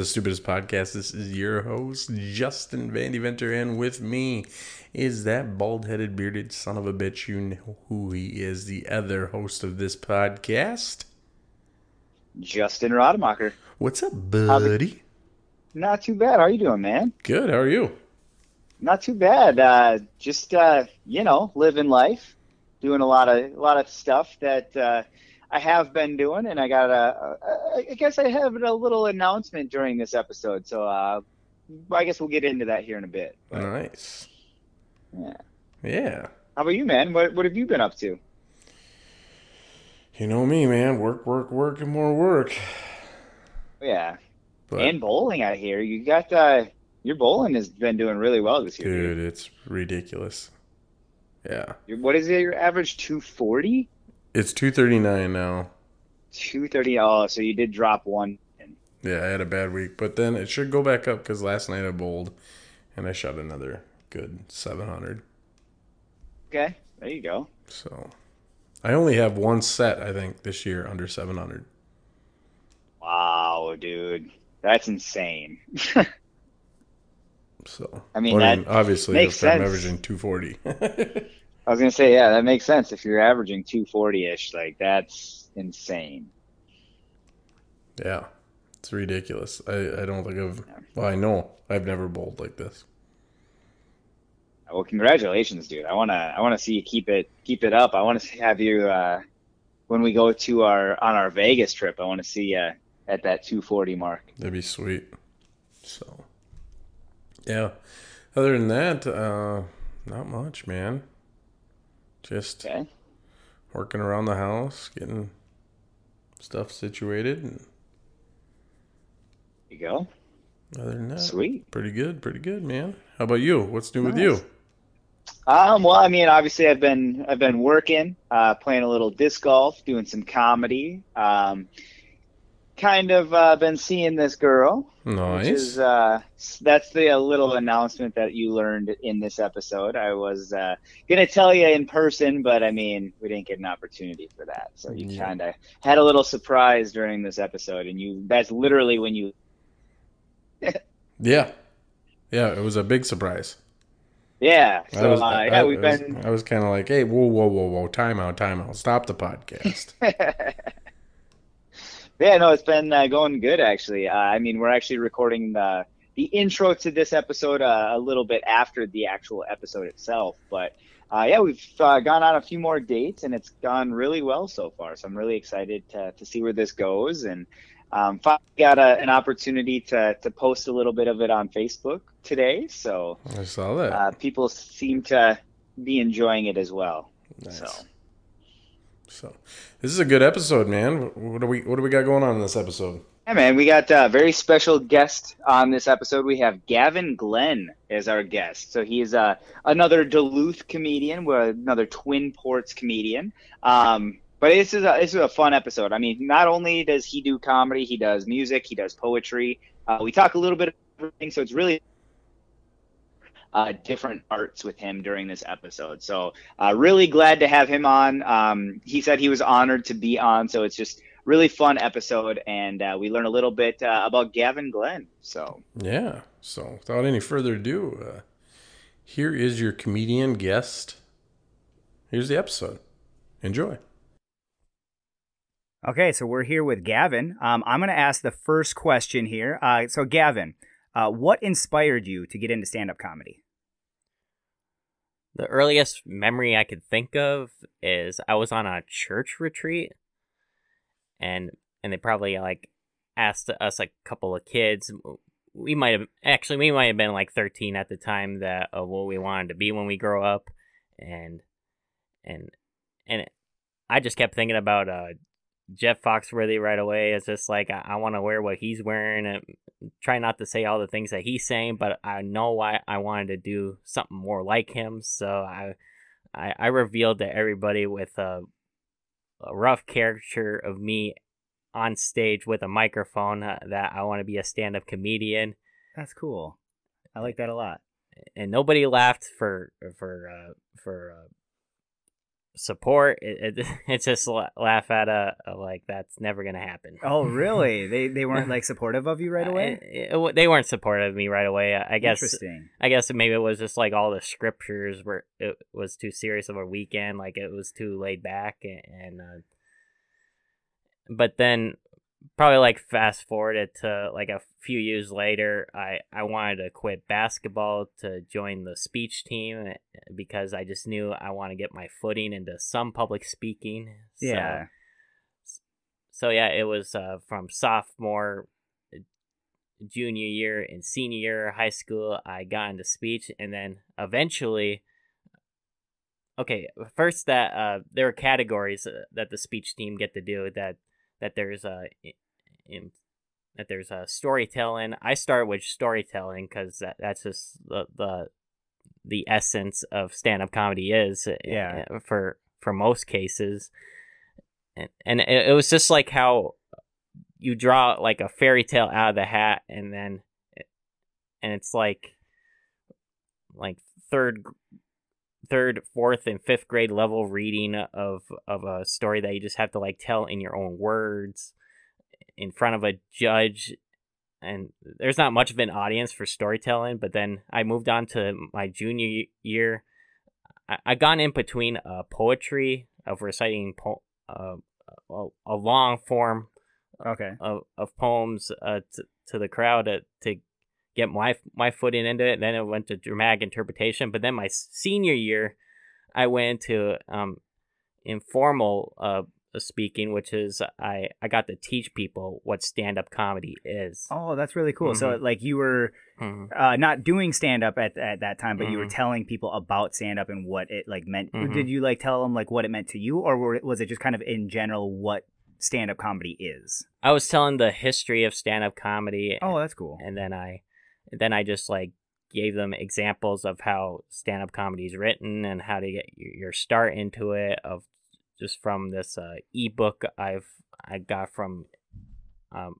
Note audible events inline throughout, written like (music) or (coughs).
welcome back to the Stupidest Podcast. This is your host, Justin Van Deventer, and with me is that bald headed, bearded son of a bitch. You know who he is, the other host of this podcast. Justin Rademacher. What's up, buddy? Not too bad. How are you doing, man? Good. How are you? Not too bad. Uh, just uh, you know, living life, doing a lot of a lot of stuff that uh, I have been doing, and I got a. I guess I have a little announcement during this episode, so uh, I guess we'll get into that here in a bit. But, nice. Yeah. Yeah. How about you, man? What What have you been up to? You know me, man. Work, work, work, and more work. Yeah. But, and bowling out here. You got uh, your bowling has been doing really well this year. dude, it's ridiculous. Yeah. Your- What is it? Your average two forty? It's 239 now. Two thirty. Oh, so you did drop one. Yeah, I had a bad week, but then it should go back up because last night I bowled and I shot another good 700. Okay, there you go. So I only have one set, I think, this year under 700. Wow, dude, that's insane. (laughs) So I mean, Well, that obviously, I'm averaging 240. (laughs) I was gonna say, yeah, that makes sense. If you're averaging 240-ish, like that's insane. yeah, it's ridiculous. I, I don't think I've, well, I know I've never bowled like this. Well, congratulations, dude. I wanna, I wanna see you keep it, keep it up. I wanna have you uh, when we go to our on our Vegas trip. I want to see you at that 240 mark. That'd be sweet. So, yeah. Other than that, uh, not much, man. Just Okay. working around the house, getting stuff situated. And There you go. other than that, Sweet. pretty good, pretty good, man. How about you? What's new with you? Um, well, I mean, obviously, I've been I've been working, uh, playing a little disc golf, doing some comedy. Um, kind of uh, been seeing this girl, Nice. which is uh, that's the little announcement that you learned in this episode. I was uh, gonna tell you in person, but I mean, we didn't get an opportunity for that, so you Yeah. kind of had a little surprise during this episode, and you that's literally when you (laughs) yeah. Yeah, it was a big surprise. yeah. I was, uh, yeah, I we've was, been. I was kind of like, hey, whoa, whoa, whoa, whoa, time out, time out. Stop the podcast. (laughs) Yeah, no, it's been uh, going good actually. Uh, I mean, we're actually recording the the intro to this episode uh, a little bit after the actual episode itself, but uh, yeah, we've uh, gone on a few more dates and it's gone really well so far. So I'm really excited to to see where this goes, and um, finally got a, an opportunity to to post a little bit of it on Facebook today. So I saw that. uh, people seem to be enjoying it as well. nice. So. So, this is a good episode, man. What do we What do we got going on in this episode? Yeah, man, we got a very special guest on this episode. We have Gavin Glenn as our guest. So he's uh, another Duluth comedian, we're another Twin Ports comedian. Um, but this is a this is a fun episode. I mean, not only does he do comedy, he does music, he does poetry. Uh, we talk a little bit of everything, so it's really uh, different arts with him during this episode. So uh, really glad to have him on. Um, he said he was honored to be on, so it's just really fun episode, and uh, we learn a little bit uh, about Gavin Glenn. So Yeah. So, without any further ado, uh, here is your comedian guest. Here's the episode. Enjoy. Okay, so we're here with Gavin. Um, I'm going to ask the first question here. Uh, so, Gavin, uh, what inspired you to get into stand up comedy? The earliest memory I could think of is I was on a church retreat, and and they probably like asked us a couple of kids. We might have actually we might have been like thirteen at the time that of what we wanted to be when we grow up, and and and I just kept thinking about uh Jeff Foxworthy right away. It's just like I, I want to wear what he's wearing and try not to say all the things that he's saying, but I know why I wanted to do something more like him. So I I, I revealed to everybody with a, a rough caricature of me on stage with a microphone uh, that I want to be a stand-up comedian, That's cool. I like that a lot. and nobody laughed for for uh, for uh, support. It, it, (laughs) it's just laugh at a, a like that's never gonna happen. Oh, really? (laughs) they they weren't like supportive of you right uh, away. It- it- they weren't supportive of me right away. I I guess Interesting. I guess maybe it was just like all the scriptures were it was too serious of a weekend, like it was too laid back, and, and uh, but then probably like fast forwarded to like a few years later, I I wanted to quit basketball to join the speech team eh, because I just knew I want to get my footing into some public speaking. So- Yeah. so yeah, it was uh, from sophomore, junior year, and senior year of high school. I got into speech, and then eventually, okay, first that uh, there are categories uh, that the speech team get to do. That that there's a in, that there's a storytelling. I start with storytelling because that, that's just the the the essence of stand up comedy is uh, Yeah. for for most cases and, and it, it was just like how you draw like a fairy tale out of the hat and then and it's like like third third fourth and fifth grade level reading of of a story that you just have to like tell in your own words in front of a judge and there's not much of an audience for storytelling but then i moved on to my junior year i, I gone in between uh, poetry of reciting po- uh, a, a long form Okay. of, of poems uh, to, to the crowd to, to get my my footing into it. Then it went to dramatic interpretation. But then my senior year, I went to um, informal uh, speaking, which is I, I got to teach people what stand up comedy is. Oh, that's really cool. So Mhm. like you were Mhm. uh, not doing stand up at at that time, but you were Mhm. telling people about stand up and what it like meant. Mhm. Did you like tell them like what it meant to you, or were, was it just kind of in general what stand up comedy is? I was telling the history of stand up comedy. Oh, that's cool. and then I then I just like gave them examples of how stand up comedy is written and how to get your start into it of just from this uh, ebook I've I got from um,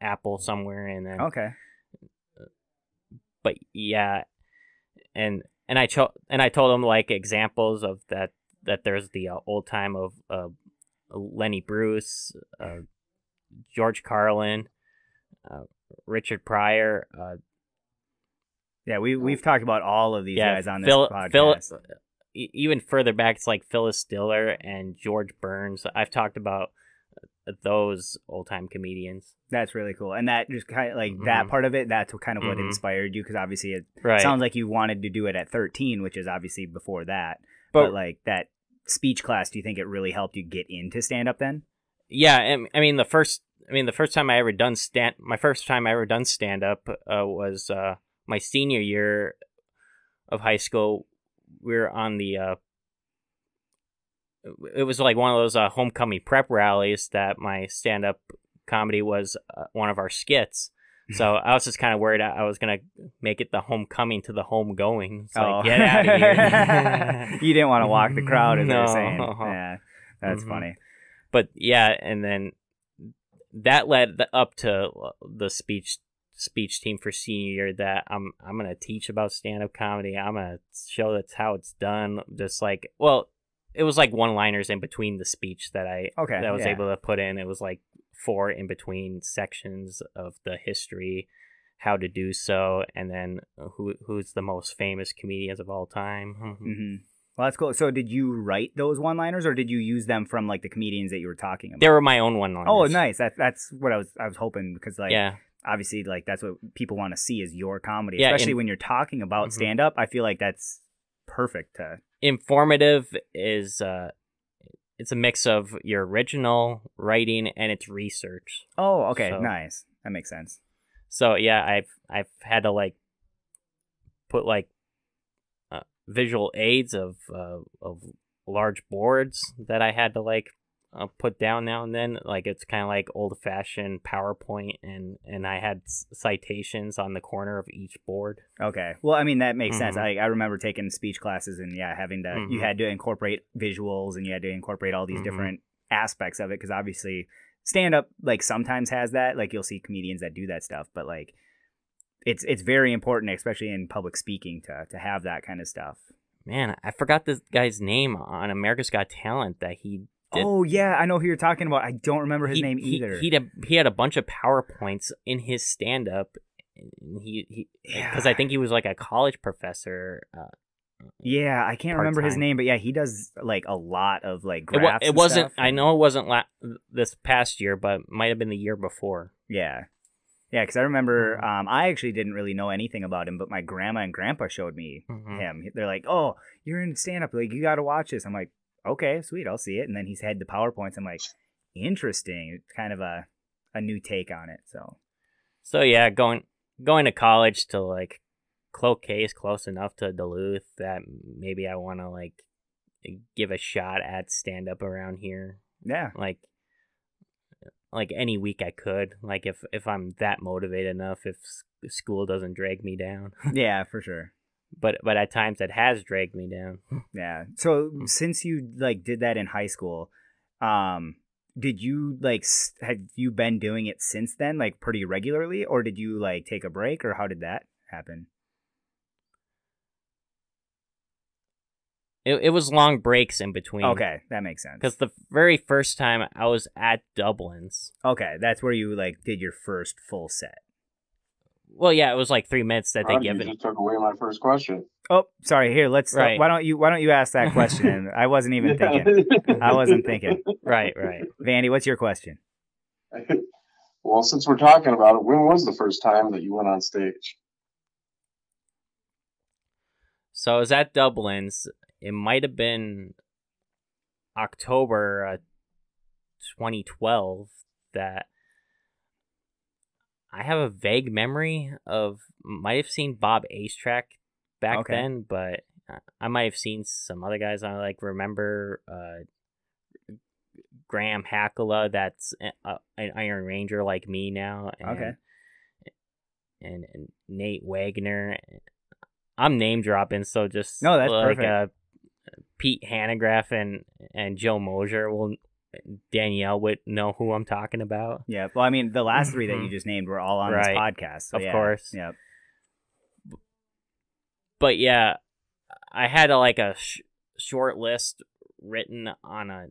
Apple somewhere and then Okay. but yeah and and I cho- and I told them like examples of that that there's the uh, old time of uh, Lenny Bruce, uh, George Carlin, uh, Richard Pryor, uh, Yeah, we we've talked about all of these yeah, guys on this Phil, podcast. Phil, even further back, it's like Phyllis Diller and George Burns. I've talked about those old time comedians. That's really cool, and that just kind of like that Mhm. part of it. That's what kind of what Mhm. inspired you, because obviously it Right. sounds like you wanted to do it at 13, which is obviously before that. But, but like that speech class, do you think it really helped you get into stand up then? yeah, I mean the first. I mean the first time I ever done stand. My first time I ever done stand up uh, was uh, my senior year of high school. We were on the. Uh, it was like one of those uh, homecoming prep rallies that my stand up comedy was uh, one of our skits. (laughs) So I was just kind of worried I was gonna make it the homecoming to the home going. It's like get out of here. (laughs) you didn't want to walk the crowd, as they were (laughs) No. saying. Yeah, that's Mhm. funny. but yeah, and then that led up to the speech speech team for senior year that I'm I'm gonna teach about stand up comedy. I'm gonna show that's how it's done. Just like well, it was like one liners in between the speech that I Okay, that I was yeah. able to put in. It was like four in between sections of the history, how to do so, and then who who's the most famous comedians of all time. (laughs) hmm Well, that's cool. So, did you write those one-liners, or did you use them from like the comedians that you were talking about? They were my own one liners. oh, nice. That that's what I was I was hoping because like yeah. obviously like that's what people want to see is your comedy, Yeah, especially and- when you're talking about Mhm. stand up. I feel like that's perfect to informative is uh it's a mix of your original writing and its research Oh, okay, So- nice. That makes sense. so yeah i've i've had to like put like visual aids of uh, of large boards that i had to like uh, put down now and then like it's kind of like old fashioned powerpoint and and i had s- citations on the corner of each board Okay. Well, I mean that makes sense. Mhm. I, I remember taking speech classes and yeah, having to you Mhm. had to incorporate visuals and you had to incorporate all these Mhm. different aspects of it because obviously stand up like sometimes has that. Like you'll see comedians that do that stuff, but like it's it's very important, especially in public speaking, to to have that kind of stuff. man, I forgot this guy's name on America's Got Talent that he did. Oh yeah, I know who you're talking about. I don't remember his he, name he- either. He, had a, he had a bunch of powerpoints in his stand up. He he because Yeah. I think he was like a college professor. Uh, yeah, I can't remember his name, but yeah, he does like a lot of like it, graphs. it and wasn't. stuff. I know it wasn't la- this past year, but might have been the year before. Yeah. Yeah, because I remember Mhm. um, I actually didn't really know anything about him, but my grandma and grandpa showed me Mhm. him. They're like, "Oh, you're in stand up. Like, you got to watch this." I'm like, "Okay, sweet, I'll see it." And then he's had the powerpoints. I'm like, "Interesting." It's kind of a a new take on it. So So yeah, going going to college to like Cloquet is close enough to Duluth that maybe I want to like give a shot at stand up around here. yeah, Like like any week I could. Like if if I'm that motivated enough, if school doesn't drag me down. (laughs) yeah, for sure. but but at times it has dragged me down. (laughs) Yeah. So Hmm. since you like did that in high school, um, did you like have you been doing it since then, like pretty regularly, or did you like take a break, or how did that happen? It it was long breaks in between. Okay, that makes sense. Because the very first time I was at Dublin's. Okay, that's where you like did your first full set. Well, yeah, it was like three minutes that they Wow, give you it. just took away my first question. Oh, sorry. Here, let's. Uh, right. why don't you Why don't you ask that question? (laughs) I wasn't even thinking. I wasn't thinking. Right, right. Vandy, what's your question? (laughs) well, since we're talking about it, when was the first time that you went on stage? So I was at Dublin's. It might have been October uh, 2012 that I have a vague memory of might have seen Bob Ace track back Okay. then, but I- might have seen some other guys. I like remember uh, Graham Hackala, that's a, an Iron Ranger like me now. And, Okay. And, and Nate Wagner. I'm name dropping, so just No, that's like, perfect. Uh, Pete Hanegraaff and and Joe Mosier will Danielle would know who I'm talking about. Yeah. Well, I mean, the last three that you Mhm. just named were all on this podcast. So Of yeah. course. Yep. But yeah, I had a, like a sh- short list written on a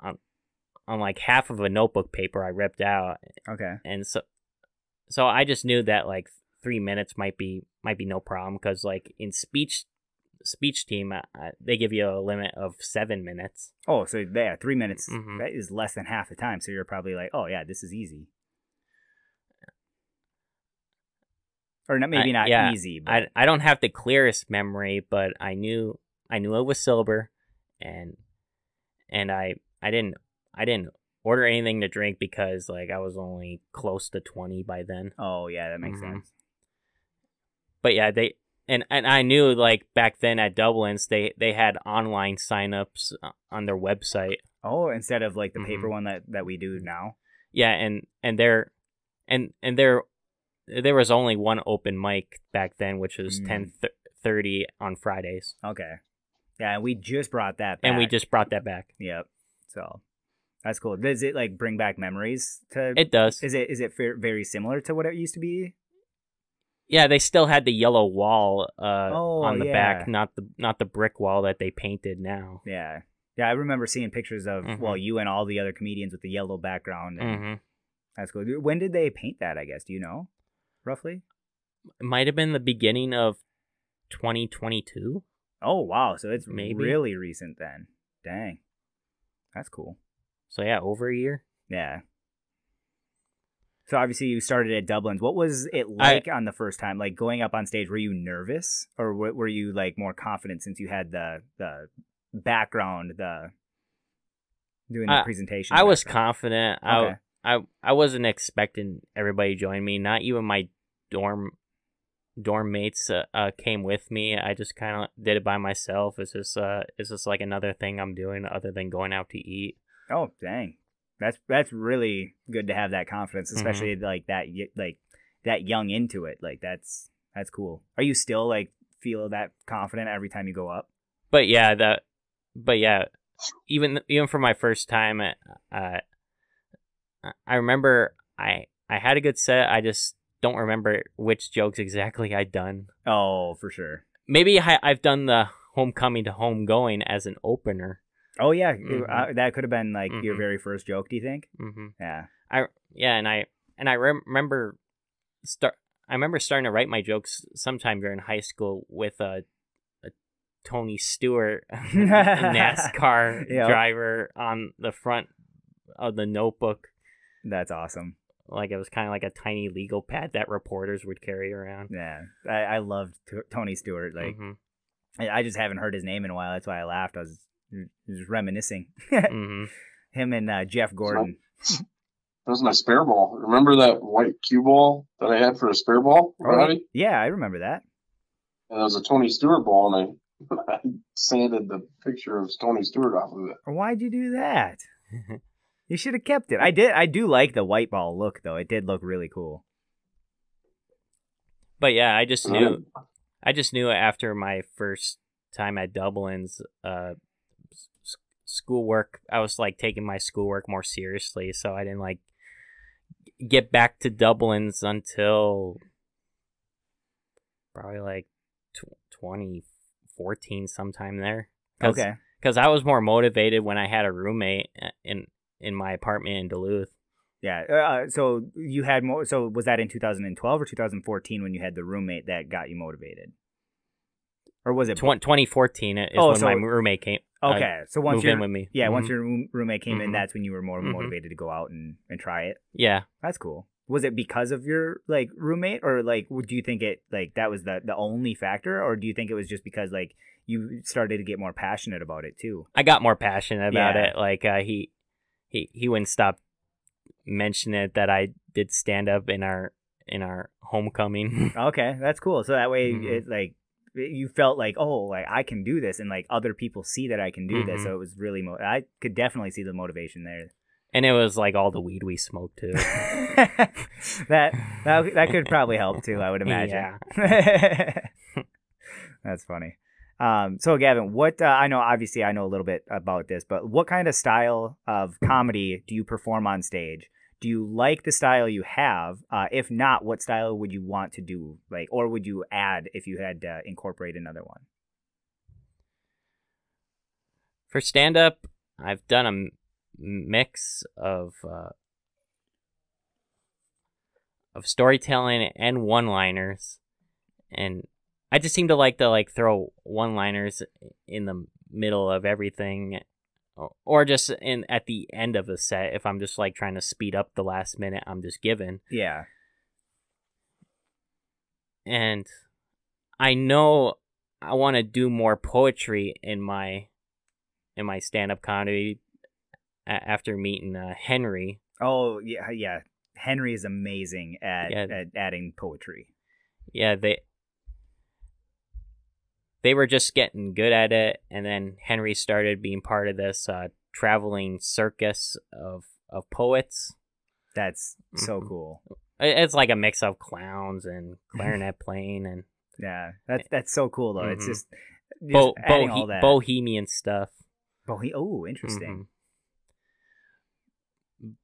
on on like half of a notebook paper I ripped out, Okay. and so so I just knew that like three minutes might be might be no problem because like in speech speech team uh, uh, they give you a limit of seven minutes. Oh, so yeah, three minutes. Mhm. That is less than half the time. So you're probably like, oh yeah, this is easy. Or not, maybe I- not yeah, easy, but I I don't have the clearest memory, but I knew I knew it was silver, and and I I didn't I didn't order anything to drink because like I was only close to twenty by then. oh yeah, that makes Mhm. sense. But yeah, they and and I knew like back then at Dublin's they they had online signups uh, on their website. Oh, instead of like the paper Mhm. one that that we do now. Yeah, and and there and and there there was only one open mic back then, which was Mm. ten thirty on Fridays, Okay. Yeah, and we just brought that back. and we just brought that back. Yep. So that's cool. Does it like bring back memories to It does. Is it is it very similar to what it used to be? Yeah, they still had the yellow wall uh, Oh, on the yeah. back, not the not the brick wall that they painted now. Yeah. Yeah, I remember seeing pictures of Mhm. well, you and all the other comedians with the yellow background. And hmm That's cool. When did they paint that? I guess. Do you know, roughly? It might have been the beginning of 2022. Oh wow, so it's Maybe. really recent then. Dang, that's cool. So yeah, over a year. Yeah. So obviously you started at Dublin's. What was it I- like on the first time? Like going up on stage, were you nervous or were you like more confident since you had the the background, the doing the I- presentation? I was confident. I, Okay. I I wasn't expecting everybody to join me. Not even my dorm dorm mates uh, uh, came with me. I just kind of did it by myself. It's just uh, it's just like another thing I'm doing other than going out to eat. Oh dang, that's that's really good to have that confidence, especially like that like that young into it. Like that's that's cool. Are you still like feel that confident every time you go up? But yeah, that. But yeah, even even for my first time, uh, I remember I I had a good set. I just don't remember which jokes exactly I'd done. Oh, for sure. maybe I, I've done the homecoming to home going as an opener. Oh yeah, Mhm. uh, that could have been like your Mhm. very first joke. Do you think? hmm Yeah. I yeah, and I and I rem- remember start. I remember starting to write my jokes sometime during high school with a, a Tony Stewart, (laughs) NASCAR (laughs) Yep. driver on the front of the notebook. That's awesome. Like it was kind of like a tiny legal pad that reporters would carry around. Yeah, I, I loved T- Tony Stewart. Like Mhm. I, I just haven't heard his name in a while. That's why I laughed. I was just reminiscing. Mhm. (laughs) Him and uh, Jeff Gordon. (laughs) That was my spare ball. Remember that white cue ball that I had for a spare ball, Roddy? Yeah, I remember that. And it was a Tony Stewart ball, and I, (laughs) I sanded the picture of Tony Stewart off of it. Why'd you do that? You should have kept it. I did. I do like the white ball look though. It did look really cool. But yeah, I just knew. I just knew after my first time at Dublin's, uh, s- schoolwork. I was like taking my schoolwork more seriously, so I didn't like get back to Dublin's until probably like tw- 2014, sometime there. Cause, Okay. Because I was more motivated when I had a roommate uh, in in my apartment in Duluth. Yeah. Uh, so you had more. So was that in 2012 or 2014 when you had the roommate that got you motivated, or was it? Tw- 2014 is Oh, when so- my roommate came. uh, okay. So once your in with me. yeah, once Mhm. your roommate came in, Mhm. that's when you were more Mhm. motivated to go out and and try it. yeah. That's cool. Was it because of your like roommate, or like would- do you think it like that was the the only factor, or do you think it was just because like you started to get more passionate about it too? I got more passionate about Yeah. it. Like uh, he he he wouldn't stop mentioning it that I did stand up in our in our homecoming. (laughs) Okay, that's cool. So that way, Mhm. it like you felt like oh, like I can do this, and like other people see that I can do this. Mhm. So it was really mo- I could definitely see the motivation there. and it was like all the weed we smoked too. (laughs) that that that could probably help too. I would imagine. yeah. (laughs) That's funny. Um, so Gavin, what uh, I know, obviously, I know a little bit about this, but what kind of style of comedy do you perform on stage? Do you like the style you have? Uh, if not, what style would you want to do? Like, or would you add if you had to incorporate another one? For stand up, I've done a m- mix of uh, of storytelling and one-liners, and I just seem to like to like throw one-liners in the middle of everything, or- just in at the end of a set if I'm just like trying to speed up the last minute I'm just given. Yeah. and I know I want to do more poetry in my in my stand up comedy a- after meeting uh, Henry. Oh yeah, yeah. Henry is amazing at, Yeah. at adding poetry. Yeah, they they were just getting good at it, and then Henry started being part of this uh, traveling circus of of poets. That's so Mhm. cool. It's like a mix of clowns and (laughs) clarinet playing and Yeah, that's that's so cool though. It's Mhm. just, just bo- adding bohe- all that. bohemian stuff. Bohe- oh, interesting. Mhm.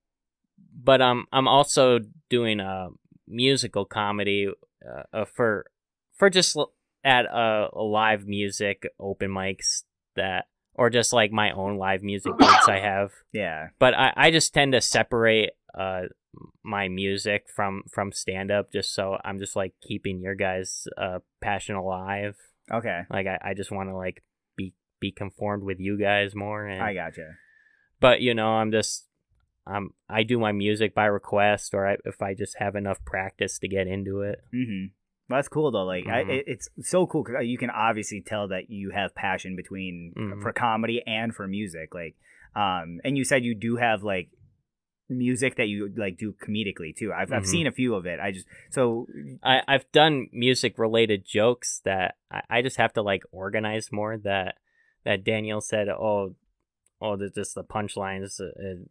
But um, I'm also doing a musical comedy uh, uh, for for just at uh, live music open mics that or just like my own live music (coughs) gigs I have. Yeah, But I, I just tend to separate uh my music from from stand up just so I'm just like keeping your guys uh passion alive. okay, Like I, I just want to like be be conformed with you guys more and I gotcha. but you know i'm just um i do my music by request or I, if i just have enough practice to get into it Mm-hmm. That's cool though. Like, I, Mhm. it, it's so cool because you can obviously tell that you have passion between Mhm. for comedy and for music. Like, um, and you said you do have like music that you like do comedically too. I've I've Mhm. seen a few of it. I just so I, i've done music related jokes that I, I just have to like organize more that that daniel said oh oh there's just the punchlines uh,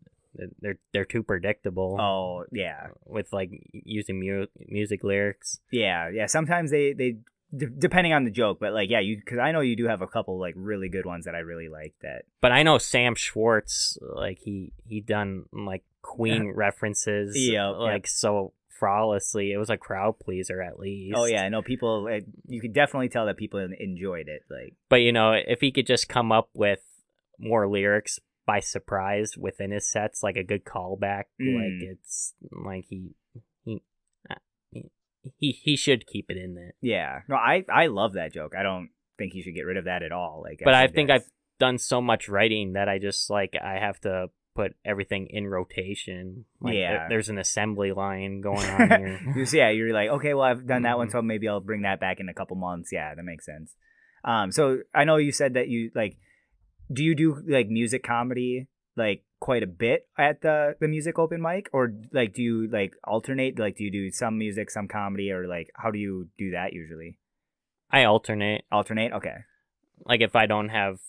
they're they're too predictable oh yeah with like using mu- music lyrics yeah yeah. Sometimes they they d- depending on the joke, but like yeah, you because I know you do have a couple like really good ones that I really like. That but i know sam schwartz like he he done like queen (laughs) references yep. like so flawlessly. It was a crowd pleaser at least. Oh yeah, no people. uh, You could definitely tell that people enjoyed it. Like But you know, if he could just come up with more lyrics by surprise within his sets, like a good callback, Mm. like it's like he he uh, he he should keep it in there. yeah, no, I I love that joke. I don't think you should get rid of that at all. Like, But I think think I've done so much writing that I just like I have to put everything in rotation. Like, there- Yeah. there's an assembly line (laughs) going on here. you see, yeah, you're like, okay, well, I've done that one, Mhm. so maybe I'll bring that back in a couple months. Yeah, that makes sense. Um, so I know you said that you like, do you do like music comedy like quite a bit at the the music open mic, or like do you like alternate? Like, do you do some music, some comedy, or like how do you do that usually? I alternate. Alternate? Okay. Like if I don't have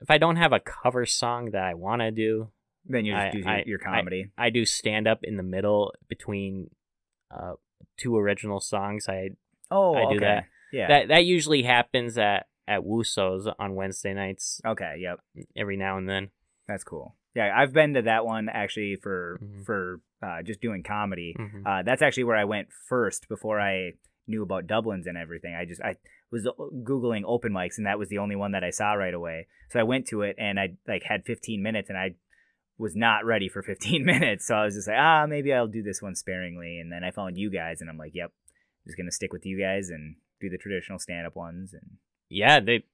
if I don't have a cover song that I want to do, Then you just I- do your, I- your comedy. I do stand up in the middle between uh two original songs. I oh, I do okay. that. Yeah. that that usually happens at at Wussow's on Wednesday nights okay. Yep. every now and then. That's cool. Yeah, I've been to that one actually for Mhm. for uh, just doing comedy. Mhm. Uh, that's actually where I went first before I knew about Dublin's and everything. I just I was googling open mics and that was the only one that I saw right away. So I went to it and I like had 15 minutes and I was not ready for 15 (laughs) minutes. So I was just like, ah, maybe I'll do this one sparingly. And then I found you guys and I'm like, yep, just gonna stick with you guys and do the traditional stand up ones. And yeah, they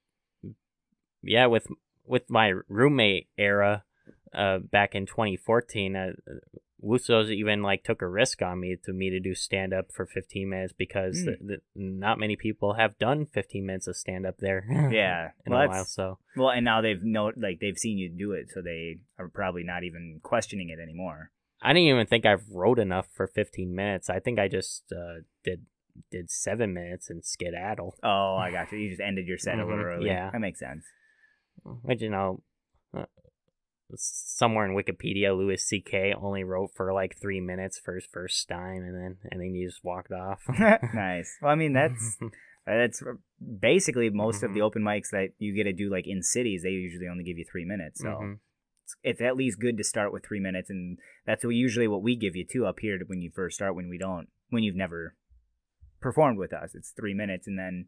yeah, with with my roommate era uh back in 2014, uh, Wussow's even like took a risk on me to me to do stand up for 15 minutes because Hmm. th- th- not many people have done 15 minutes of stand up there. (laughs) Yeah, in well, a while. So well, and now they've know like they've seen you do it, so they are probably not even questioning it anymore. I didn't even think I wrote enough for 15 minutes. I think I just uh, did did seven minutes and skedaddle. Oh, I got you. You just ended your set a little Mhm, early. yeah. that makes sense. Which you know, uh, somewhere in Wikipedia, Louis C.K. only wrote for like three minutes for his first time, and then and then he just walked off. (laughs) nice. Well, I mean (laughs) that's that's basically most of the Mhm. open mics that you get to do like in cities. They usually only give you three minutes, so Mhm. it's, it's at least good to start with three minutes, and that's what usually what we give you too up here when you first start. When we don't, when you've never performed with us, it's three minutes, and then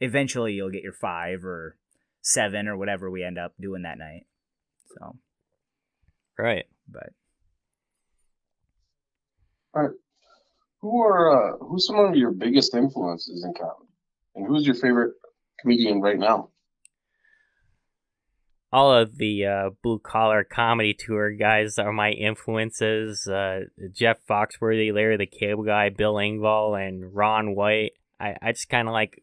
eventually you'll get your five or seven or whatever we end up doing that night. So, right. but all right. Who are uh, who's some of your biggest influences in comedy, and who's your favorite comedian right now? All of the uh, blue collar comedy tour guys are my influences. Uh, Jeff Foxworthy, Larry the Cable Guy, Bill Engvall, and Ron White. I, I just kind of like,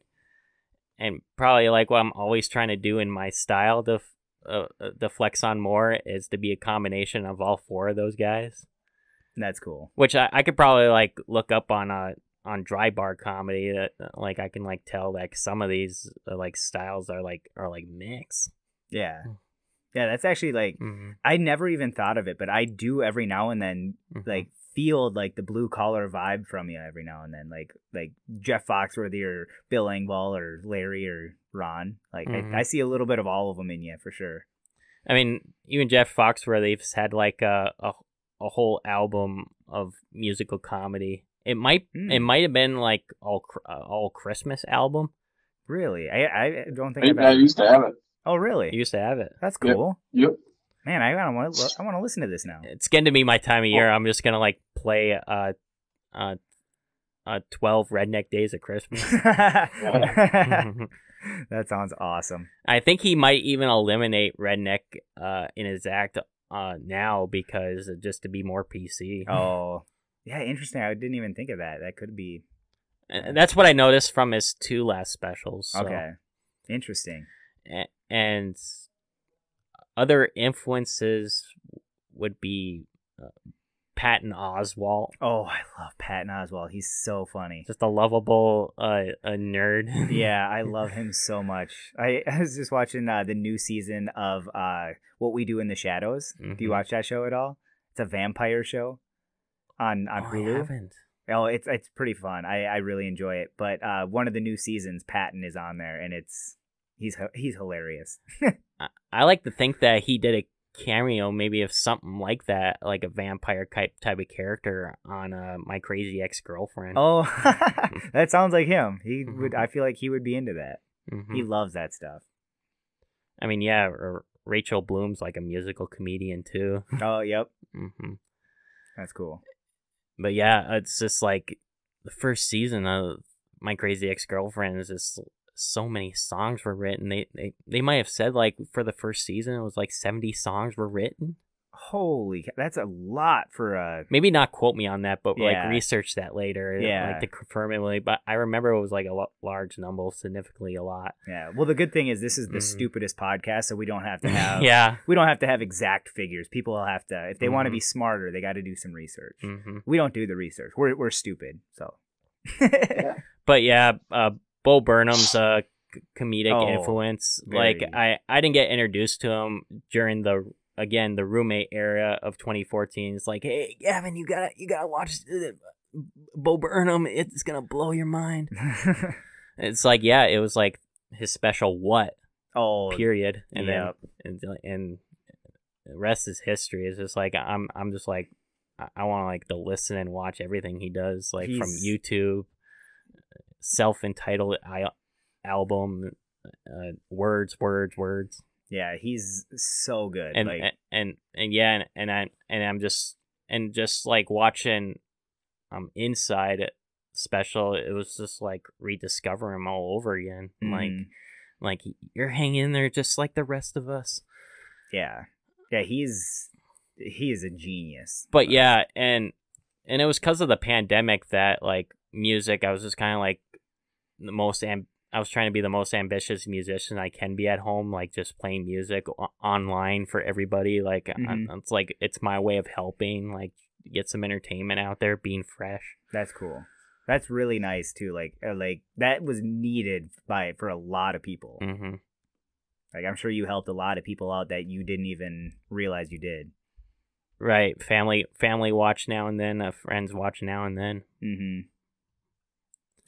and probably like what I'm always trying to do in my style to uh, uh, to flex on more is to be a combination of all four of those guys. that's cool. Which I, I could probably like look up on uh on dry bar comedy that like I can like tell like some of these uh, like styles are like are like mix. Yeah, yeah. That's actually like Mm-hmm. I never even thought of it, but I do every now and then Mm-hmm. like feel like the blue collar vibe from you every now and then, like like Jeff Foxworthy or Bill Engvall or Larry or Ron. Like Mhm. I, I see a little bit of all of them in you for sure. I mean, even Jeff Foxworthy's had like a a, a whole album of musical comedy. It might Hmm. it might have been like all uh, all Christmas album. Really, I I don't think I, I've I used to have it. Oh really? He used to have it. That's Yep. cool. Yep. Man, I gotta want to I want to listen to this now. It's getting to be my time of year. I'm just gonna like play uh uh uh twelve redneck days of Christmas. (laughs) (laughs) that sounds awesome. I think he might even eliminate redneck uh in his act uh now because just to be more PC. Oh, (laughs) yeah, interesting. I didn't even think of that. That could be And that's what I noticed from his two last specials. so. okay. Interesting. And other influences would be uh, Patton Oswalt, Oh, I love Patton Oswalt. He's so funny. just a lovable uh, a nerd. (laughs) yeah, I love him so much. I, (laughs) I was just watching uh, the new season of uh, What We Do in the Shadows. Do you Mhm. watch that show at all? It's a vampire show on on Oh, I haven't. Oh, it's it's pretty fun. I, I really enjoy it. But uh, one of the new seasons, Patton is on there, and it's he's he's hilarious. (laughs) I, I like to think that he did a cameo maybe of something like that, like a vampire type type of character on uh, my crazy ex girlfriend. Oh, (laughs) that sounds like him. He would. I feel like he would be into that. Mhm. He loves that stuff. I mean, yeah, R- Rachel Bloom's like a musical comedian too. Oh, yep. hmm That's cool. But yeah, it's just like the first season of my crazy ex girlfriend is just so many songs were written. They, they they might have said like for the first season it was like seventy songs were written. Holy, that's a lot for a. Maybe not quote me on that, but Yeah. like research that later. Yeah. like to confirm it. Like, but I remember it was like a lo- large number, significantly a lot. Yeah. Well, the good thing is this is the Mhm. stupidest podcast, so we don't have to (laughs) have. yeah. We don't have to have exact figures. People will have to, if they want to be smarter, they got to do some research. hmm We don't do the research. We're we're stupid. So. (laughs) But yeah, uh, Bo Burnham's a comedic Oh, influence. very. Like I, I didn't get introduced to him during the again the roommate era of 2014. It's like, hey, Gavin, you gotta you gotta watch Bo Burnham. It's gonna blow your mind. (laughs) It's like, yeah, it was like his special what oh, period, and yep. then and, and the rest is history. It's just like I'm I'm just like I, I want to like to listen and watch everything he does, like from YouTube, self entitled album, uh, words, words, words, yeah, he's so good. and like, and, and and yeah, and, and I and I'm just and just like watching um inside special. It was just like rediscover him all over again. Like mhm. like you're hanging in there just like the rest of us. yeah, yeah, he's he is a genius. but yeah and and it was because of the pandemic that like music i was just kind of like the most am- i was trying to be the most ambitious musician i can be at home like just playing music o- online for everybody like I'm- it's like it's my way of helping like get some entertainment out there being fresh That's cool. That's really nice too. Like, uh, like that was needed by for a lot of people. hmm Like, I'm sure you helped a lot of people out that you didn't even realize you did. right family family watch now and then uh, friends watch now and then Mm-hmm.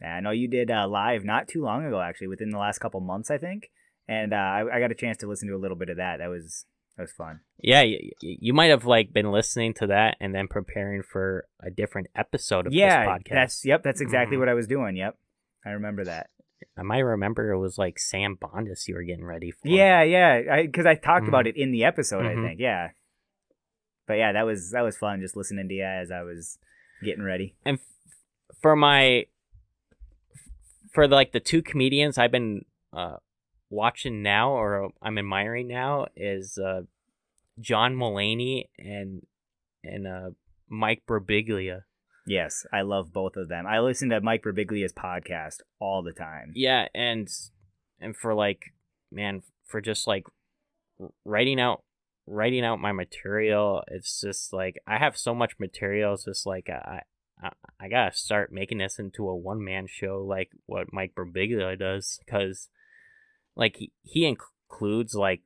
Yeah, I know you did uh, live not too long ago, actually, within the last couple months, I think. And uh, I, I got a chance to listen to a little bit of that. That was that was fun. yeah you, you might have like been listening to that and then preparing for a different episode of yeah, this podcast that's yep, that's exactly Mhm. what I was doing. Yep, I remember that. I might remember it was like Sam Bondus you were getting ready for. Yeah, yeah, because I, talked about Mhm. it in the episode. Mhm. I think, yeah. But yeah, that was that was fun just listening to you as I was getting ready. And f- for my for like the two comedians I've been uh watching now or I'm admiring now is uh John Mulaney and and uh Mike Birbiglia. Yes, I love both of them. I listen to Mike Birbiglia's podcast all the time. Yeah, and and for like man, for just like writing out writing out my material, it's just like I have so much material. It's just like I I, I gotta start making this into a one man show, like what Mike Birbiglia does, because like he, he includes like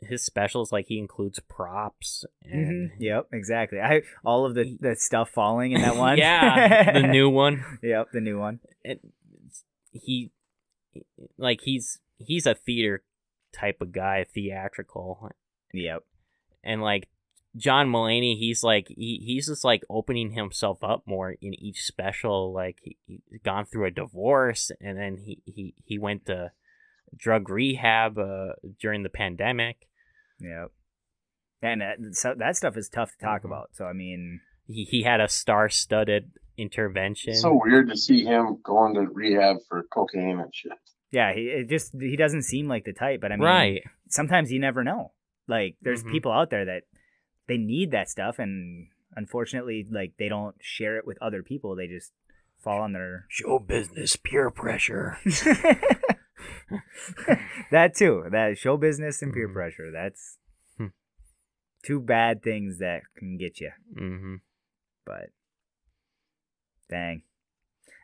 his specials, like he includes props and Mhm. Yep, exactly. I all of the the stuff falling in that (laughs) one. yeah, the (laughs) new one. Yep, the new one. it, he like he's he's a theater type of guy, theatrical, Yep. and like John Mulaney, he's like he, he's just like opening himself up more in each special. Like he, he's gone through a divorce, and then he he he went to drug rehab uh, during the pandemic. Yeah, And uh, so that stuff is tough to talk Mhm. about. So I mean, He he had a star-studded intervention. It's so weird to see him going to rehab for cocaine and shit. yeah, he it just he doesn't seem like the type. But I mean, right. sometimes you never know. Like there's Mhm. people out there that they need that stuff, and unfortunately, like they don't share it with other people. They just fall on their Show business, peer pressure. (laughs) that too. That show business and peer Mhm. pressure. That's Hmm. two bad things that can get you. hmm But dang.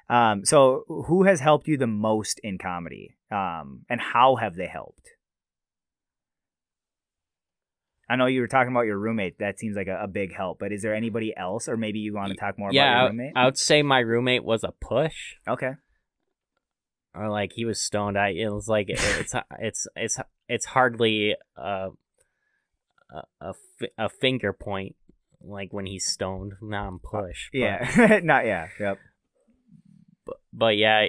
Um, so who has helped you the most in comedy? Um, and how have they helped? I know you were talking about your roommate. That seems like a, a big help. But is there anybody else, or maybe you want to talk more yeah, about your roommate? I would say my roommate was a push. okay. or like he was stoned. I it was like it's it's it's it's hardly uh a, a, a finger point like when he's stoned. Now I'm push. Yeah, (laughs) not yeah. Yep. but, but yeah,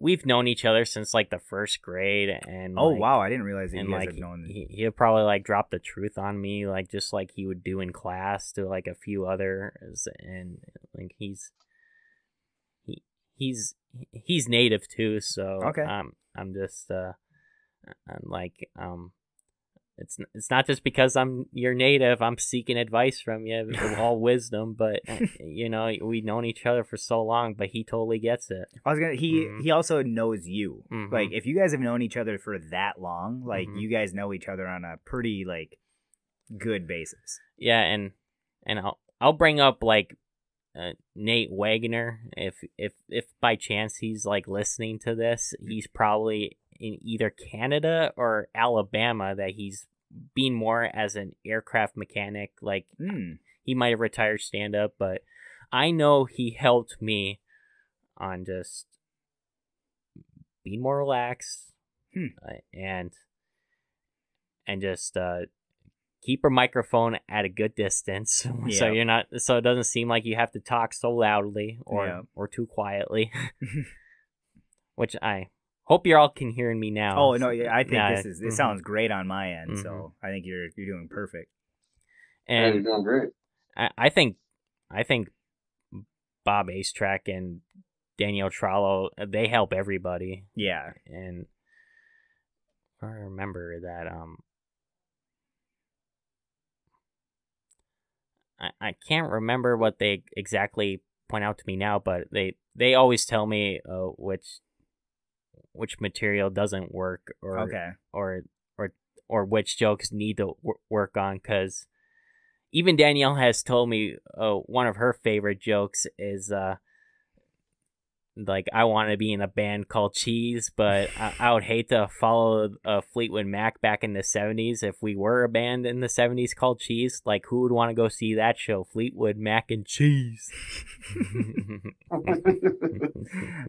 we've known each other since like the first grade, and Oh like, wow, I didn't realize that and you guys like had known. he he'll probably like drop the truth on me, like just like he would do in class to like a few others, and like he's he he's he's native too, so Okay. Um, I'm just uh, I'm like um. It's, it's not just because I'm your native. I'm seeking advice from you, (laughs) all wisdom. But (laughs) you know, we've known each other for so long. But he totally gets it. I was gonna. He Mhm. he also knows you. Mhm. Like if you guys have known each other for that long, like Mhm. you guys know each other on a pretty like good basis. Yeah, and and I'll I'll bring up like uh, Nate Wagner if if if by chance he's like listening to this, he's probably in either Canada or Alabama that he's been more as an aircraft mechanic. Like Hmm. he might have retired stand up, but I know he helped me on just being more relaxed Hmm. uh, and and just uh, keep your microphone at a good distance (laughs) so you're not so it doesn't seem like you have to talk so loudly or Yeah. or too quietly. (laughs) Which I hope you're all can hear me now. Oh no, yeah, I think Yeah, this is. It mhm. sounds great on my end. Mhm. So I think you're you're doing perfect. Yeah, you're doing great. I, I think I think Bob Astrack and Danielle Trollo they help everybody Yeah. and I remember that um I, I can't remember what they exactly point out to me now, but they they always tell me uh, which which material doesn't work or Okay. or or or which jokes need to w- work on because even Danielle has told me uh, one of her favorite jokes is uh like I want to be in a band called Cheese, but I, I would hate to follow a Fleetwood Mac back in the '70s if we were a band in the '70s called Cheese. Like, who would want to go see that show? Fleetwood Mac and Cheese. (laughs)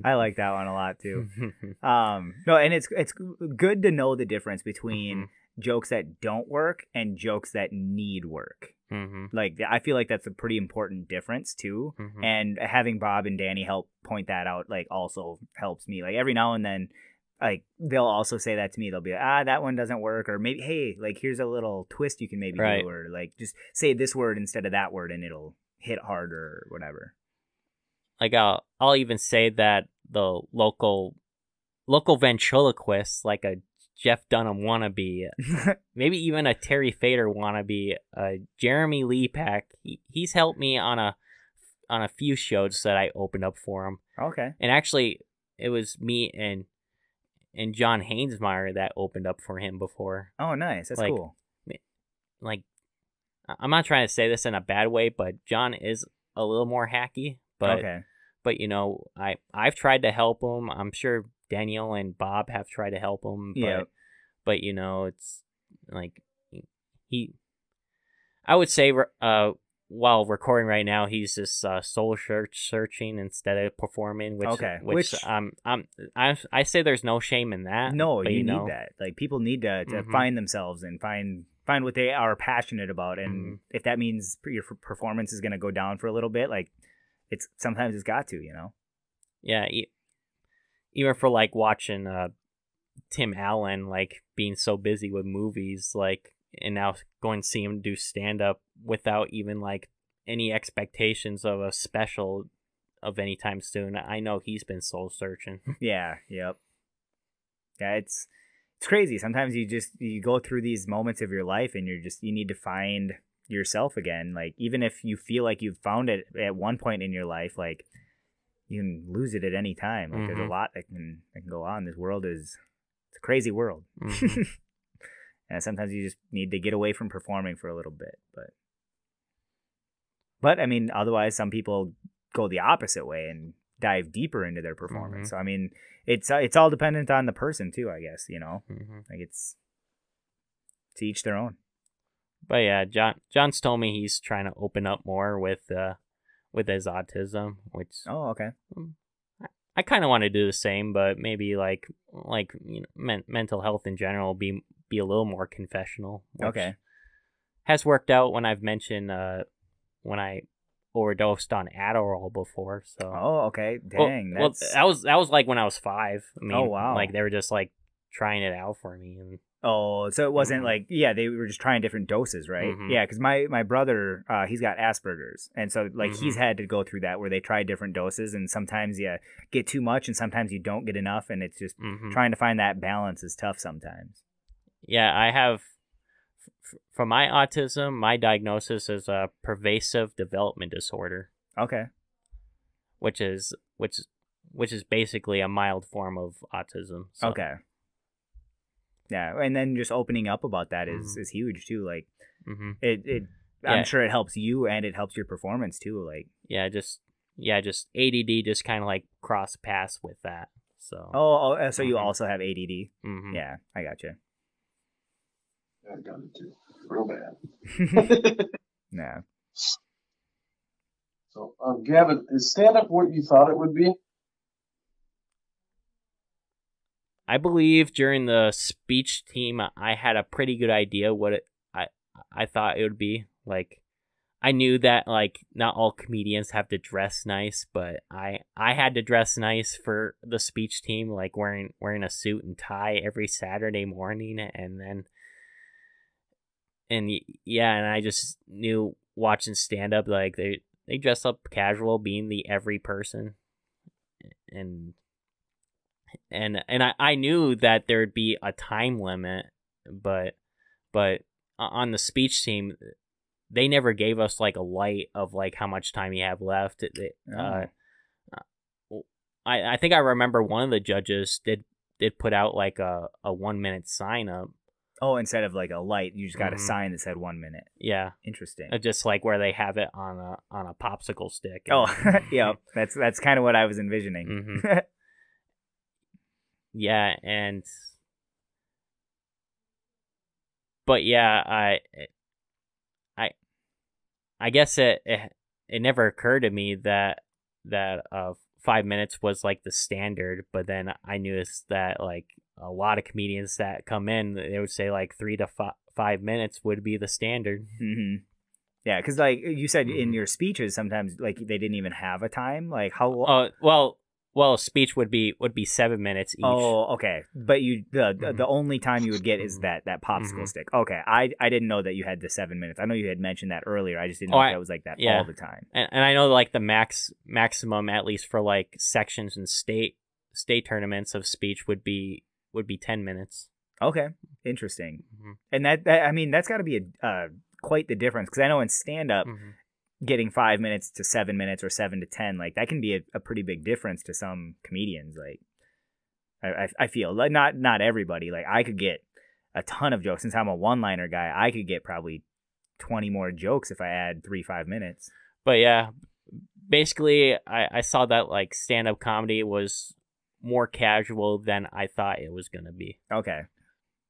I like that one a lot too. (laughs) Um, no, and it's it's good to know the difference between jokes that don't work and jokes that need work. hmm Like I feel like that's a pretty important difference too. hmm And having Bob and Danny help point that out like also helps me. Like every now and then like they'll also say that to me. They'll be like, ah, that one doesn't work, or maybe hey, like here's a little twist you can maybe Right. do, or like just say this word instead of that word, and it'll hit harder or whatever. like I'll I'll even say that the local local ventriloquist, like a Jeff Dunham wannabe, (laughs) maybe even a Terry Fator wannabe, uh, Jeremy Lee Pack, he, he's helped me on a on a few shows that I opened up for him, okay. and actually it was me and and John Hainsmeyer that opened up for him before. Oh, nice. That's Like, cool. Like, I'm not trying to say this in a bad way, but John is a little more hacky, but okay. but you know i i've tried to help him i'm sure daniel and bob have tried to help him but Yeah. but you know it's like he i would say uh while recording right now he's just uh soul search searching instead of performing which Okay, which, which- um i'm i i say there's no shame in that No, but, you, know, need that. Like people need to, to Mhm. find themselves and find find what they are passionate about, and Mhm. if that means your performance is going to go down for a little bit, like it's sometimes it's got to, you know. yeah even for like watching uh tim allen like being so busy with movies like and now going to see him do stand up without even like any expectations of a special of any time soon i know he's been soul searching (laughs) Yeah. Yep. Yeah, it's it's crazy. Sometimes you just you go through these moments of your life, and you're just you need to find yourself again. Like even if you feel like you've found it at one point in your life, like you can lose it at any time. Like there's Mhm. a lot that can that can go on. This world is it's a crazy world. Mhm. (laughs) and sometimes you just need to get away from performing for a little bit but but i mean otherwise some people go the opposite way and dive deeper into their performance Mhm. so i mean it's uh, it's all dependent on the person too i guess you know Mhm. like it's to each their own but yeah john john's told me he's trying to open up more with uh with his autism which oh okay I kind of want to do the same, but maybe like like you know men- mental health in general be be a little more confessional. okay has worked out when I've mentioned uh when I overdosed on Adderall before. So Oh, okay. Dang. well, that's that was that was like when I was five. I mean, Oh, wow. Like they were just like trying it out for me, and Oh, so it wasn't Mhm. like yeah, they were just trying different doses, right? Mhm. Yeah, because my my brother, uh, he's got Asperger's, and so like he's Mhm. had to go through that where they try different doses, and sometimes you get too much, and sometimes you don't get enough, and it's just mhm. trying to find that balance is tough sometimes. yeah, I have. f- For my autism, my diagnosis is a pervasive development disorder, Okay. which is which is which is basically a mild form of autism. So, Okay. Yeah, and then just opening up about that is Mhm. is huge too. Like hmm it, it Yeah. I'm sure it helps you and it helps your performance too. Like Yeah, just yeah, just ADD just kind of like cross paths with that. So oh, oh so you Mhm. also have ADD? mhm. Yeah, I got you. I got it too. Real bad. (laughs) (laughs) yeah. So, um, Gavin, is stand up what you thought it would be? I believe during the speech team, I had a pretty good idea what it I I thought it would be. Like, I knew that like not all comedians have to dress nice, but I I had to dress nice for the speech team, like wearing wearing a suit and tie every Saturday morning, and then and yeah, and I just knew watching stand up like they they dress up casual, being the every person, and and and I, I knew that there'd be a time limit but but on the speech team they never gave us like a light of like how much time you have left It- it- uh, I, I think I remember one of the judges did did put out like a, a one minute sign up Oh, instead of like a light, you just got a Mhm. sign that said one minute. yeah Interesting. uh, just like where they have it on a on a popsicle stick Oh, (laughs) yeah. That's that's kind of what I was envisioning. Mhm. (laughs) yeah and but yeah i i i guess it it, it never occurred to me that that uh five minutes was like the standard but then i noticed that like a lot of comedians that come in they would say like three to fi- five minutes would be the standard hmm Yeah, because like you said in Mhm. your speeches, sometimes like they didn't even have a time. Like how? uh well well speech would be would be seven minutes each Oh, okay. But you the the- Mhm. the only time you would get is Mhm. that that popsicle Mhm. stick. Okay, I I didn't know that you had the seven minutes. I know you had mentioned that earlier. I just didn't Oh, know I- that was like that yeah. all the time. and, and I know like the max maximum at least for like sections and state state tournaments of speech would be would be 10 minutes. Okay, interesting. Mhm. And that, that I mean that's got to be a uh, quite the difference because I know in stand up Mhm. Getting five minutes to seven minutes or seven to ten like that can be a, a pretty big difference to some comedians. Like I I, I feel like not not everybody. Like I could get a ton of jokes since I'm a one liner guy. I could get probably twenty more jokes if I add three five minutes. But yeah, basically I I saw that like stand up comedy was more casual than I thought it was going to be. Okay.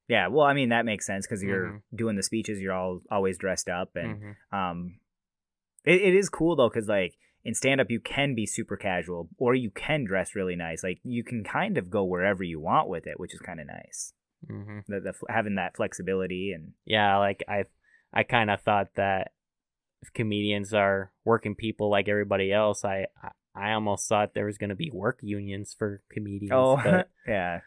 Yeah, well, I mean that makes sense because you're Mhm. doing the speeches. You're all always dressed up, and Mhm. um, it, it is cool though because like in stand up you can be super casual or you can dress really nice. Like you can kind of go wherever you want with it, which is kind of nice. Mhm. The, the having that flexibility and Yeah, like I I kind of thought that if comedians are working people like everybody else, I I, I almost thought there was going to be work unions for comedians. oh but (laughs) yeah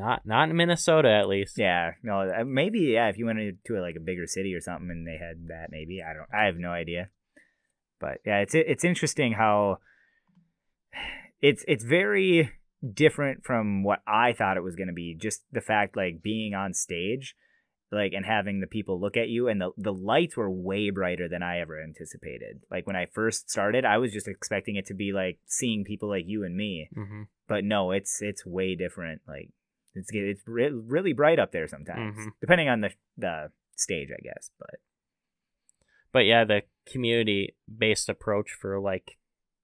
not not in Minnesota at least. yeah no uh, maybe yeah if you went into like a bigger city or something and they had that maybe I don't I have no idea. But yeah, it's it's interesting how it's it's very different from what I thought it was going to be. Just the fact like being on stage, like and having the people look at you, and the the lights were way brighter than I ever anticipated. Like when I first started, I was just expecting it to be like seeing people like you and me, hmm but no, it's it's way different. Like it's it's re- really bright up there sometimes, Mhm. depending on the the stage, I guess. But But yeah, the community based approach for like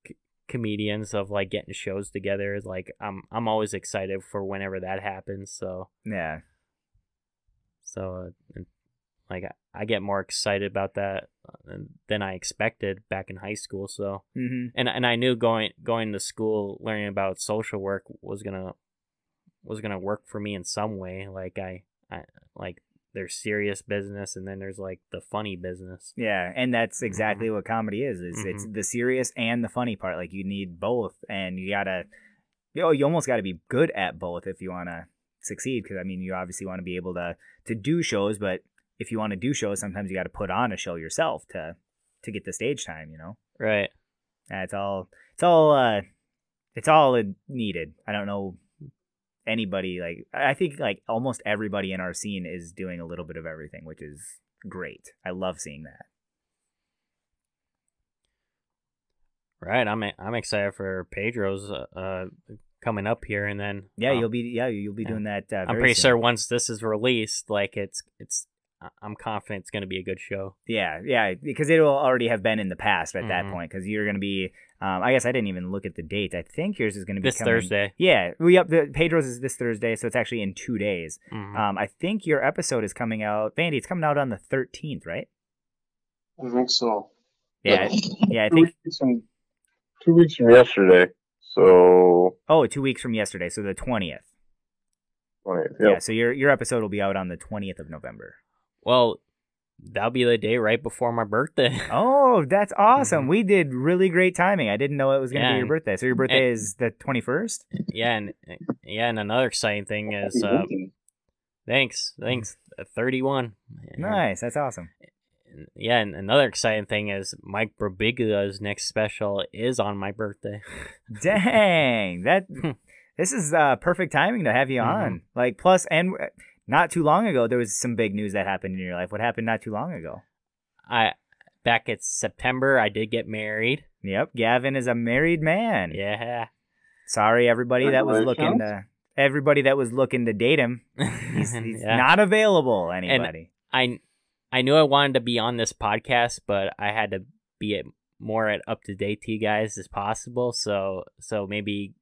c- comedians of like getting shows together is like I'm I'm always excited for whenever that happens. So yeah, so uh, like I- get more excited about that uh, than I expected back in high school. So hmm and and I knew going going to school learning about social work was gonna was gonna work for me in some way. Like I, I like there's serious business and then there's like the funny business. Yeah, and that's exactly what comedy is. Is it's Mhm. the serious and the funny part. Like you need both, and you gotta, you know, you almost got to be good at both if you want to succeed. Because I mean, you obviously want to be able to to do shows, but if you want to do shows, sometimes you got to put on a show yourself to to get the stage time. You know, Right. and it's all it's all uh it's all needed. I don't know anybody like I think like almost everybody in our scene is doing a little bit of everything, which is great. I love seeing that. Right. I'm I'm excited for Pedro's uh, uh coming up here and then Yeah, uh, you'll be yeah you'll be yeah. doing that. Uh, I'm pretty soon. sure once this is released, like it's it's I'm confident it's going to be a good show. Yeah, yeah, because it'll already have been in the past at that Mhm. point. Because you're going to be. Um, I guess I didn't even look at the date. I think yours is going to be This coming- Thursday. Yeah, we up the Pedro's is this Thursday, so it's actually in two days. Mhm. Um, I think your episode is coming out. Vandy, it's coming out on the 13th, right? I think so. Yeah, yeah. I think. weeks from, two weeks from yesterday. So, Oh, two weeks from yesterday, so the 20th. right, Yeah. yeah. so your your episode will be out on the 20th of November. Well, that'll be the day right before my birthday. (laughs) Oh, that's awesome. Mhm. We did really great timing. I didn't know it was going to Yeah, be your birthday. So your birthday is the 21st? yeah, and yeah, and another exciting thing is uh, thanks, thanks, uh, 31. Nice. That's awesome. Yeah, and another exciting thing is Mike Birbiglia's next special is on my birthday. (laughs) Dang. That (laughs) this is uh perfect timing to have you on. Like plus and not too long ago there was some big news that happened in your life. What happened not too long ago? I back at September, I did get married. Yep, Gavin is a married man. Yeah. Sorry everybody that was looking to everybody that was looking to date him. (laughs) He's, he's Yeah. not available anybody. I I knew I wanted to be on this podcast, but I had to be at, more at up to date to you guys as possible. So so maybe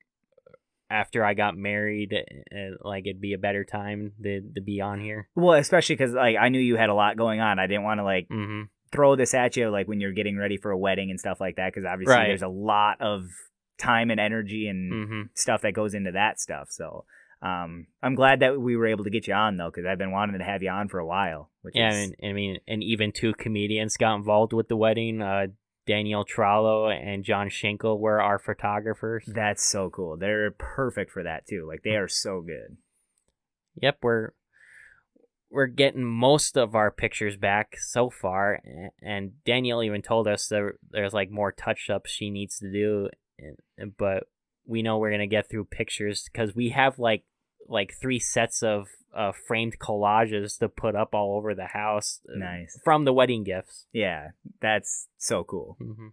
after I got married, uh, like it'd be a better time to to be on here. well, especially cuz like I knew you had a lot going on. I didn't want to like hmm throw this at you like when you're getting ready for a wedding and stuff like that because obviously Right. there's a lot of time and energy and hmm stuff that goes into that stuff. So um, I'm glad that we were able to get you on though because I've been wanting to have you on for a while. Which Yeah, I is, mean, I mean, and even two comedians got involved with the wedding. Uh, Danielle Trollo and John Schenkel were our photographers. that's so cool. They're perfect for that too. Like they are so good. Yep, we're we're getting most of our pictures back so far, and Danielle even told us there there's like more touch ups she needs to do, but we know we're gonna get through pictures because we have like like three sets of uh, framed collages to put up all over the house uh, Nice. from the wedding gifts. Yeah, that's so cool. Mm-hmm.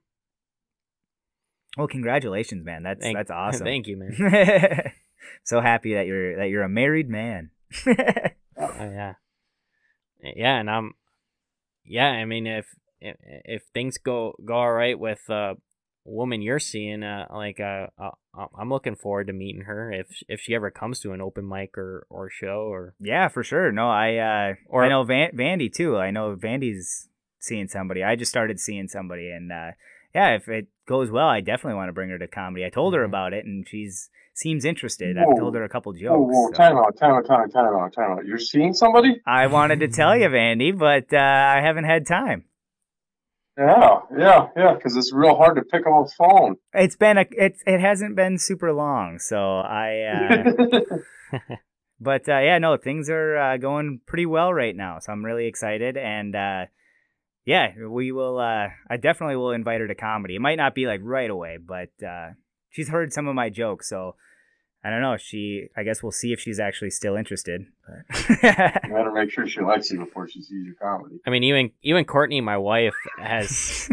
Well, congratulations, man. That's Thank, that's (laughs) awesome. Thank you, man. (laughs) so happy that you're that you're a married man. (laughs) Oh, yeah, yeah, and I'm, yeah. I mean, if if, if things go go all right with uh woman you're seeing, uh, like uh, uh, I'm looking forward to meeting her if if she ever comes to an open mic or or show or yeah, for sure. No, I uh, Or- I know Van- Vandy too. I know Vandy's seeing somebody. I just started seeing somebody, and uh, yeah, if it goes well, I definitely want to bring her to comedy. I told her Mhm. about it, and she's seems interested. Whoa. I've told her a couple jokes. Whoa, whoa, so. time out, time out, time out, time out, time out. You're seeing somebody? I wanted to tell you, (laughs) Vandy, but uh, I haven't had time. Yeah, yeah, yeah, because it's real hard to pick up a phone. It's been a it's it hasn't been super long, so I. Uh, (laughs) (laughs) but uh, yeah, no, things are uh, going pretty well right now, so I'm really excited, and uh, yeah, we will. Uh, I definitely will invite her to comedy. It might not be like right away, but uh, she's heard some of my jokes, so I don't know. She, I guess we'll see if she's actually still interested. But you (laughs) better make sure she likes you before she sees your comedy. I mean, even even Courtney, my wife, has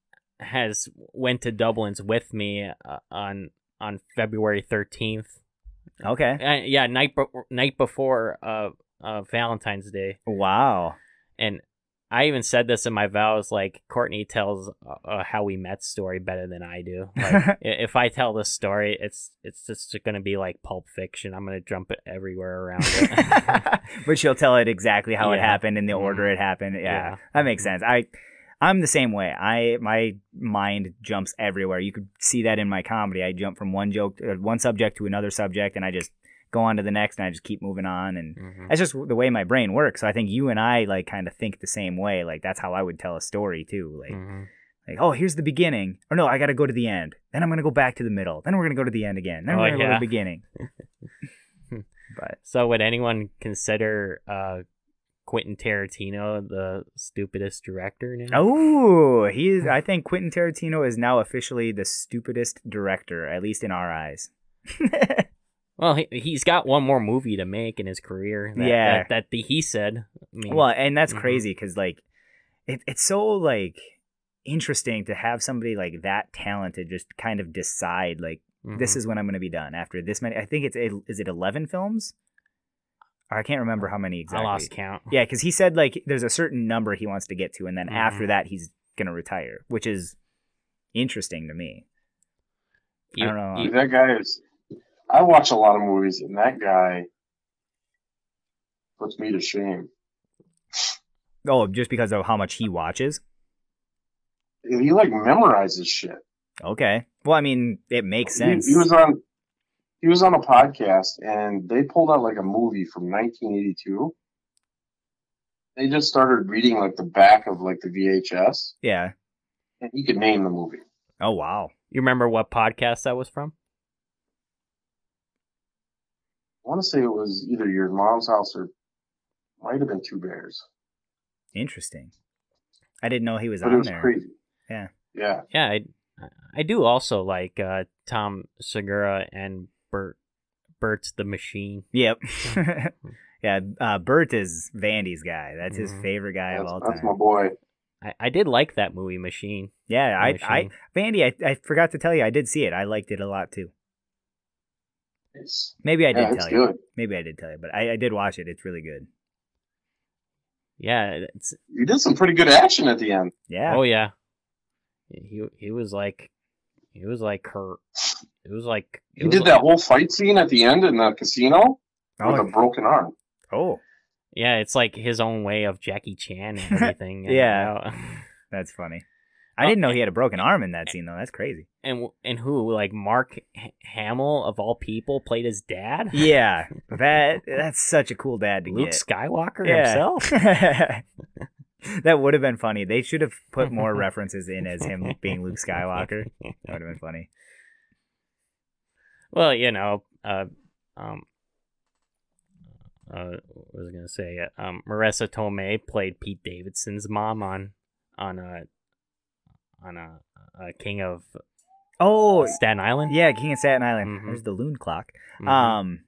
(laughs) has went to Dublin's with me uh, on on February 13th. okay. Uh, yeah, night be- night before uh, uh Valentine's Day. Wow. and I even said this in my vows. Like Courtney tells uh, uh, how we met story better than I do. (laughs) Like, if I tell this story, it's it's just gonna be like Pulp Fiction. I'm gonna jump it everywhere around it. (laughs) but she'll tell it exactly how it happened in the order Mhm. it happened. Yeah, Yeah. that makes sense. I, I'm the same way. I my mind jumps everywhere. You could see that in my comedy. I jump from one joke, uh, one subject to another subject, and I just go on to the next, and I just keep moving on, and Mhm. that's just the way my brain works. So I think you and I like kind of think the same way. Like that's how I would tell a story too. Like Mhm. like oh here's the beginning, or no I got to go to the end, then I'm gonna go back to the middle, then we're gonna go to the end again, then Oh, we're gonna go to the beginning. (laughs) but So would anyone consider uh, Quentin Tarantino the stupidest director now? oh he is. I (laughs) think Quentin Tarantino is now officially the stupidest director, at least in our eyes. (laughs) Well, he, he's got one more movie to make in his career. That, Yeah. that, that the, he said. I mean, Well, and that's Mhm. crazy because like it, it's so like interesting to have somebody like that talented just kind of decide like this mhm. is when I'm going to be done after this many. I think it's is it eleven films? Or I can't remember how many exactly. I lost count. Yeah, because he said like there's a certain number he wants to get to, and then after Mhm. that he's gonna retire, which is interesting to me. You- I don't know. you- That guy is. I watch a lot of movies, and that guy puts me to shame. Oh, just because of how much he watches. He like memorizes shit. Okay. Well, I mean, it makes He- sense. He, was on. He was on a podcast, and they pulled out like a movie from 1982. They just started reading like the back of like the VHS, yeah. and he could name the movie. Oh wow. You remember what podcast that was from? I want to say it was either your mom's house or might have been Two Bears, Interesting. I didn't know he was but it on was there. crazy. Yeah. Yeah. Yeah, I, I do also like uh, Tom Segura and Bert Bert's the Machine. Yep. (laughs) (laughs) yeah. Uh, Bert is Vandy's guy. That's his Mhm. favorite guy of That's, all that's my boy. I, I did like that movie, Machine. Yeah, The I, I, Vandy, I, I forgot to tell you, I did see it. I liked it a lot too. It's, Maybe I did yeah, tell you. good. Maybe I did tell you, but I, I did watch it. It's really good. yeah, it's You did some pretty good action at the end. Yeah. oh yeah. He he was like he was like her. It was like it He was did like- that whole fight scene at the end in the casino oh, with a Oh, broken arm. oh, Yeah, it's like his own way of Jackie Chan and (laughs) everything. Yeah. you know. (laughs) that's funny. I Oh, didn't know he had a broken arm in that scene though. That's crazy. and and who like Mark Hamill of all people played his dad? Yeah, (laughs) that that's such a cool dad to get. Luke get. Skywalker Yeah. himself. (laughs) that would have been funny. They should have put more (laughs) references in as him being Luke Skywalker. That would have been funny. Well, you know, uh, um, uh, what was I gonna say? Um, Marisa Tomei played Pete Davidson's mom on on a on a, a King of Oh, Staten Island. yeah, King of Staten Island. Mhm. There's the loon clock. Mhm. Um,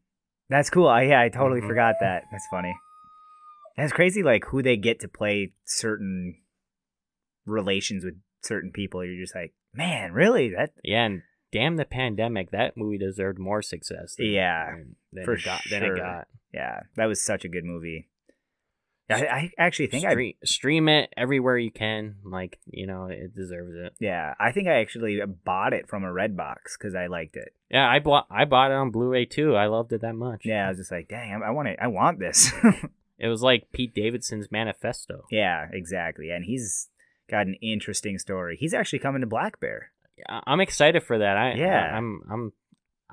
that's cool. I yeah, I totally Mhm. forgot that. That's funny. That's crazy. Like who they get to play certain relations with certain people. You're just like, man, really? That yeah, and damn the pandemic, that movie deserved more success. Than, Yeah, than, than for it got, sure. it got. yeah, that was such a good movie. I, I actually think I Stream, stream it everywhere you can. Like you know, it deserves it. yeah I think I actually bought it from a Redbox because I liked it. Yeah, I bought I bought it on Blu-ray too. I loved it that much. Yeah, I was just like, dang, I, I want it. I want this. (laughs) It was like Pete Davidson's manifesto. yeah, exactly. And he's got an interesting story. He's actually coming to Black Bear. I'm excited for that. I Yeah. I, am I'm I'm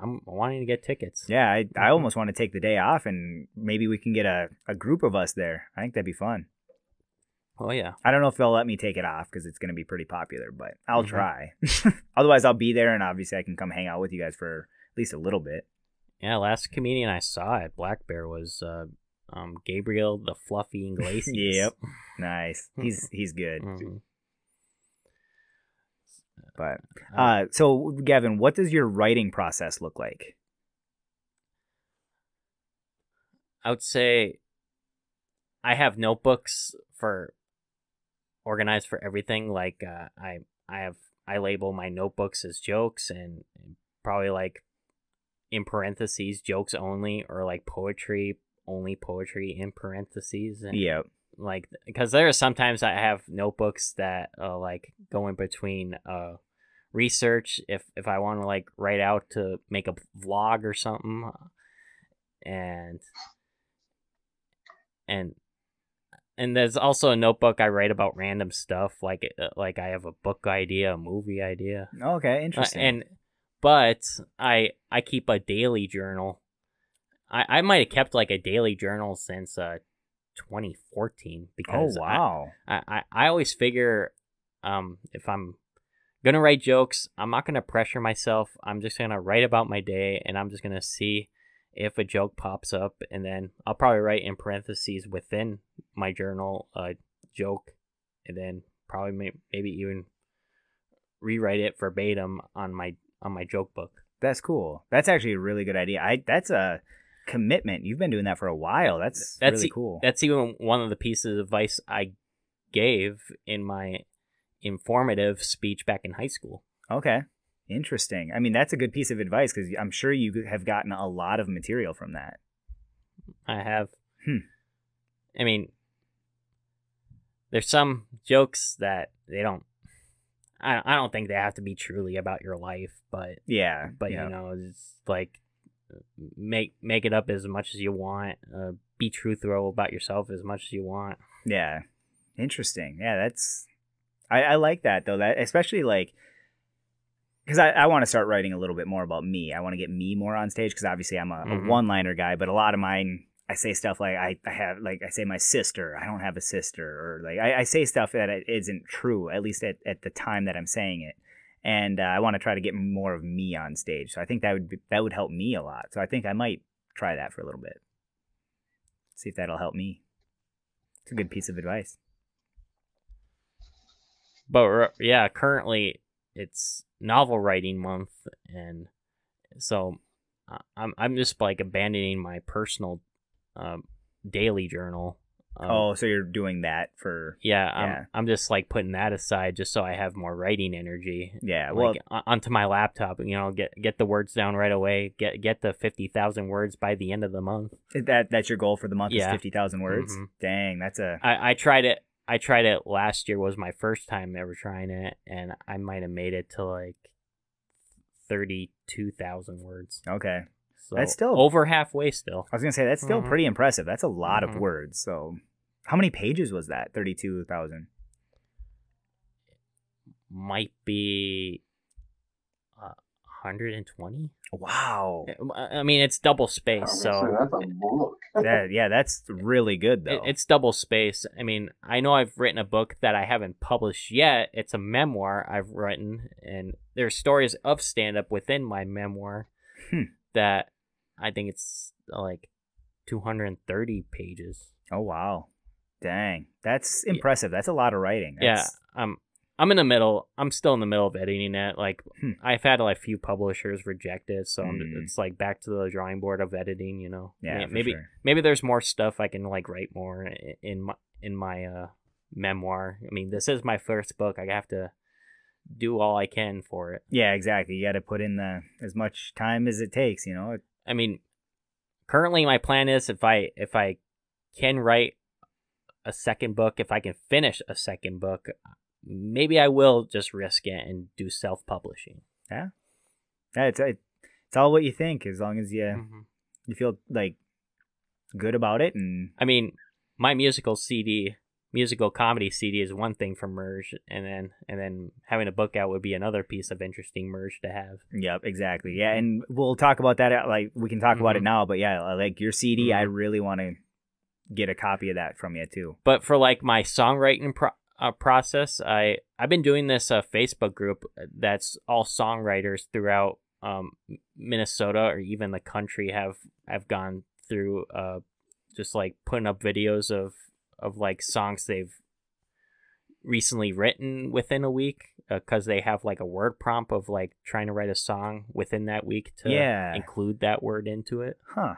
wanting to get tickets. Yeah, I, I Mhm. almost want to take the day off and maybe we can get a, a group of us there. I think that'd be fun. Oh yeah. I don't know if they'll let me take it off because it's going to be pretty popular, but I'll Mhm. try. (laughs) Otherwise, I'll be there and obviously I can come hang out with you guys for at least a little bit. Yeah, last comedian I saw at Black Bear was uh, um, Gabriel the Fluffy (laughs) Iglesias. Yep. Nice. He's he's good. Mhm. But uh, so Gavin, what does your writing process look like? I would say I have notebooks for organized for everything. Like uh, I I have I label my notebooks as jokes and probably like in parentheses jokes only or like poetry only poetry in parentheses and Yep. Like because there are sometimes I have notebooks that uh, like go in between uh research if if I want to like write out to make a vlog or something. And and and there's also a notebook I write about random stuff like uh, like I have a book idea a movie idea. Okay, uh, interesting. and but I I keep a daily journal. I, I might have kept like a daily journal since uh 2014 Oh because I- wow. I, I, I always figure um if I'm gonna write jokes, I'm not gonna pressure myself. I'm just gonna write about my day and I'm just gonna see if a joke pops up and then I'll probably write in parentheses within my journal a joke and then probably may, maybe even rewrite it verbatim on my on my joke book. That's cool. That's actually a really good idea. I that's a commitment. You've been doing that for a while. That's, That's really e- cool. That's even one of the pieces of advice I gave in my informative speech back in high school. Okay. Interesting. I mean, that's a good piece of advice because I'm sure you have gotten a lot of material from that. I have. Hmm. I mean, there's some jokes that they don't. I I don't think they have to be truly about your life, but Yeah. but yeah. you know, it's like make make it up as much as you want. Uh, be truthful about yourself as much as you want. Yeah. Interesting. Yeah, that's I, I like that though. That especially like because I, I want to start writing a little bit more about me. I want to get me more on stage because obviously I'm a, Mhm. a one liner guy, but a lot of mine I say stuff like I, I have like I say my sister. I don't have a sister, or like I, I say stuff that it isn't true. At least at, at the time that I'm saying it, and uh, I want to try to get more of me on stage. So I think that would be, that would help me a lot. So I think I might try that for a little bit. See if that'll help me. It's a good piece of advice. But yeah, currently it's novel writing month, and so I- I'm I'm just like abandoning my personal um, daily journal. Um, oh, so you're doing that for yeah, I'm yeah. I'm just like putting that aside just so I have more writing energy. yeah. Well, like onto my laptop, you know, get get the words down right away. Get get the fifty thousand words by the end of the month. that that's your goal for the month is Yeah. fifty thousand words. Mhm. Dang, that's a I I tried it. I tried it last year. Was my first time ever trying it, and I might have made it to like thirty two thousand words. okay. So That's still- over halfway. Still I was gonna say that's still Mhm. pretty impressive. That's a lot of Mhm. words. So, how many pages was that? Thirty-two thousand. might be uh, hundred and twenty. Wow. I mean, it's double space, so gonna that's a book. that, yeah, that's really good though. It, it's double space. I mean, I know I've written a book that I haven't published yet. It's a memoir I've written, and there's stories of stand up within my memoir Hmm. that I think it's uh, like 230 pages. oh wow. Dang, that's Yeah. impressive. That's a lot of writing. Yeah, That's, um, I'm in the middle. I'm still in the middle of editing it. Like, Hmm. I've had like a few publishers reject it, so I'm- Hmm. it's like back to the drawing board of editing. You know, Yeah, maybe sure. maybe there's more stuff I can like write more in my in my uh memoir. I mean, this is my first book. I have to do all I can for it. Yeah, exactly. You got to put in the as much time as it takes. You know. I mean, currently my plan is if I if I can write a second book, if I can finish a second book, maybe I will just risk it and do self publishing. Yeah, it's it, it's all what you think. As long as you Mm-hmm. you feel like good about it, and I mean, my musical CD, musical comedy CD is one thing for merge, and then and then having a book out would be another piece of interesting merge to have. Yep, exactly. Yeah, and we'll talk about that. uh, Like we can talk about it Mhm. now, but yeah, uh, like your CD, I Mhm. really want to get a copy of that from you too. But for like my songwriting pro- uh, process, I I've been doing this uh, Facebook group that's all songwriters throughout um, Minnesota or even the country have have gone through uh, just like putting up videos of of like songs they've recently written within a week because they have like a word prompt of like trying to write a song within that week to Yeah. include that word into it. Huh.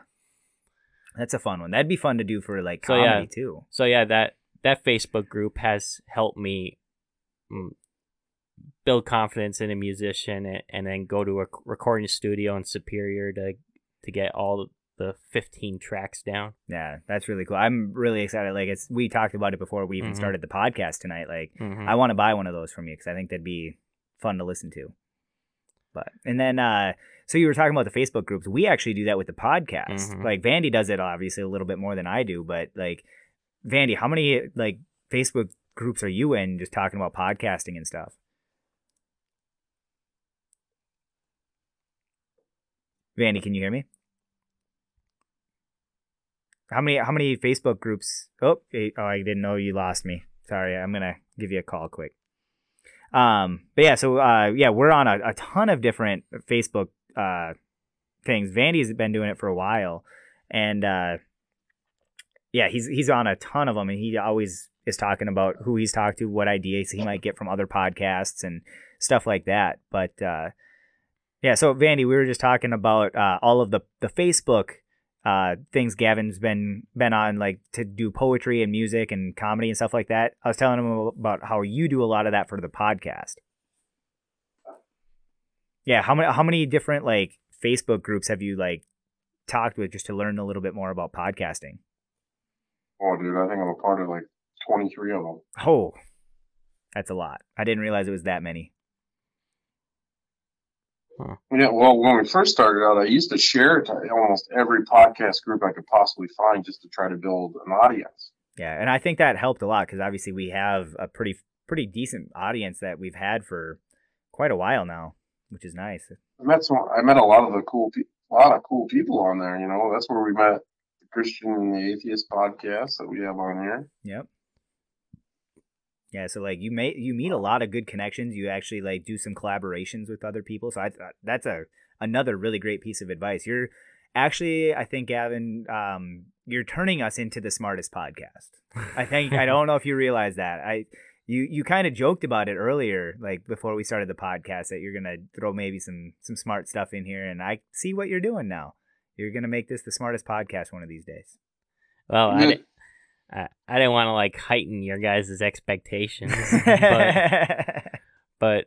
That's a fun one. That'd be fun to do for like So, comedy yeah. too. So yeah, that that Facebook group has helped me mm, build confidence in a musician and, and then go to a recording studio in Superior to to get all the 15 tracks down. Yeah, that's really cool. I'm really excited. Like it's we talked about it before we even Mhm. started the podcast tonight. Like Mhm. I want to buy one of those from you because I think that'd be fun to listen to. But and then uh so you were talking about the Facebook groups. We actually do that with the podcast. Mhm. Like Vandy does it obviously a little bit more than I do, but like Vandy, how many like Facebook groups are you in just talking about podcasting and stuff? Vandy, can you hear me? How many how many Facebook groups? Oh, oh, I didn't know you lost me. Sorry, I'm gonna give you a call quick. Um, but yeah, so uh, yeah, we're on a, a ton of different Facebook uh things. Vandy's been doing it for a while, and uh, yeah, he's he's on a ton of them, and he always is talking about who he's talked to, what ideas he might get from other podcasts and stuff like that. But uh, yeah, so Vandy, we were just talking about uh, all of the the Facebook uh, things Gavin's been been on, like to do poetry and music and comedy and stuff like that. I was telling him about how you do a lot of that for the podcast. Yeah, how many how many different like Facebook groups have you like talked with just to learn a little bit more about podcasting? Oh, dude, I think I'm a part of like 23 of them. Oh, that's a lot. I didn't realize it was that many. Yeah, well, when we first started out, I used to share it to almost every podcast group I could possibly find just to try to build an audience. Yeah, and I think that helped a lot because obviously we have a pretty pretty decent audience that we've had for quite a while now, which is nice. I met some, I met a lot of the cool, pe- a lot of cool people on there. You know, that's where we met the Christian and the Atheist podcast that we have on here. Yep. Yeah, so like you may you meet a lot of good connections. You actually like do some collaborations with other people. So I thought that's a another really great piece of advice. You're actually, I think, Gavin, um, you're turning us into the smartest podcast. I think I don't know if you realize that. I you you kind of joked about it earlier, like before we started the podcast, that you're gonna throw maybe some some smart stuff in here, and I see what you're doing now. You're gonna make this the smartest podcast one of these days. Well, I, di- I, I didn't want to like heighten your guys' expectations, (laughs) but but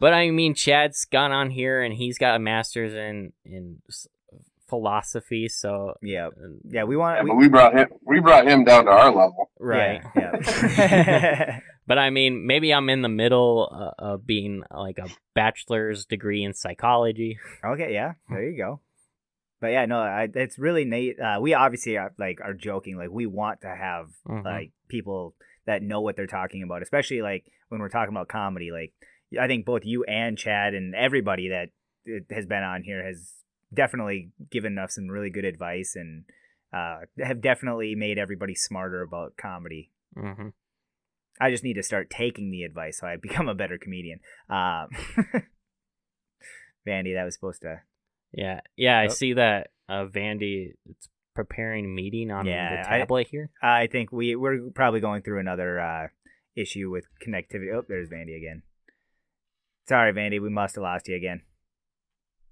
but I mean, Chad's gone on here and he's got a master's in in philosophy, so yeah, uh, yeah. We Yeah, want but we brought him, we brought him down to our level. right. Yeah. yeah. (laughs) (laughs) But I mean, maybe I'm in the middle uh, of being like a bachelor's degree in psychology. Okay, yeah, there you go. But yeah, no, I, it's really neat. Uh, we obviously are, like are joking, like we want to have Mhm. like people that know what they're talking about, especially like when we're talking about comedy. Like I think both you and Chad and everybody that uh, has been on here has definitely given us some really good advice and uh, have definitely made everybody smarter about comedy. hmm I just need to start taking the advice so I (laughs) become a better comedian. Um, (laughs) Vandy, that was supposed to. Yeah, yeah. I Oh. see that uh, Vandy It's preparing meeting on Yeah, the I- here. I think we we're probably going through another uh, issue with connectivity. Oh, there's Vandy again. Sorry, Vandy, we must have lost you again.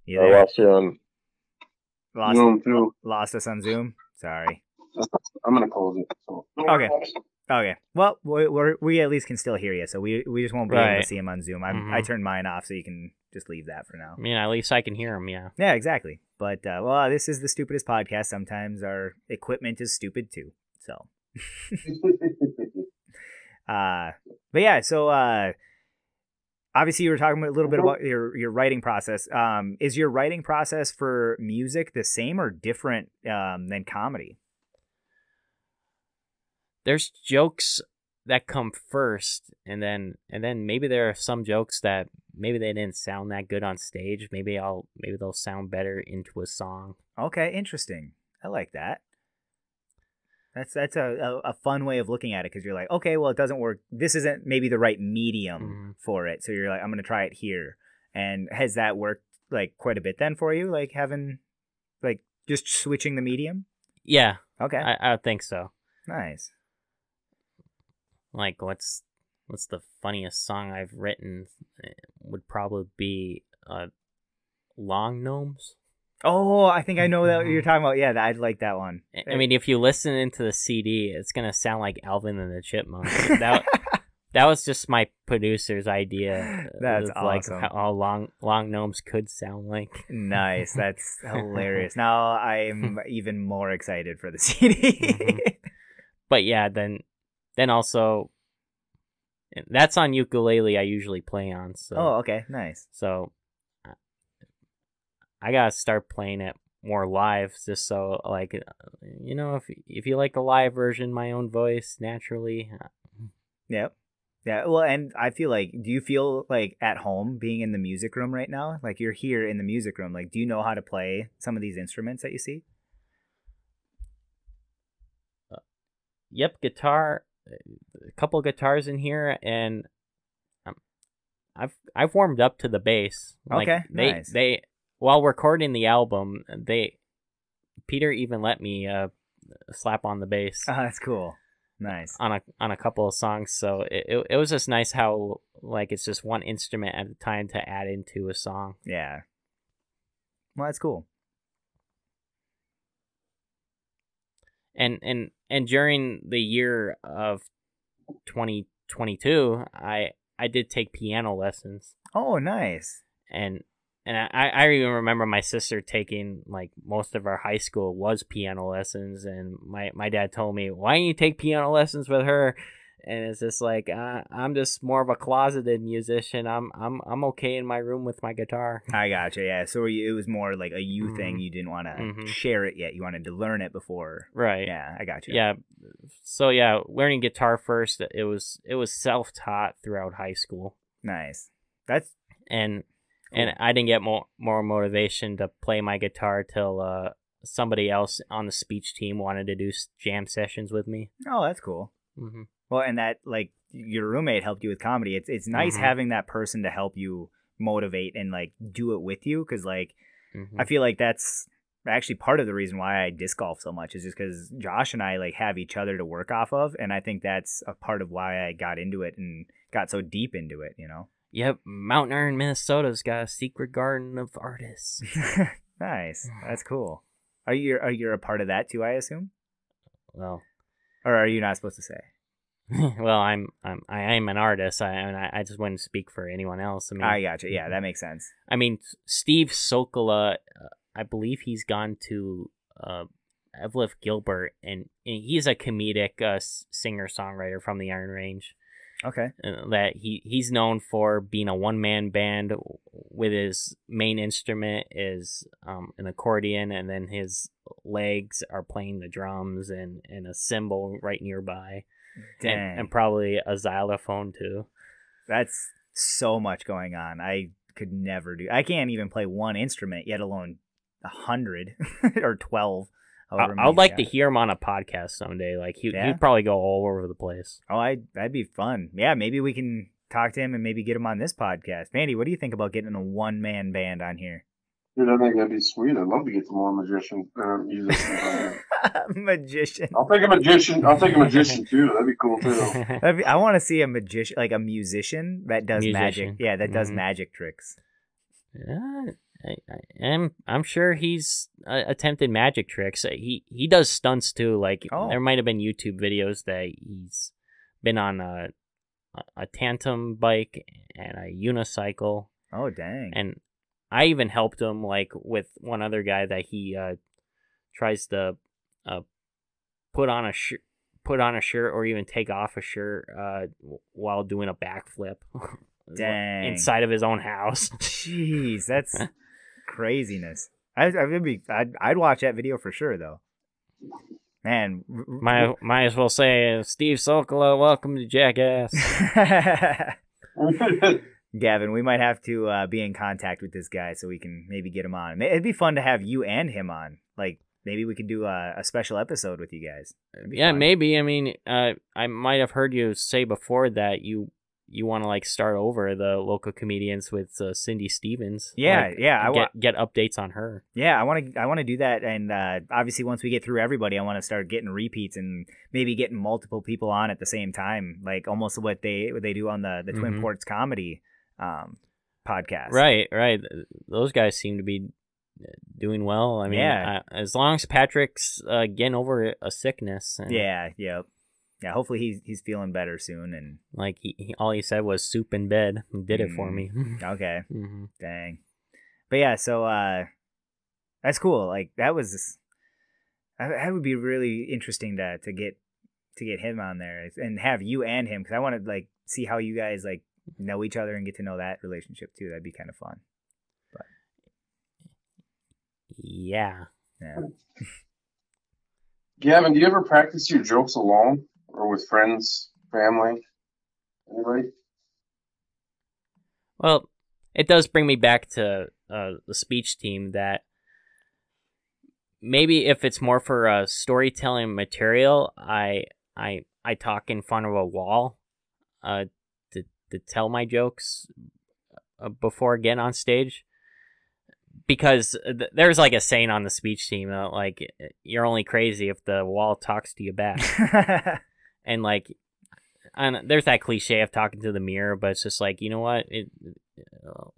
You I there? lost you on Lost, Zoom too. lost us on Zoom. Sorry. (laughs) I'm gonna close it. So. Okay. Okay. Well, we we're, at least can still hear you, so we we just won't be able to see him on Zoom. I'm, I turned mine off, so you can just leave that for now. I mean, at least I can hear them. Yeah. Yeah, exactly. But uh, well, this is the stupidest podcast. Sometimes our equipment is stupid too. So, (laughs) uh, but yeah. So, uh, obviously, you were talking a little bit about your your writing process. Um, is your writing process for music the same or different um, than comedy? There's jokes that come first, and then and then maybe there are some jokes that maybe they didn't sound that good on stage. Maybe I'll maybe they'll sound better into a song. Okay, interesting. I like that. That's that's a, a, a fun way of looking at it because you're like, okay, well, it doesn't work. This isn't maybe the right medium Mhm. for it. So you're like, I'm gonna try it here. And has that worked like quite a bit then for you? Like having, like just switching the medium. Yeah, Okay, I, I think so. nice. Like what's what's the funniest song I've written? It would probably be uh, Long Gnomes. Oh, I think I know that what Mm-hmm. you're talking about. Yeah, I'd like that one. I- mean, if you listen into the CD, it's gonna sound like Alvin and the Chipmunks. that (laughs) that was just my producer's idea. That's of, like awesome. how, how long long gnomes could sound like. nice. That's (laughs) hilarious. Now I'm (laughs) even more excited for the CD. Mhm. But yeah, then then also that's on ukulele. I usually play on. So oh, okay, nice. so uh, I gotta start playing it more live, just so like uh, you know if if you like the live version, my own voice naturally. uh, Yep. Yeah. Well, and I feel like, do you feel like at home being in the music room right now? Like you're here in the music room. Like, do you know how to play some of these instruments that you see? yep, guitar, a couple guitars in here, and um, I've I've warmed up to the bass. Like, Okay, they nice. they while recording the album, they Peter even let me uh slap on the bass Oh, that's cool. Nice. on a on a couple of songs. So it, it it was just nice how like it's just one instrument at a time to add into a song. Yeah. Well, that's cool. And and and during the year of 2022 i i did take piano lessons. Oh, nice. and and I, I even remember my sister taking like most of our high school was piano lessons. And my, my dad told me why don't you take piano lessons with her and it's just like uh, i'm just more of a closeted musician i'm i'm i'm okay in my room with my guitar (laughs) I gotcha. Yeah. So it was more like a you thing. Mhm. You didn't want to Mhm. share it yet. You wanted to learn it before. right Yeah, I got you. yeah so yeah learning guitar first it was it was self-taught throughout high school Nice. That's and and I didn't get more more motivation to play my guitar till uh somebody else on the speech team wanted to do jam sessions with me. oh, that's cool. hmm Well, and that like your roommate helped you with comedy. It's it's nice Mhm. having that person to help you motivate and like do it with you because like hmm I feel like that's actually part of the reason why I disc golf so much is just because Josh and I like have each other to work off of, and I think that's a part of why I got into it and got so deep into it. You know. Yep, Mountain Iron, Minnesota's got a secret garden of artists. (laughs) nice. That's cool. Are you are you a part of that too? I assume, Well, or are you not supposed to say? (laughs) well, I'm I'm I am an artist. I and I, I just wouldn't speak for anyone else. I mean, I gotcha. Yeah, that makes sense. I mean, Steve Sokola, uh, I believe he's gone to uh, Evelyn Gilbert, and, and he's a comedic uh, singer songwriter from the Iron Range. Okay. uh, that he he's known for being a one man band with his main instrument is um, an accordion and then his legs are playing the drums and, and a cymbal right nearby. And, and probably a xylophone too That's so much going on. I could never do. I can't even play one instrument, yet alone a hundred (laughs) or twelve. I, I'd like to hear him on a podcast someday like he, Yeah? he'd probably go all over the place Oh, I that'd be fun. Yeah, maybe we can talk to him and maybe get him on this podcast. Mandy, what do you think about getting a one man band on here? Dude, I think that'd be sweet. I'd love to get some more magician uh, musicians on here. (laughs) magician. I'll take a magician. I'll take a magician (laughs) too. That'd be cool too. That'd be- I want to see a magician, like a musician that does magic. Yeah, that does Mhm. magic tricks. Yeah, I, I am. I'm sure he's uh, attempted magic tricks. Uh, He he does stunts too. Like Oh. there might have been YouTube videos that he's been on a a tandem bike and a unicycle, Oh dang! and I even helped him like with one other guy that he uh, tries to uh, put on a shirt. Put on a shirt or even take off a shirt uh, while doing a backflip (laughs) Dang. inside of his own house. (laughs) Jeez, that's (laughs) craziness. I, I would be. I'd, I'd watch that video for sure, though. Man, Might might as well say uh, Steve Sokola, welcome to Jackass. Gavin, we might have to uh, be in contact with this guy so we can maybe get him on. It'd be fun to have you and him on. Like maybe we could do a, a special episode with you guys. Yeah, fun. maybe. I mean, uh, I might have heard you say before that you you want to like start over the local comedians with uh, Cindy Stevens. Yeah, Like, yeah, I wa- get get updates on her. Yeah, I want to. I want to do that, and uh, obviously, once we get through everybody, I want to start getting repeats and maybe getting multiple people on at the same time, like almost what they what they do on the the Twin Mhm. Ports comedy um, podcast. Right, right. Those guys seem to be doing well. I mean, Yeah. uh, as long as Patrick's uh, getting over a sickness. And, Yeah. Yep. Yeah. Hopefully, he's he's feeling better soon. And Like he, he all he said was soup in bed. He did it for Mm. me. (laughs) okay, hmm dang. But yeah, so uh, that's cool. Like that was that that would be really interesting to to get to get him on there and have you and him because I want to like see how you guys like know each other and get to know that relationship too. That'd be kind of fun. Yeah. Yeah. Gavin, do you ever practice your jokes alone or with friends, family, anybody? Well, it does bring me back to uh, the speech team that maybe if it's more for uh, storytelling material, I I I talk in front of a wall, uh, to to tell my jokes uh, before getting on stage. Because th- there's like a saying on the speech team that like you're only crazy if the wall talks to you back, (laughs) and like, and there's that cliche of talking to the mirror, but it's just like you know what, it, uh,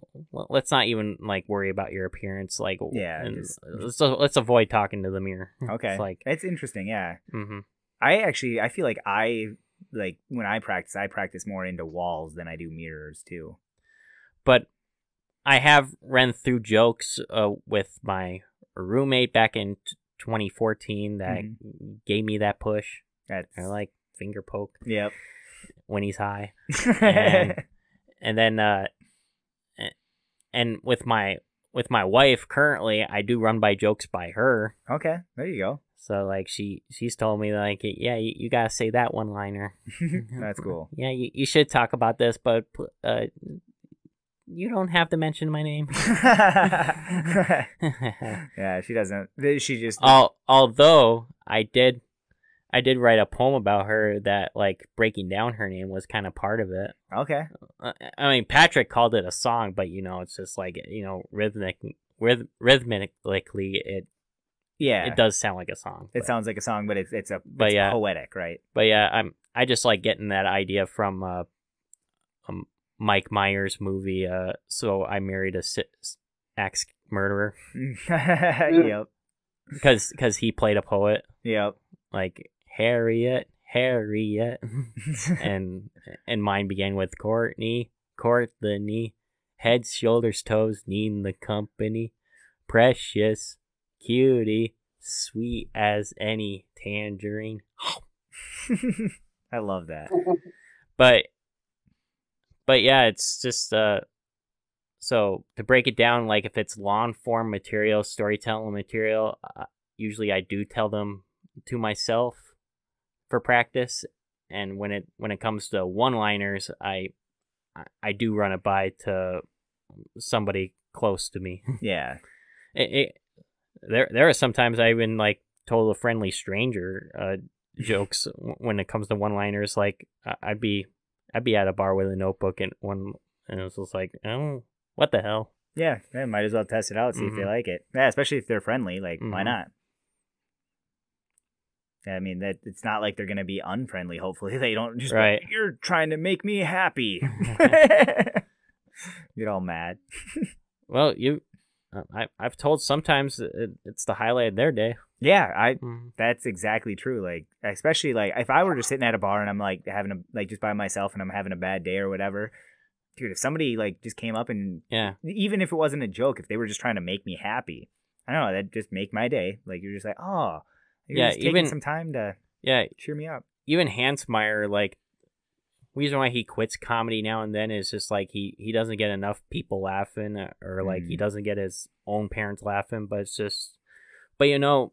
let's not even like worry about your appearance. Like, Yeah, just- let's let's avoid talking to the mirror. (laughs) okay. it's like, it's interesting. Yeah. hmm I actually I feel like I like when I practice I practice more into walls than I do mirrors too. but I have ran through jokes uh, with my roommate back in t- 2014 that gave me that push. That's I like finger poke Yep. when he's high, And- (laughs) and then uh, and with my with my wife currently, I do run by jokes by her. okay, there you go. So like she she's told me like yeah you, you gotta say that one liner. (laughs) That's cool. (laughs) Yeah, you, you should talk about this, but uh, you don't have to mention my name. (laughs) (laughs) yeah, she doesn't. She just Al- although I did, I did write a poem about her that like breaking down her name was kind of part of it. okay. Uh, I mean, Patrick called it a song, but you know, it's just like you know, rhythmic, rhyth- rhythmically, it Yeah, it does sound like a song. It but, sounds like a song, but it's it's a But it's yeah. poetic, right? but yeah, I'm I just like getting that idea from uh, um, Mike Myers movie. Uh, so I married a si- axe murderer (laughs) yep. because because he played a poet Yep. like Harriet, Harriet. (laughs) and and mine began with Courtney, Courtney, heads, shoulders, toes, needing the company, precious, cutie, sweet as any tangerine. (laughs) I love that. But but yeah, it's just uh so to break it down like if it's long form material, storytelling material, uh, usually I do tell them to myself for practice and when it when it comes to one-liners, I I- I do run it by to somebody close to me. (laughs) Yeah. it, it, there there are sometimes I even like told a friendly stranger uh, jokes when it comes to one liners. Like I'd be I'd be at a bar with a notebook and one and it was just like oh what the hell Yeah. Yeah. Might as well test it out, see if they Mhm. like it. Yeah, especially if they're friendly. Like, why Mhm. not? I mean that it's not like they're gonna be unfriendly. (laughs) Hopefully, they don't just Right. You're trying to make me happy. (laughs) (laughs) Get all mad. well you I I've told sometimes it, it's the highlight of their day. Yeah, I Mhm. That's exactly true. Like, especially like if I were just sitting at a bar and I'm like having a like just by myself and I'm having a bad day or whatever, dude. If somebody like just came up and Yeah, even if it wasn't a joke, if they were just trying to make me happy, I don't know, that just make my day. Like you're just like, oh, you're Yeah, just taking even- some time to yeah. cheer me up. Even Hansmeyer like. Reason why he quits comedy now and then is just like he he doesn't get enough people laughing uh, or like he Mm. doesn't get his own parents laughing but it's just but you know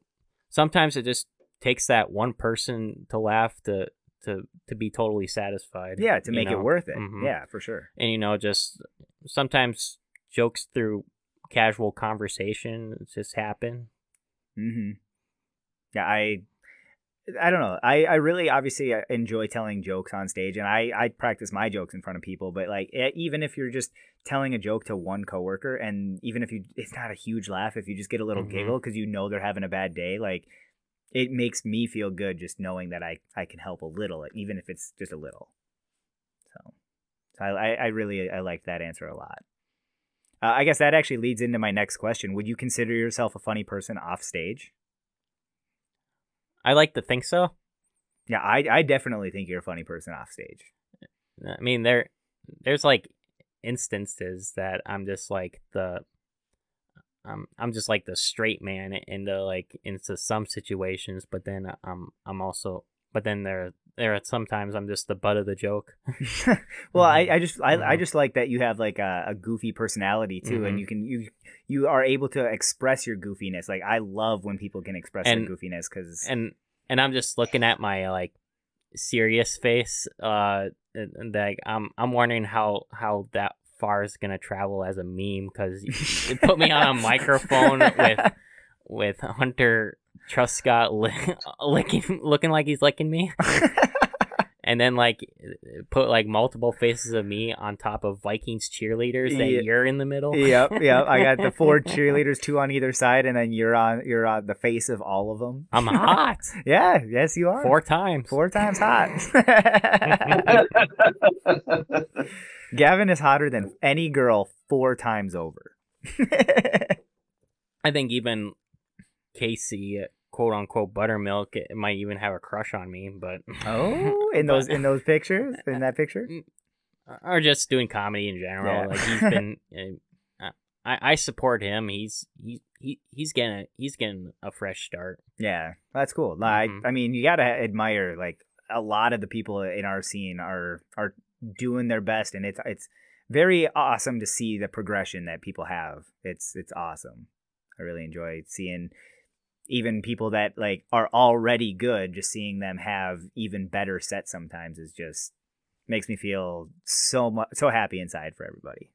sometimes it just takes that one person to laugh to to to be totally satisfied Yeah, to make know? it worth it. Mhm. Yeah, for sure. and you know just sometimes jokes through casual conversation just happen hmm Yeah, I, I don't know. I, I really obviously uh, enjoy telling jokes on stage, and I, I practice my jokes in front of people. But like, even if you're just telling a joke to one coworker, and even if you, it's not a huge laugh, if you just get a little Mhm. giggle because you know they're having a bad day, like, it makes me feel good just knowing that I, I can help a little, even if it's just a little. So, so I, I, I really I like that answer a lot. Uh, I guess that actually leads into my next question. Would you consider yourself a funny person off stage? I like to think so Yeah, I I definitely think you're a funny person off stage. i mean there there's like instances that i'm just like the um, I'm just like the straight man into like into some situations, but then I'm I'm also but then there there are sometimes I'm just the butt of the joke. (laughs) well, I, I just I, I Mhm. just like that you have like a, a goofy personality too, and Mhm. you can you you are able to express your goofiness. Like I love when people can express And- their goofiness because and and I'm just looking at my like serious face. Uh, and, and like I'm I'm wondering how how that far is gonna travel as a meme because you put me on a (laughs) microphone with with Hunter trust Scott li- (laughs) licking, looking like he's licking me, (laughs) and then like put like multiple faces of me on top of Vikings cheerleaders that Yeah. you're in the middle. yep, yep. I got the four (laughs) cheerleaders, two on either side, and then you're on you're on the face of all of them. I'm hot Yeah, yes, you are. four times. Four times hot. Gavin is hotter than any girl four times over. I think even Casey, quote unquote buttermilk, it might even have a crush on me, but oh, (laughs) in those in those pictures, in that picture. or just doing comedy in general. Yeah. Like he's been, (laughs) uh, I I support him. He's he, he he's getting a, he's getting a fresh start. Yeah, that's cool. Like, Mhm. I mean, you gotta admire like a lot of the people in our scene are are doing their best, and it's it's very awesome to see the progression that people have. It's it's awesome. I really enjoy seeing even people that like are already good. Just seeing them have even better sets sometimes is just makes me feel so much so happy inside for everybody.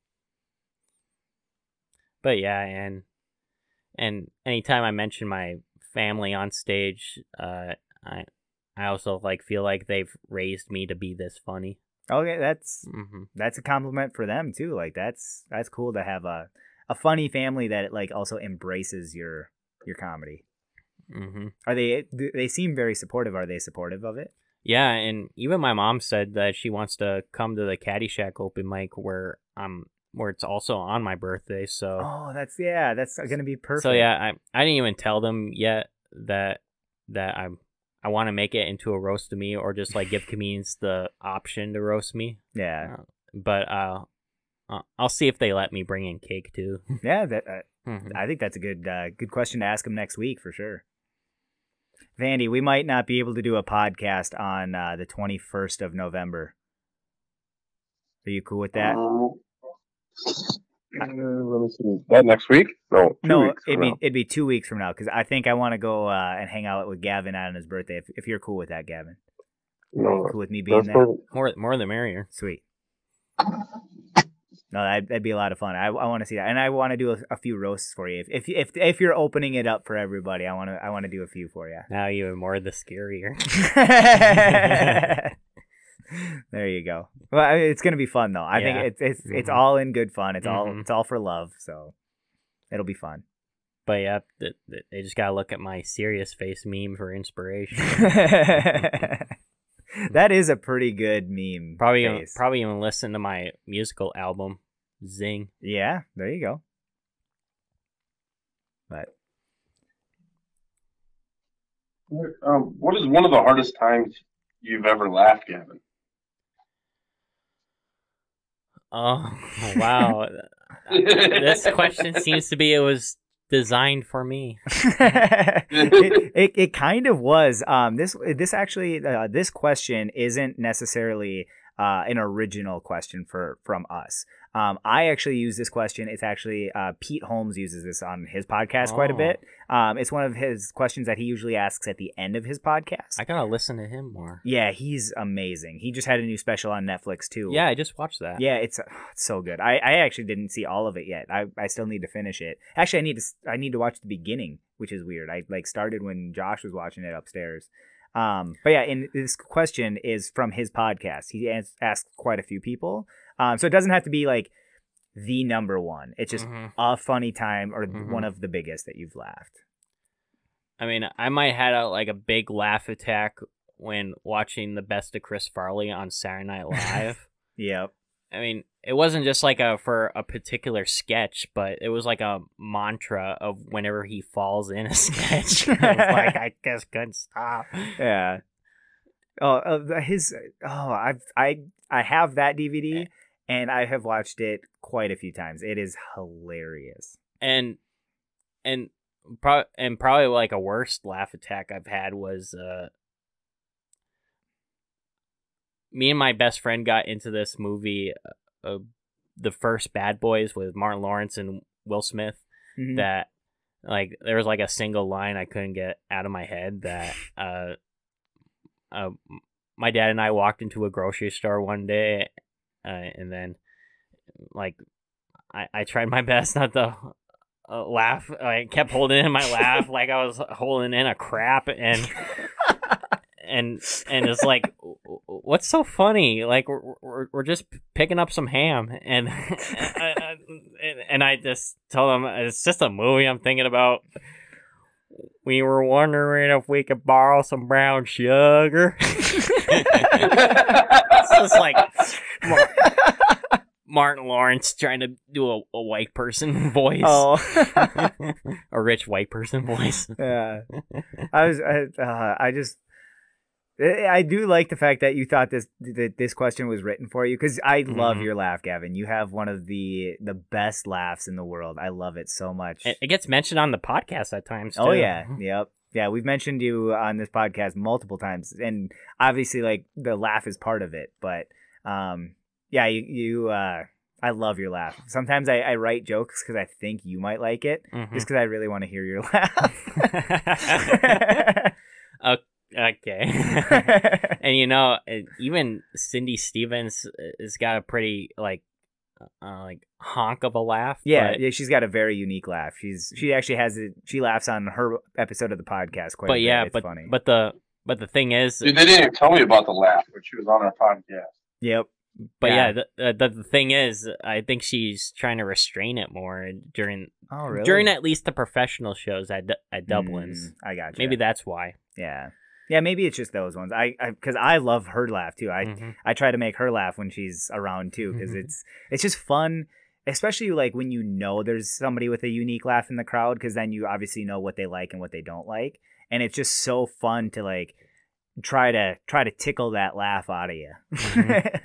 But yeah, and and anytime I mention my family on stage, uh, I I also like feel like they've raised me to be this funny. Okay, that's hmm that's a compliment for them too. Like that's that's cool to have a a funny family that like also embraces your your comedy. Hmm Are they they seem very supportive? Are they supportive of it? Yeah, and even my mom said that she wants to come to the Caddyshack open mic where I'm where it's also on my birthday. So Oh, that's yeah, that's gonna be perfect. so yeah, I I didn't even tell them yet that that I'm I want to make it into a roast of me or just like give (laughs) comedians the option to roast me. yeah, But uh, uh, I'll see if they let me bring in cake too. (laughs) yeah. That uh, Mhm. I think that's a good uh, good question to ask them next week for sure. Vandy, we might not be able to do a podcast on uh, the twenty first of November. Are you cool with that? Um, uh, let me see. That next week? No, two no, weeks. it'd be now. it'd be two weeks from now because I think I want to go uh, and hang out with Gavin on his birthday. If, if you're cool with that, Gavin, No, cool with me being there. perfect. More more the merrier. Sweet. No, that'd, that'd be a lot of fun. I, I want to see that, and I want to do a, a few roasts for you. If, if if if you're opening it up for everybody, I want to I want to do a few for you. Now even more the scarier. (laughs) (laughs) there you go. Well, I mean, it's gonna be fun though. I Yeah. think it's it's it's Mhm. all in good fun. It's all Mhm. it's all for love. So it'll be fun. But yeah, th- th- they just gotta look at my serious face meme for inspiration. (laughs) (laughs) that is a pretty good meme. probably even, face. probably even listen to my musical album, Zing. Yeah, there you go. But Um, what is one of the hardest times you've ever laughed, Gavin? Oh (laughs) wow, (laughs) this question seems to be it was designed for me. (laughs) (laughs) it, it it kind of was. Um, this this actually uh, this question isn't necessarily uh, an original question for from us. Um, I actually use this question. It's actually uh, Pete Holmes uses this on his podcast quite a Oh. bit. Um, it's one of his questions that he usually asks at the end of his podcast. I gotta listen to him more. yeah, he's amazing. He just had a new special on Netflix too. Yeah, I just watched that. Yeah, it's, (sighs) it's so good. I, I actually didn't see all of it yet. I, I still need to finish it. Actually, I need to I need to watch the beginning, which is weird. I like started when Josh was watching it upstairs. Um, but yeah, and this question is from his podcast. He as- asked quite a few people, um, so it doesn't have to be like the number one. It's just Mhm. a funny time or Mhm. one of the biggest that you've laughed. I mean, I might had a like a big laugh attack when watching the best of Chris Farley on Saturday Night Live. (laughs) Yep. I mean, it wasn't just like a for a particular sketch, but it was like a mantra of whenever he falls in a (laughs) sketch. (laughs) I like, I just couldn't stop. Yeah. Oh, uh, his. Oh, I've I I have that DVD, and I have watched it quite a few times. It is hilarious. And and pro- and probably like a worst laugh attack I've had was uh me and my best friend got into this movie uh, uh, the first Bad Boys with Martin Lawrence and Will Smith Mhm. that like there was like a single line I couldn't get out of my head that (laughs) uh uh my dad and I walked into a grocery store one day uh, and then like I I tried my (laughs) best not to uh, laugh. I kept holding in my laugh (laughs) like I was holding in a crap, and and and it's like, what's so funny? Like we're we're, we're just picking up some ham, (laughs) and and I just told him it's just a movie I'm thinking about. We were wondering if we could borrow some brown sugar. (laughs) (laughs) it's just like (laughs) Martin Lawrence trying to do a, a white person voice. Oh, a rich white person voice. yeah. I was. I, uh, I just. I I do like the fact that you thought this that this question was written for you because I love Mhm. your laugh, Gavin. You have one of the the best laughs in the world. I love it so much. It, it gets mentioned on the podcast at times. Too. Oh yeah, yep, yeah. We've mentioned you on this podcast multiple times, and obviously, like the laugh is part of it. But um, yeah, you, you uh, I love your laugh. Sometimes I, I write jokes because I think you might like it, Mhm. just because I really want to hear your (laughs) laugh. (laughs) okay. (laughs) and you know, uh, even Cindy Stevens has got a pretty like, uh, like honk of a laugh. yeah, but, yeah, she's got a very unique laugh. She's she actually has it. She laughs on her episode of the podcast quite. a but bit. yeah, it's but funny. but the but the thing is, Dude, they didn't even tell me about the laugh when she was on our podcast. yep, but yeah. yeah, the, the the thing is, I think she's trying to restrain it more during oh really? during at least the professional shows at at Dublin's. Mm, I got you. Maybe that's why. Yeah. Yeah, maybe it's just those ones. I because I, love her laugh too. I Mhm. I try to make her laugh when she's around too because it's it's just fun, especially like when you know there's somebody with a unique laugh in the crowd because then you obviously know what they like and what they don't like, and it's just so fun to like try to try to tickle that laugh out of you. Mhm.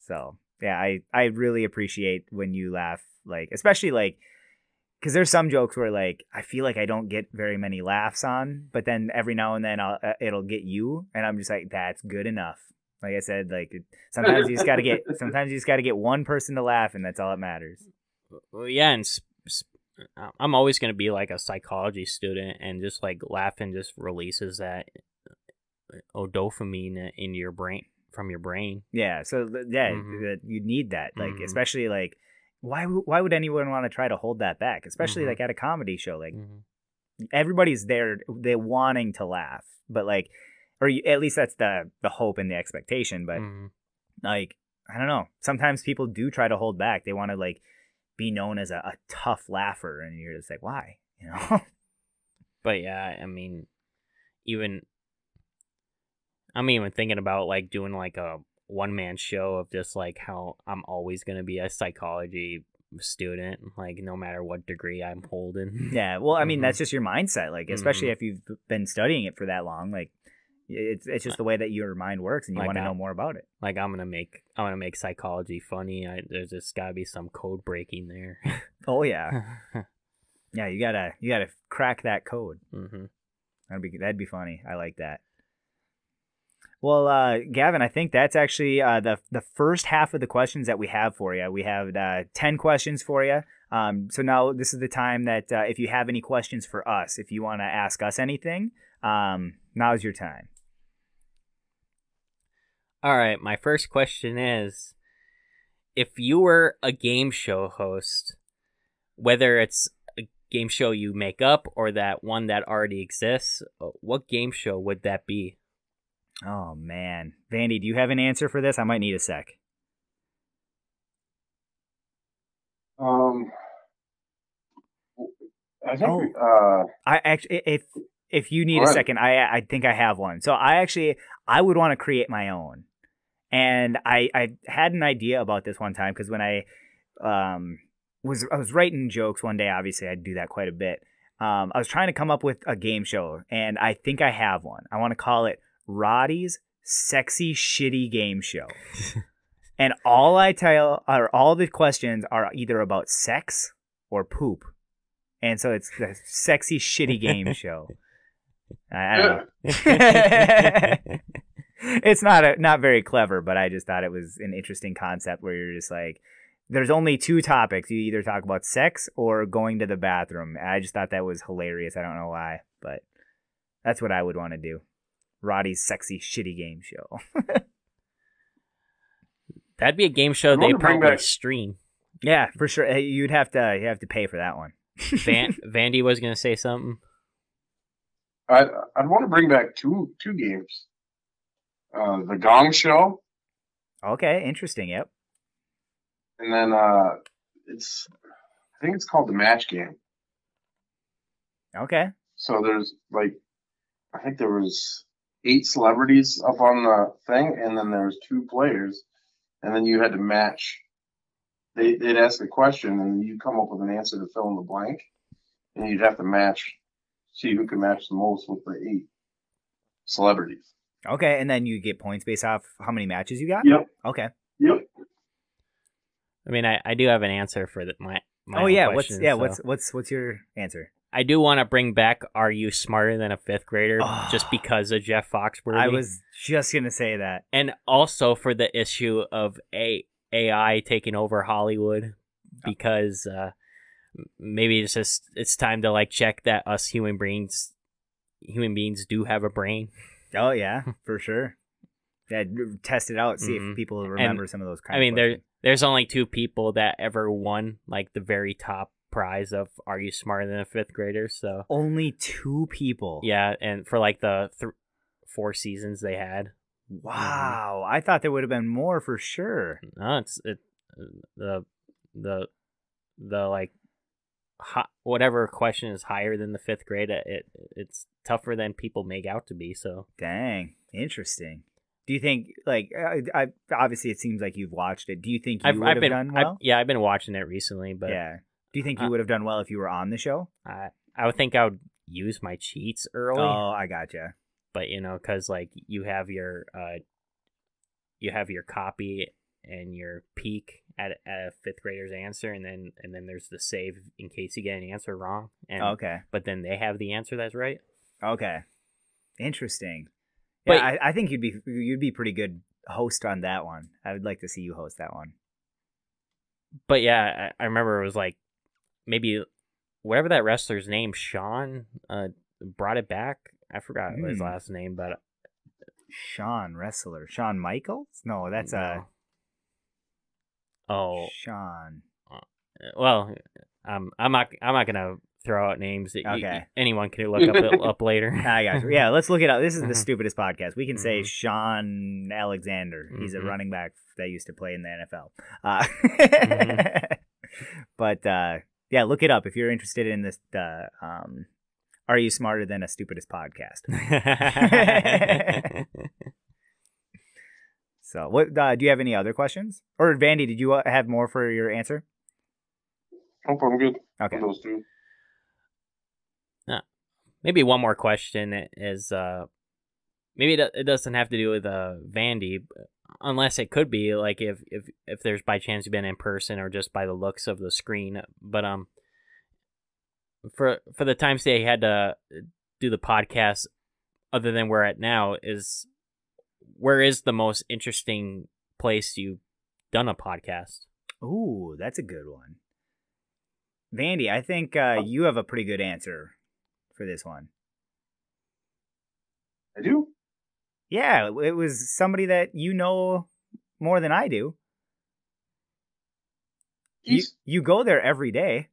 so yeah, I I really appreciate when you laugh, like especially like because there's some jokes where like I feel like I don't get very many laughs on, but then every now and then I'll, uh, it'll get you, and I'm just like that's good enough. Like I said, like it- sometimes you just gotta get (laughs) sometimes you just gotta get one person to laugh, and that's all that matters. Well, yeah, and sp- sp- uh, I'm always going to be like a psychology student, and just like laughing just releases that uh, dopamine in your brain from your brain. Yeah, so th- yeah, Mhm. that you need that, like Mhm. especially like why why would anyone want to try to hold that back, especially Mhm. like at a comedy show, like Mhm. everybody's there they're wanting to laugh but like or you, at least that's the the hope and the expectation but Mhm. like i don't know sometimes people do try to hold back they want to like be known as a, a tough laugher and you're just like why you know (laughs) But yeah, I mean, even I'm even thinking about like doing like a one man show of just like how I'm always going to be a psychology student, like no matter what degree I'm holding. yeah well i mean Mhm. that's just your mindset like especially Mhm. if you've been studying it for that long like it's it's just the way that your mind works and you Like want to know more about it like I'm gonna make I'm gonna make psychology funny. I, there's just gotta be some code breaking there. (laughs) oh yeah (laughs) yeah you gotta you gotta crack that code hmm That'd be that'd be funny. I like that. Well, uh, Gavin, I think that's actually uh, the the first half of the questions that we have for you. We have uh, ten questions for you. Um, so now this is the time that uh, if you have any questions for us, if you want to ask us anything, um, now's your time. All right, my first question is if you were a game show host, whether it's a game show you make up or that one that already exists, uh, what game show would that be? Oh man, Vandy, do you have an answer for this? I might need a sec. Um, I think Oh. uh, I actually, if if you need a second, I I think I have one. So I actually I would want to create my own, and I I had an idea about this one time because when I um was I was writing jokes one day. Obviously, I do that quite a bit. Um, I was trying to come up with a game show, and I think I have one. I want to call it Roddy's Sexy Shitty Game Show. (laughs) and all I tell, or all the questions are either about sex or poop. And so it's the sexy shitty game (laughs) show. I, I don't know. (laughs) it's not a, not very clever, but I just thought it was an interesting concept where you're just like, there's only two topics. You either talk about sex or going to the bathroom. I just thought that was hilarious. I don't know why, but that's what I would want to do. Roddy's sexy shitty game show. (laughs) That'd be a game show they wanna bring probably back- stream. Yeah, for sure. You'd have to you have to pay for that one. (laughs) Van Vandy was gonna say something. I I'd want to bring back two two games. Uh, the Gong Show, okay, interesting. Yep. and then uh, it's I think it's called the Match Game. Okay. So there's like, I think there was eight celebrities up on the thing, and then there was two players, and then you had to match. They they'd ask a question, and you come up with an answer to fill in the blank, and you'd have to match, see who can match the most with the eight celebrities. Okay, and then you get points based off how many matches you got. Yep. Okay. Yep. I mean, I, I do have an answer for the, my my oh yeah. question, what's yeah? so- What's what's what's your answer? I do want to bring back "Are you smarter than a fifth grader?" Oh. just (sighs) because of Jeff Foxworthy. I was just gonna say that. and also for the issue of a AI taking over Hollywood because uh, maybe it's just it's time to like check that us human beings human beings do have a brain. Oh yeah, (laughs) for sure. Yeah, test it out. See Mhm. if people remember some of those. Kind I mean, of there there's only two people that ever won like the very top prize of "Are you smarter than a fifth grader?" So only two people. yeah, and for like the th- four seasons they had, Wow, I thought there would have been more for sure. No, it's it uh, the the the like hi, whatever question is higher than the fifth grade. It, it it's tougher than people make out to be. So Dang, interesting. Do you think like uh, I, I obviously it seems like you've watched it. Do you think you I've would I've have been done I've- well? yeah I've been watching it recently, but yeah. Do you think you Uh, would have done well if you were on the show? I I would think I would use my cheats early, Oh, I gotcha. but you know because like you have your uh you have your copy and your peek at, at a fifth grader's answer and then and then there's the save in case you get an answer wrong and Okay. but then they have the answer that's right Okay. Interesting. But- Yeah, I, I think you'd be you'd be pretty good host on that one. I would like to see you host that one. but yeah, I, I remember it was like maybe whatever that wrestler's name, Sean, uh, brought it back. I forgot his Hmm. last name, but Sean wrestler. Shawn Michaels? No, that's a oh Sean. well, um, I'm not I'm not gonna throw out names that Okay. anyone can look up (laughs) up later. I got you. Yeah, let's look it up. This is the Mhm. stupidest podcast. We can say Mhm. Shaun Alexander. He's a Mhm. running back that used to play in the NFL. Uh, Mm-hmm. (laughs) but uh, yeah, look it up if you're interested in this. Uh, um, are you smarter than a stupidest podcast? (laughs) So, what uh, do you have any other questions? Or Vandy, did you uh, have more for your answer? Nope, I'm good. Okay. Those two. maybe one more question is uh maybe it, it doesn't have to do with uh Vandy unless it could be like if if if there's by chance you've been in person or just by the looks of the screen but um for for the times they had to do the podcast other than where at now is where is the most interesting place you've done a podcast Ooh, that's a good one. Vandy, I think uh, you have a pretty good answer for this one. I do. Yeah, it was somebody that you know more than I do. You, you go there every day.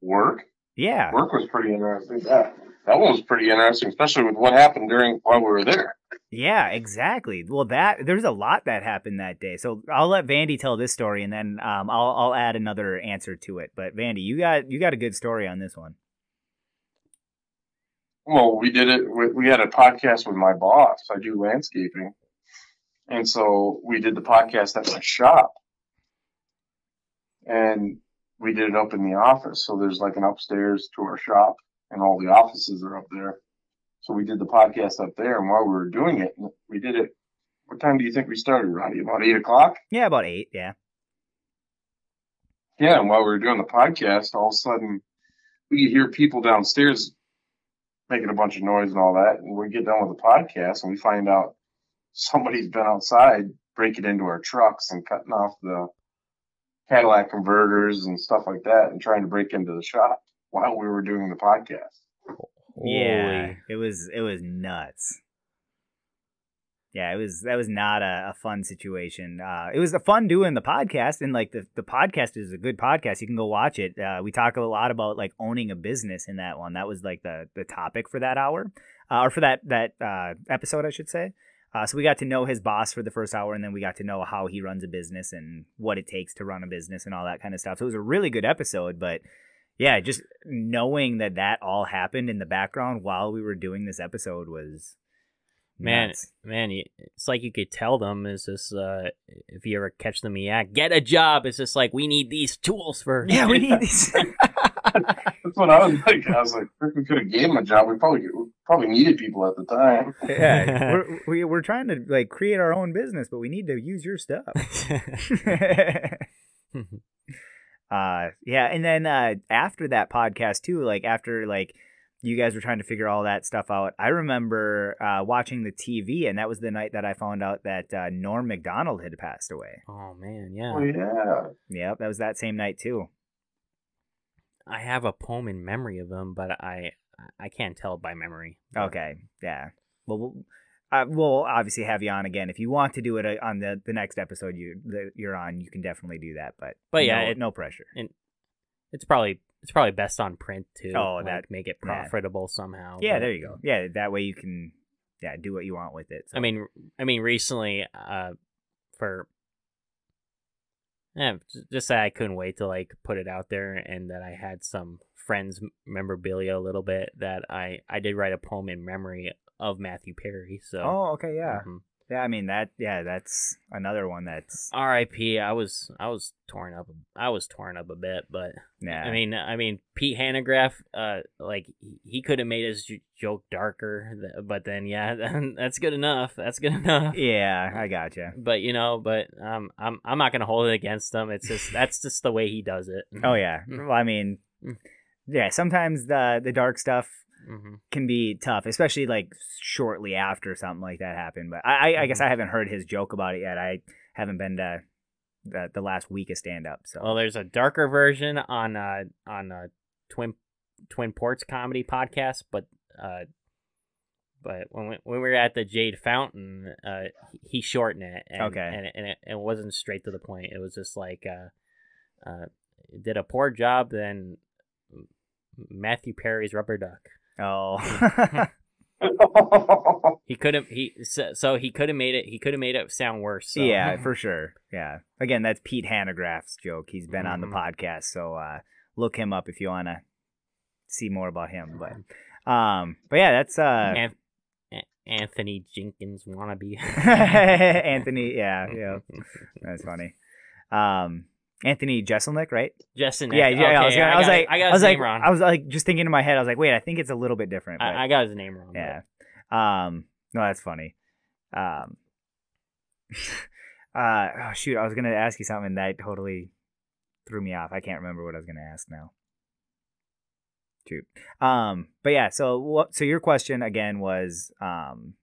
work. Yeah. Work was pretty interesting. That that one was pretty interesting, especially with what happened during while we were there. Yeah, exactly. Well, that there's a lot that happened that day. So I'll let Vandy tell this story, and then um, I'll I'll add another answer to it. But Vandy, you got you got a good story on this one. Well, we did it. We, we had a podcast with my boss. I do landscaping, and so we did the podcast at my shop, and we did it up in the office. So there's like an upstairs to our shop, and all the offices are up there. So we did the podcast up there, and while we were doing it, we did it. What time do you think we started, Roddy? About eight o'clock. Yeah, about eight. Yeah. Yeah, and while we were doing the podcast, all of a sudden we could hear people downstairs making a bunch of noise and all that. And we get done with the podcast and we find out somebody's been outside breaking into our trucks and cutting off the Cadillac converters and stuff like that and trying to break into the shop while we were doing the podcast. Yeah. Holy. It was it was nuts. Yeah, it was that was not a, a fun situation. Uh, it was a fun doing the podcast, and like the the podcast is a good podcast. You can go watch it. Uh, we talk a lot about like owning a business in that one. That was like the the topic for that hour, uh, or for that that uh, episode, I should say. Uh, so we got to know his boss for the first hour, and then we got to know how he runs a business and what it takes to run a business and all that kind of stuff. So it was a really good episode, but yeah, just knowing that that all happened in the background while we were doing this episode was Man, nuts. man, it's like you could tell them is this uh if you ever catch them in the act, get a job. It's just like we need these tools for. Yeah, we need these. (laughs) That's what I was like. I was like, if we could have gave him a job. We probably we probably needed people at the time. yeah, (laughs) we're, we, we're trying to like create our own business, but we need to use your stuff. (laughs) uh, yeah, and then uh, after that podcast too, like after like you guys were trying to figure all that stuff out, I remember uh, watching the TV, and that was the night that I found out that uh, Norm Macdonald had passed away. oh man, yeah. Oh yeah. Yep, that was that same night too. I have a poem in memory of him, but I I can't tell it by memory. Okay, yeah. Well, we'll, uh, we'll obviously have you on again if you want to do it uh, on the the next episode you that you're on. You can definitely do that, but But yeah, no, it- no pressure. It's probably it's probably best on print too. Oh, like, that- make it profitable somehow. Yeah, but- there you go. Yeah, that way you can yeah do what you want with it. So. I mean, I mean, recently, uh, for yeah, just that I couldn't wait to like put it out there, and that I had some friends memorabilia a little bit that I I did write a poem in memory of Matthew Perry. So, oh, okay, yeah, mhm. Yeah. I mean that. Yeah, that's another one that's R.I.P. I was I was torn up. I was torn up a bit, but yeah. I mean, I mean, Pete Hanegraaff, uh, like he- could have made his joke darker, but then yeah, (laughs) that's good enough. That's good enough. yeah, I gotcha. But you know, but um, I'm I'm not gonna hold it against him. It's just that's just the way he does it. Oh yeah. (laughs) Well, I mean, Mm. yeah. Sometimes the the dark stuff hmm can be tough, especially like shortly after something like that happened. But I, I, I guess I haven't heard his joke about it yet. I haven't been to the, the last week of stand up. So Well, there's a darker version on uh on uh Twin Twin Ports comedy podcast, but uh, but when we, when we were at the Jade Fountain, uh, he- shortened it. And, Okay. and it, and it, it wasn't straight to the point. It was just like uh, uh, did a poor job than Matthew Perry's Rubber Duck. Oh (laughs) (laughs) He could have he so, so he could have made it he could have made it sound worse. So. yeah, (laughs) for sure. Yeah. Again, that's Pete Hanegraaff's joke. He's been on the Mhm. podcast, so uh, look him up if you want to see more about him. But um, but yeah, that's uh. An- An- Anthony Jenkins wannabe. Anthony, yeah, yeah, that's funny. Um, Anthony Jeselnik, right? Justin. Yeah, yeah. I was, gonna- I was got- like, I got I his was like, name wrong. I was like, just thinking in my head, I was like, wait, I think it's a little bit different. But I, I got his name wrong. yeah. Um, no, that's funny. Um, (laughs) uh, oh shoot, I was gonna ask you something that totally threw me off. I can't remember what I was gonna ask now. Shoot. Um, but yeah, so what? So your question again was um,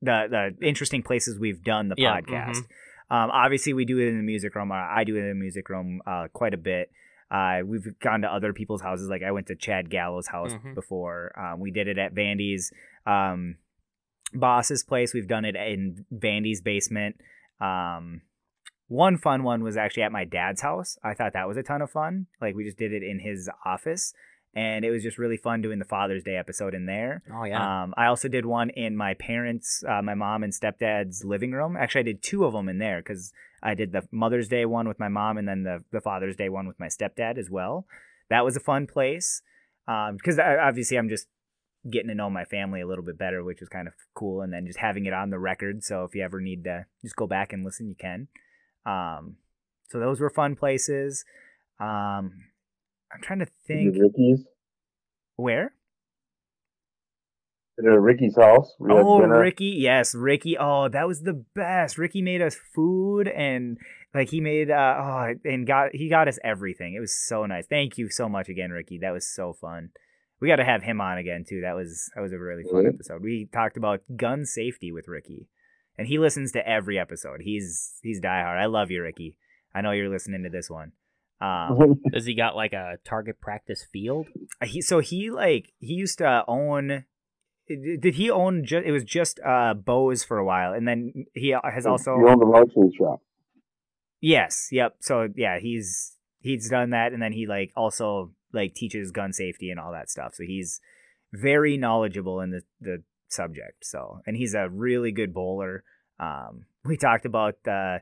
the the interesting places we've done the Yeah, podcast. mhm. Um, obviously we do it in the music room. I do it in the music room uh, quite a bit. Uh, we've gone to other people's houses. Like I went to Chad Gallo's house Mhm. before. Um, we did it at Vandy's um, boss's place. We've done it in Vandy's basement. Um, one fun one was actually at my dad's house. I thought that was a ton of fun. Like we just did it in his office, and it was just really fun doing the Father's Day episode in there. Oh yeah. Um, I also did one in my parents, uh, my mom and stepdad's living room. Actually, I did two of them in there because I did the Mother's Day one with my mom and then the, the Father's Day one with my stepdad as well. That was a fun place because I obviously I'm just getting to know my family a little bit better, which was kind of cool. And then just having it on the record. So if you ever need to just go back and listen, you can. Um, so those were fun places. Um, I'm trying to think Ricky's. where. At Ricky's house. Oh, dinner. Ricky, yes, Ricky. Oh, that was the best. Ricky made us food and like he made uh oh and got he got us everything. It was so nice. Thank you so much again, Ricky. That was so fun. We got to have him on again too. That was that was a really fun episode. We talked about gun safety with Ricky, and he listens to every episode. He's he's diehard. I love you, Ricky. I know you're listening to this one. Um, (laughs) Does he got like a target practice field? he so he like he used to own did he own? Just, it was just uh, Bose for a while, and then he has also. He owned the luxury shop. Yes. Yep. So yeah, he's he's done that, and then he like also like teaches gun safety and all that stuff. So he's very knowledgeable in the the subject. So and he's a really good bowler. Um, we talked about uh,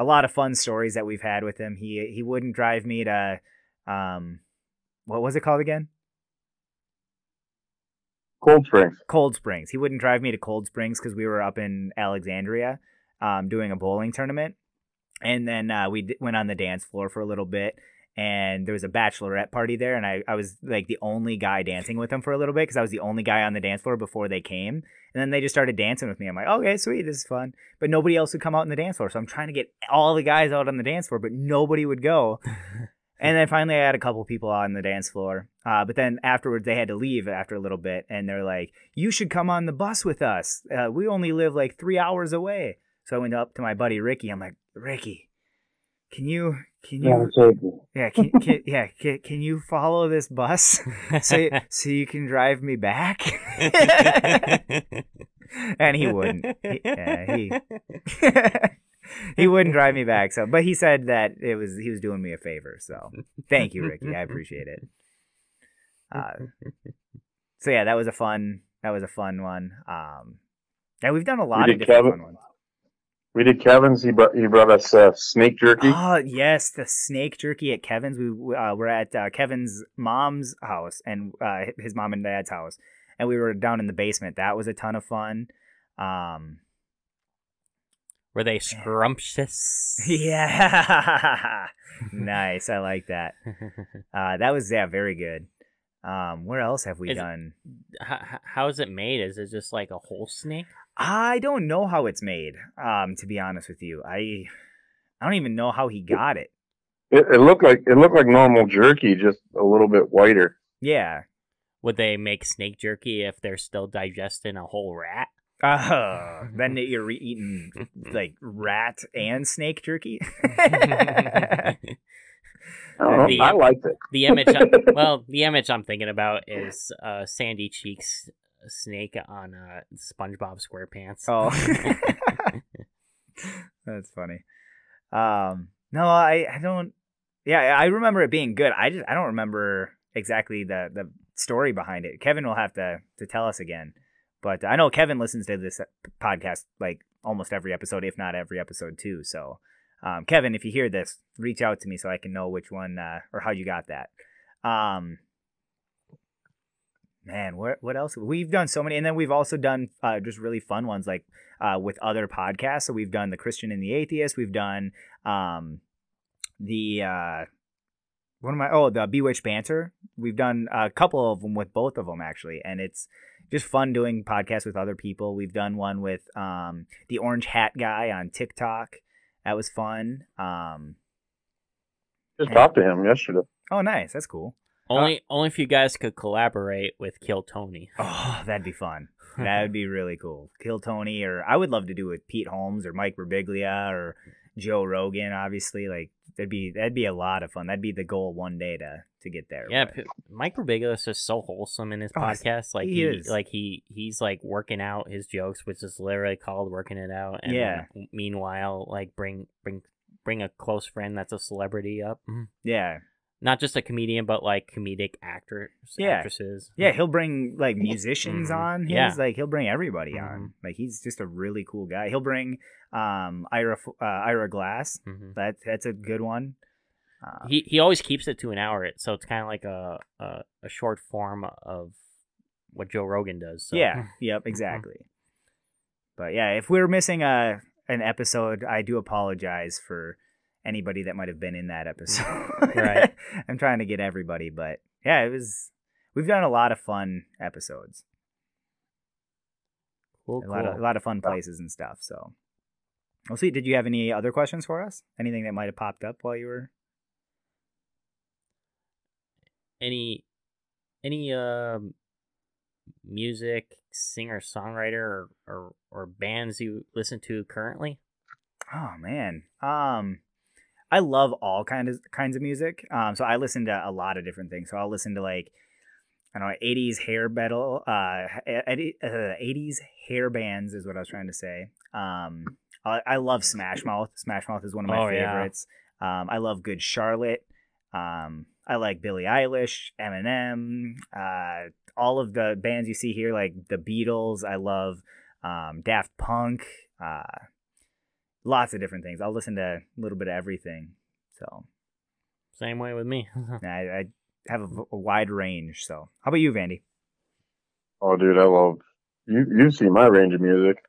a lot of fun stories that we've had with him. He he wouldn't drive me to um, what was it called again? Cold Springs. Cold Springs. He wouldn't drive me to Cold Springs because we were up in Alexandria um, doing a bowling tournament. And then uh, we d- went on the dance floor for a little bit. And there was a bachelorette party there. And I, I was like the only guy dancing with them for a little bit because I was the only guy on the dance floor before they came. And then they just started dancing with me. I'm like, okay, sweet, this is fun. But nobody else would come out on the dance floor. So I'm trying to get all the guys out on the dance floor, but nobody would go. (laughs) And then finally, I had a couple people on the dance floor. Uh, but then afterwards, they had to leave after a little bit, and they're like, "You should come on the bus with us. Uh, we only live like three hours away." So I went up to my buddy Ricky. I'm like, "Ricky, can you can you yeah can, can (laughs) yeah can, can you follow this bus (laughs) so so you can drive me back?" (laughs) and he wouldn't. He, yeah, he he wouldn't drive me back. So, but he said that it was he was doing me a favor. So, thank you, Ricky. I appreciate it. Uh, so yeah, that was a fun that was a fun one. Um, yeah, we've done a lot of different Kevin- fun ones. We did Kevin's. He brought he brought us uh, snake jerky. Oh yes, the snake jerky at Kevin's. We uh, were at uh, Kevin's mom's house and uh, his mom and dad's house, and we were down in the basement. That was a ton of fun. Um, Were they scrumptious? (laughs) yeah, (laughs) nice. I like that. (laughs) Uh, that was yeah, very good. Um, where else have we Is it- done? how, how is it made? Is it just like a whole snake? I don't know how it's made. Um, to be honest with you, I I don't even know how he got it. It, it looked like it looked like normal jerky, just a little bit whiter. Yeah. Would they make snake jerky if they're still digesting a whole rat? Uh, then you're eating (laughs) like rat and snake jerky. (laughs) (laughs) I don't know. The- I liked it. The image, I, well, the image I'm thinking about is uh, Sandy Cheeks snake on uh, SpongeBob SquarePants. oh, (laughs) (laughs) that's funny. Um, no, I I don't. Yeah, I remember it being good. I just I don't remember exactly the the story behind it. Kevin will have to to tell us again. But I know Kevin listens to this podcast like almost every episode, if not every episode too. So, um, Kevin, if you hear this, reach out to me so I can know which one uh, or how you got that. Um, man, what what else? We've done so many, and then we've also done uh, just really fun ones like uh, with other podcasts. So we've done the Christian and the Atheist. We've done um, the uh, what am I? Oh, the Bewitched Banter. We've done a couple of them with both of them actually, and it's just fun doing podcasts with other people. We've done one with um, the Orange Hat guy on TikTok. That was fun. Um, Just talked to him yesterday. oh, nice. That's cool. Uh, only, only if you guys could collaborate with Kill Tony. Oh, that'd be fun. (laughs) That would be really cool. Kill Tony, or I would love to do it with Pete Holmes or Mike Birbiglia or Joe Rogan. Obviously, like that'd be that'd be a lot of fun. That'd be the goal one day to to get there. Yeah, but- Mike Birbiglia is just so wholesome in his Oh, podcast. Like he he, is. like he he's like working out his jokes, which is literally called working it out. And Yeah. meanwhile, like bring bring bring a close friend that's a celebrity up. yeah, Not just a comedian, but like comedic actors, Yeah. actresses. yeah. He'll bring like musicians Mhm. on. His, Yeah. like he'll bring everybody Mhm. on. Like he's just a really cool guy. He'll bring um Ira uh, Ira Glass. Mhm. That that's a good one. Uh, He he always keeps it to an hour, so it's kind of like a, a a short form of what Joe Rogan does. So. Yeah. (laughs) Yep. Exactly. But yeah, if we're missing a an episode, I do apologize for anybody that might have been in that episode. (laughs) Right. (laughs) I'm trying to get everybody, but yeah, it was. We've done a lot of fun episodes, cool, a cool. lot of a lot of fun places and stuff. So, we'll see. Did you have any other questions for us? Anything that might have popped up while you were? any any um music singer songwriter or, or or bands you listen to currently Oh man. Um I love all kind of kinds of music. Um so I listen to a lot of different things. So I'll listen to like I don't know, 80s hair metal, uh, 80, uh, 80s hair bands is what I was trying to say. Um, I, I love Smash Mouth. Smash Mouth is one of my Oh, yeah. favorites. Um, I love Good Charlotte. Um, I like Billie Eilish, Eminem, uh, all of the bands you see here, like the Beatles. I love um, Daft Punk. Uh, lots of different things. I'll listen to a little bit of everything. So Same way with me. (laughs) I, I have a, a wide range. So how about you, Vandy? Oh, dude, I love you. You see my range of music.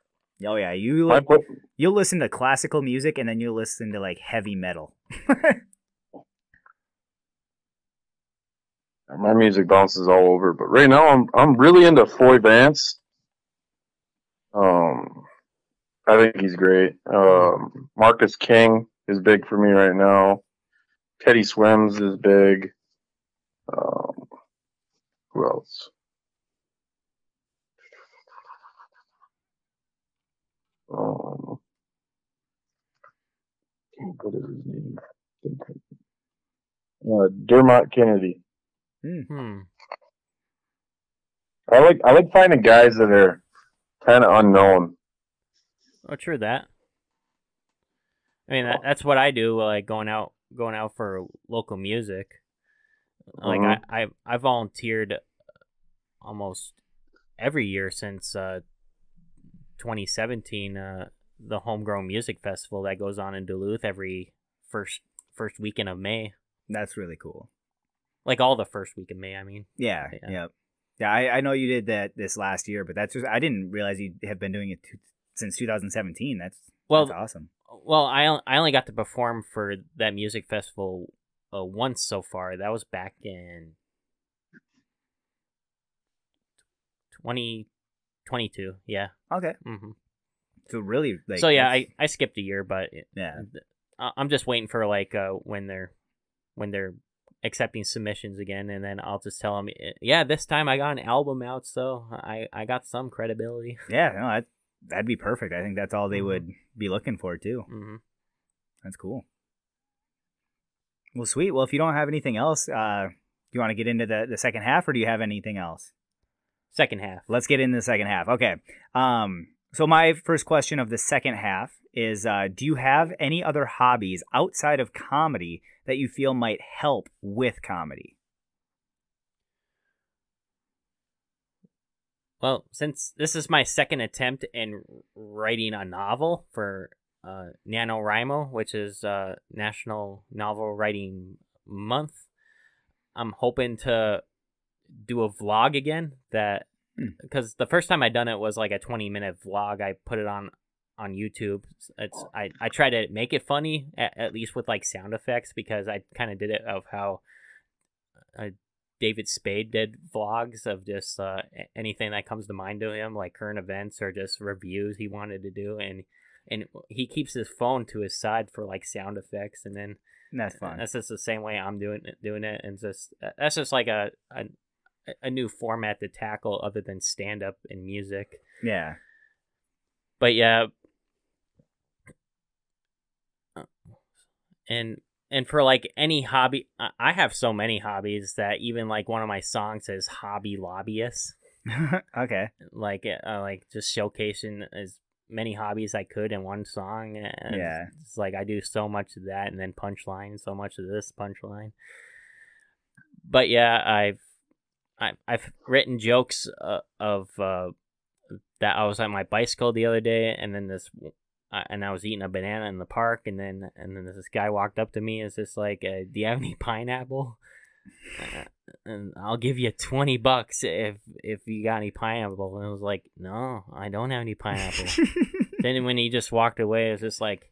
Oh yeah, you My like, pla- you'll listen to classical music and then you'll listen to like heavy metal. (laughs) my music bounces all over, but right now I'm I'm really into Foy Vance. Um, I think he's great. Um, Marcus King is big for me right now. Teddy Swims is big. Um, who else? Um, what is his name? Uh, Dermot Kennedy. hmm. I like I like finding guys that are kind of unknown. Oh, true that. I mean, that, that's what I do. Like going out, going out for local music. Like Mhm. I, I, I volunteered almost every year since uh, 2017. Uh, the Homegrown Music Festival that goes on in Duluth every first first weekend of May. That's really cool. Like all the first week of May. I mean, Yeah, Yeah. yeah, yeah. I, I know you did that this last year, but that's just I didn't realize you have been doing it t- since 2017. That's well, that's awesome. Well, I I only got to perform for that music festival uh, once so far. That was back in 2022. Yeah. Okay, hmm so really, like, so yeah, I, I skipped a year, but yeah, I'm just waiting for like uh, when they're when they're accepting submissions again, and then I'll just tell them, yeah, this time I got an album out, so I I got some credibility. yeah. No, that that'd be perfect. I think that's all they Mhm. would be looking for too. hmm That's cool. Well, sweet. Well, if you don't have anything else, uh, do you want to get into the the second half, or do you have anything else? Second half. Let's get into the second half. Okay. Um, so my first question of the second half is uh, do you have any other hobbies outside of comedy that you feel might help with comedy? Well, since this is my second attempt in writing a novel for uh, NaNoWriMo, which is uh, National Novel Writing Month, I'm hoping to do a vlog again. That Hmm. because the first time I done it was like a 20 minute vlog. I put it on on YouTube. It's I I try to make it funny at, at least with like sound effects because I kind of did it of how uh, David Spade did vlogs of just uh, anything that comes to mind to him, like current events or just reviews he wanted to do, and and he keeps his phone to his side for like sound effects, and then That's fun. that's just the same way I'm doing it, doing it, and just uh, that's just like a a, a new format to tackle other than stand up and music. yeah. But yeah, Uh, and and for like any hobby, I I have so many hobbies that even like one of my songs says "hobby lobbyist," (laughs) okay. like uh, like just showcasing as many hobbies I could in one song. And Yeah. it's like I do so much of that, and then punchline, so much of this punchline. But yeah, I've I, I've written jokes uh, of uh, that I was on my bicycle the other day, and then this, uh, and I was eating a banana in the park, and then and then this guy walked up to me, and is just like, uh, "Do you have any (laughs) pineapple?" Uh, and I'll give you twenty bucks if if you got any pineapple. And I was like, "No, I don't have any pineapple." (laughs) then when he just walked away, it was just like,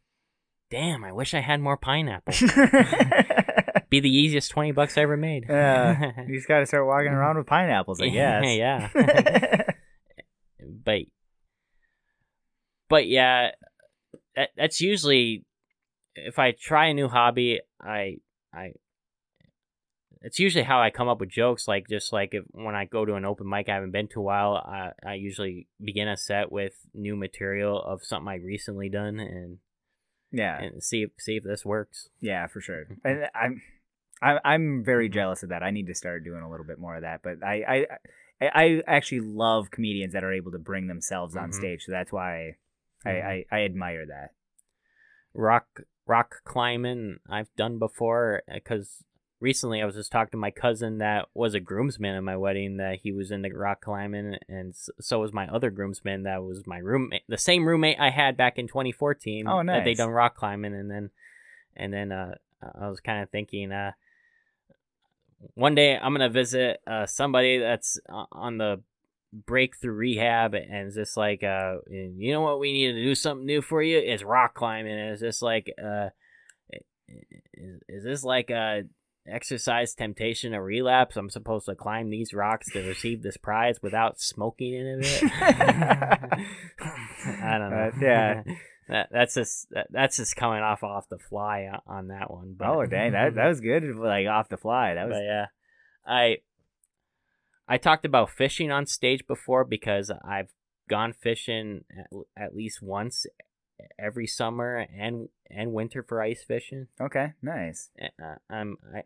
"Damn, I wish I had more pineapple." (laughs) Be the easiest twenty bucks I ever made. Yeah. you just got to start walking around with pineapples, I guess. yeah. but but yeah that, that's usually if i try a new hobby i i it's usually how i come up with jokes like just like if when i go to an open mic i haven't been to a while i, I usually begin a set with new material of something i recently done and yeah. and see if see if this works Yeah, for sure. And I'm I, I'm very jealous of that. I need to start doing a little bit more of that. But I, I, I, actually love comedians that are able to bring themselves on Mhm. stage. So that's why I, Mhm. I, I admire that. rock rock climbing I've done before because recently I was just talking to my cousin that was a groomsman at my wedding that he was into rock climbing and so was my other groomsman that was my roommate the same roommate I had back in 2014 Oh, nice. that they done rock climbing and then and then uh I was kind of thinking uh one day I'm gonna visit uh somebody that's uh, on the breakthrough rehab and it's just like uh you know what we need to do something new for you is rock climbing and it's just like uh is, is this like a exercise temptation a relapse i'm supposed to climb these rocks to receive this prize without smoking in it (laughs) i don't know Uh, yeah. (laughs) that, that's just that, that's just coming off off the fly on, on that one but Oh dang, that that was good. Like off the fly. That was but yeah, I I talked about fishing on stage before because I've gone fishing at, at least once every summer and and winter for ice fishing. okay. Nice. Uh, I'm I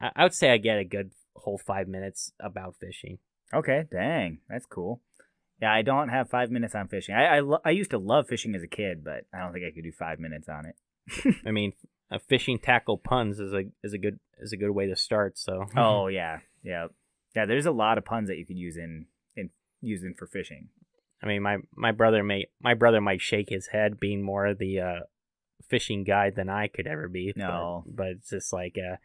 I- I would say I get a good whole five minutes about fishing. Okay, dang, that's cool. Yeah, I don't have five minutes on fishing. I I, lo- I used to love fishing as a kid, but I don't think I could do five minutes on it. (laughs) I mean, a fishing tackle puns is a is a good is a good way to start. So oh (laughs) yeah, yeah, yeah. There's a lot of puns that you could use in in using for fishing. I mean, my my brother may my brother might shake his head, being more the uh, fishing guide than I could ever be. but- No. but, it's just like uh,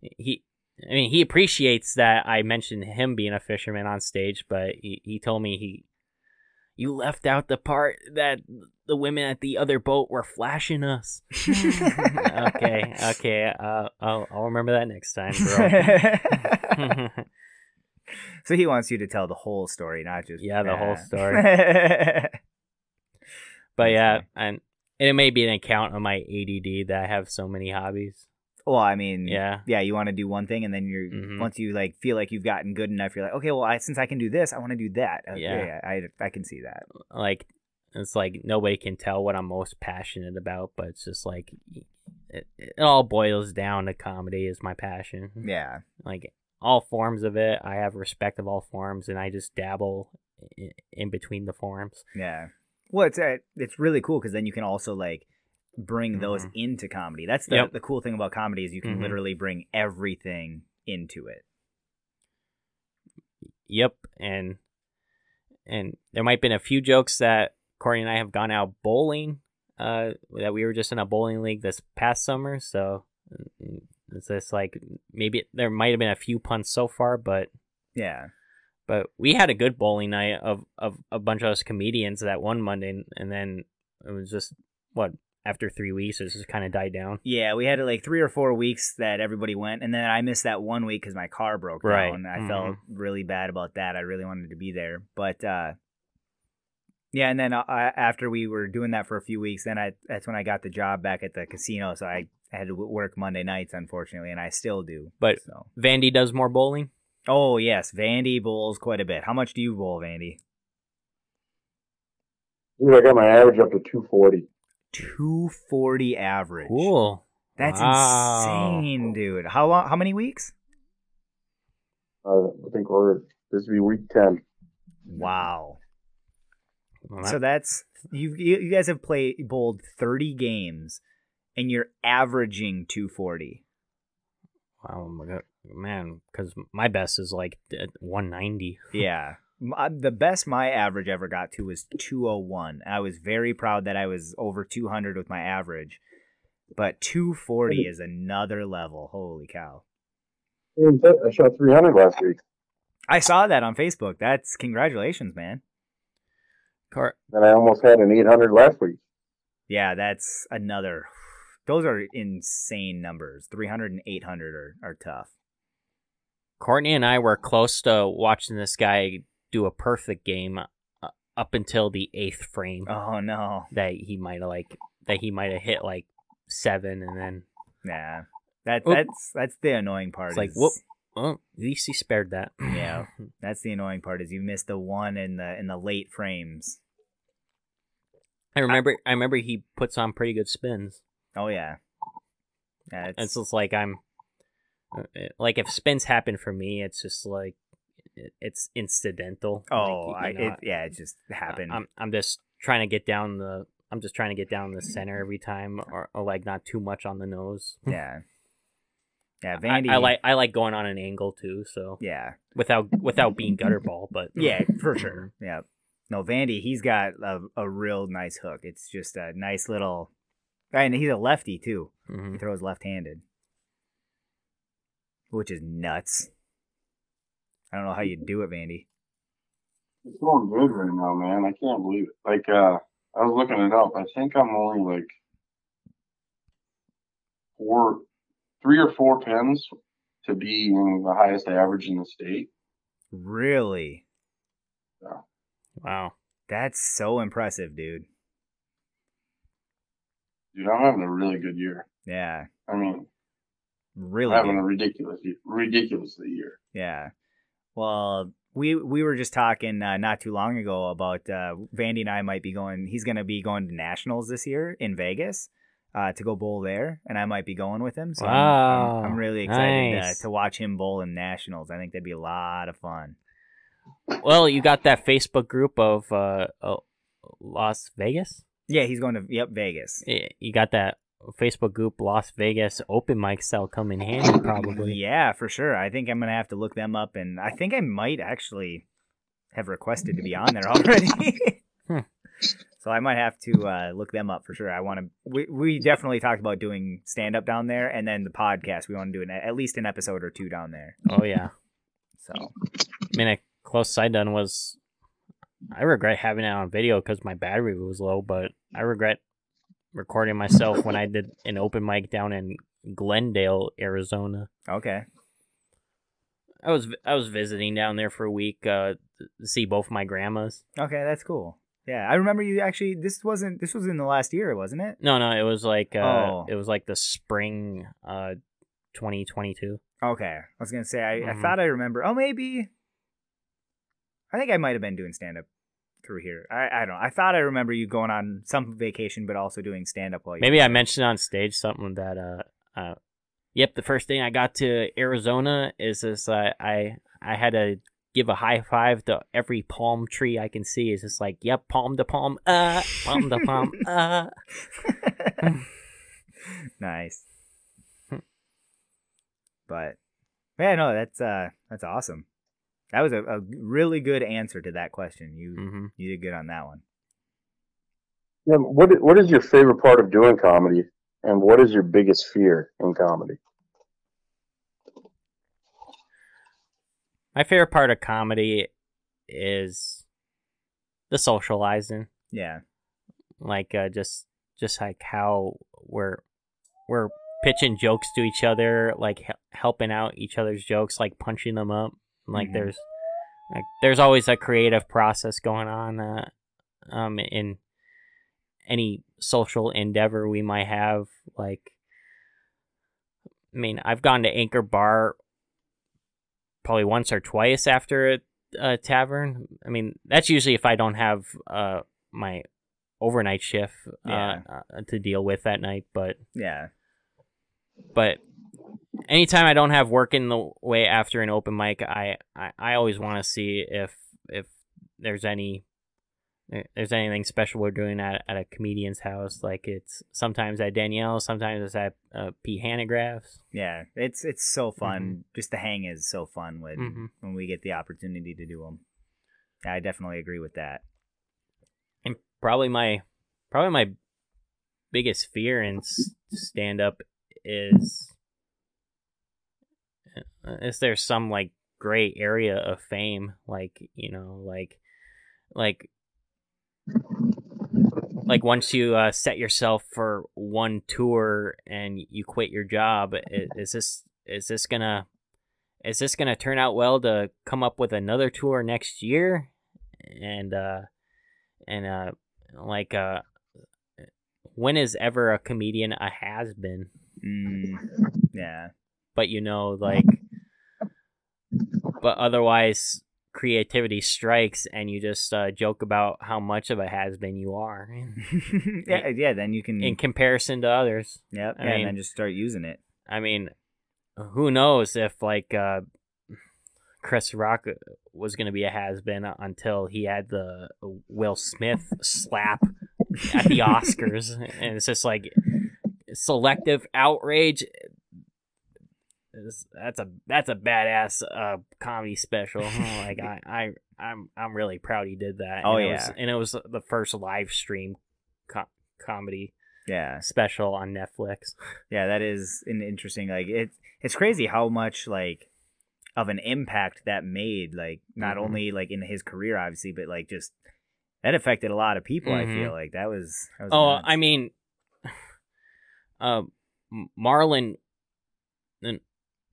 he. I mean, he appreciates that I mentioned him being a fisherman on stage, but he, he told me he you left out the part that the women at the other boat were flashing us. (laughs) okay, okay, uh, I'll I'll remember that next time, bro. (laughs) (laughs) (laughs) so he wants you to tell the whole story, not just Yeah, the whole story. (laughs) But yeah, and and it may be an account of my ADD that I have so many hobbies. well, I mean, Yeah. yeah. You want to do one thing, and then you're Mhm. once you like feel like you've gotten good enough, you're like, okay, well, I, since I can do this, I want to do that. Uh, Yeah. I I can see that. Like it's like nobody can tell what I'm most passionate about, but it's just like it, it all boils down to comedy is my passion. Yeah. (laughs) Like all forms of it, I have respect of all forms, and I just dabble in, in between the forms. Yeah. Well, it's uh, it's really cool because then you can also like bring those Mhm. into comedy. That's the Yep. the cool thing about comedy is you can Mhm. literally bring everything into it. Yep, and and there might have been a few jokes that Corey and I have gone out bowling. Uh, that we were just in a bowling league this past summer, so mm, it's just like maybe there might have been a few puns so far, but Yeah. but we had a good bowling night of of a bunch of us comedians that one Monday, and then it was just what after three weeks, it just kind of died down. Yeah, we had like three or four weeks that everybody went, and then I missed that one week because my car broke Right. down. I Mhm. felt really bad about that. I really wanted to be there, but uh, yeah. And then uh, I, after we were doing that for a few weeks, then I that's when I got the job back at the casino. So I had to work Monday nights, unfortunately, and I still do. But so Vandy does more bowling. oh yes, Vandy bowls quite a bit. How much do you bowl, Vandy? Dude, I got my average up to 240. Two forty average. Cool. That's Wow. insane, dude. How long? How many weeks? Uh, I think we're this will be week 10. Wow. Well, So that's you. You you guys have played bowled thirty games, and you're averaging two forty. wow, oh my God. man, because my best is like uh, one ninety. (laughs) Yeah. My, uh, the best my average ever got to was 201. I was very proud that I was over 200 with my average. But 240 is another level. Holy cow. I shot 300 last week. I saw that on Facebook. That's congratulations, man. Car- And I almost had an 800 last week. Yeah, that's another. Those are insane numbers. 300 and 800 are, are tough. Courtney and I were close to watching this guy do a perfect game uh, up until the eighth frame. Oh, no. That he might have like that he might have hit like seven, and then Nah. That, Oop. that's that's the annoying part. It's like, whoop. well, at least he spared that. Yeah. (laughs) That's the annoying part is you missed the one in the in the late frames. I remember. I remember he puts on pretty good spins. Oh yeah. Yeah, It's it's, just like I'm. Like if spins happen for me, it's just like it's incidental. Oh, Like, I, know, it, yeah, it just happened. I'm I'm just trying to get down the. I'm just trying to get down the center every time, or, or like not too much on the nose. (laughs) yeah, yeah, I, Vandy. I like I like going on an angle too, so Yeah, without without being gutter ball, but (laughs) yeah, for (laughs) sure. Yeah, no, Vandy. He's got a, a real nice hook. It's just a nice little, and he's a lefty too. He Mhm. throws left-handed, which is nuts. I don't know how you do it, Vandy. It's going good right now, man. I can't believe it. Like, uh, I was looking it up. I think I'm only like four, three or four pins to be in the highest average in the state. Really, wow. that's so impressive, dude. Dude, I'm having a really good year. Yeah, I mean, really. I'm having good. a ridiculous, ridiculously year. Yeah. Well, we we were just talking uh, not too long ago about uh, Vandy and I might be going. He's going to be going to nationals this year in Vegas uh, to go bowl there, and I might be going with him. So I'm- I'm, I'm, really excited nice. uh, to watch him bowl in nationals. I think that'd be a lot of fun. Well, you got that Facebook group of uh, uh, Las Vegas. Yeah, he's going to yep Vegas. Y- You got that Facebook group Las Vegas open mic cell come in handy (laughs) probably. Yeah, for sure. I think I'm gonna have to look them up, and I think I might actually have requested to be on there (laughs) already. Hmm. So I might have to uh, look them up for sure. I want to. We, we definitely talked about doing stand up down there, and then the podcast. We want to do an, at least an episode or two down there. Oh yeah. So I mean, a close side done was I regret having it on video because my battery was low, but I regret recording myself when I did an open mic down in Glendale, Arizona. okay, I was I was visiting down there for a week uh, to see both my grandmas. okay, that's cool. Yeah, I remember you actually. This wasn't. This was in the last year, wasn't it? No, no, it was like uh, Oh. it was like the spring uh, 2022. Okay, I was gonna say. I, I Mhm. thought I remember. Oh, maybe. I think I might have been doing stand up through here. I, I don't. know. I thought I remember you going on some vacation, but also doing stand up while you. Maybe I mentioned on stage something that uh uh yep, the first thing I got to Arizona is this uh, I I had to give a high five to every palm tree I can see. It's just like, yep, palm to palm, uh, palm to palm, (laughs) uh. (laughs) nice. but yeah, no, that's uh that's awesome. That was a, a really good answer to that question. You hmm you did good on that one. Yeah, what what is your favorite part of doing comedy, and what is your biggest fear in comedy? My favorite part of comedy is the socializing. Yeah. like uh, just just like how we're we're pitching jokes to each other like he- helping out each other's jokes like punching them up like Mhm. there's like there's always a creative process going on uh, um in any social endeavor we might have like i mean i've gone to anchor bar probably once or twice after a, a tavern i mean that's usually if i don't have uh my overnight shift uh, Yeah. uh, to deal with that night but Yeah. but anytime I don't have work in the way after an open mic, I I, I always want to see if if there's any there's anything special we're doing at, at a comedian's house. Like it's sometimes at Danielle, sometimes it's at uh, P. Hannagraph's. Yeah. It's it's so fun. Just the hang is so fun when Mhm. when we get the opportunity to do them. I definitely agree with that. And probably my probably my biggest fear in stand up is is there some like gray area of fame? Like you know like like like once you uh, set yourself for one tour and you quit your job is this is this gonna is this gonna turn out well to come up with another tour next year? And uh and uh like uh when is ever a comedian a has been? Mm, yeah. But you know (laughs) like but otherwise creativity strikes and you just uh, joke about how much of a has been you are (laughs) (laughs) yeah. Yeah. Then you can. in comparison to others Yep. I yeah, mean- and then just start using it. i mean who knows if like uh, Chris Rock was going to be a has been until he had the Will Smith slap at the Oscars, and it's just like selective outrage. It's- That's a that's a badass uh, comedy special. like (laughs) I, I I'm I'm really proud he did that. Oh, and it yeah. was, and it was the first live stream co- comedy Yeah, special on Netflix. yeah, that is an interesting. Like it, it's crazy how much like of an impact that made. Like not Mhm. only like in his career, obviously, but like just that affected a lot of people. I Mhm. feel like that was. That was Oh, nuts. I mean, (sighs) uh, Marlon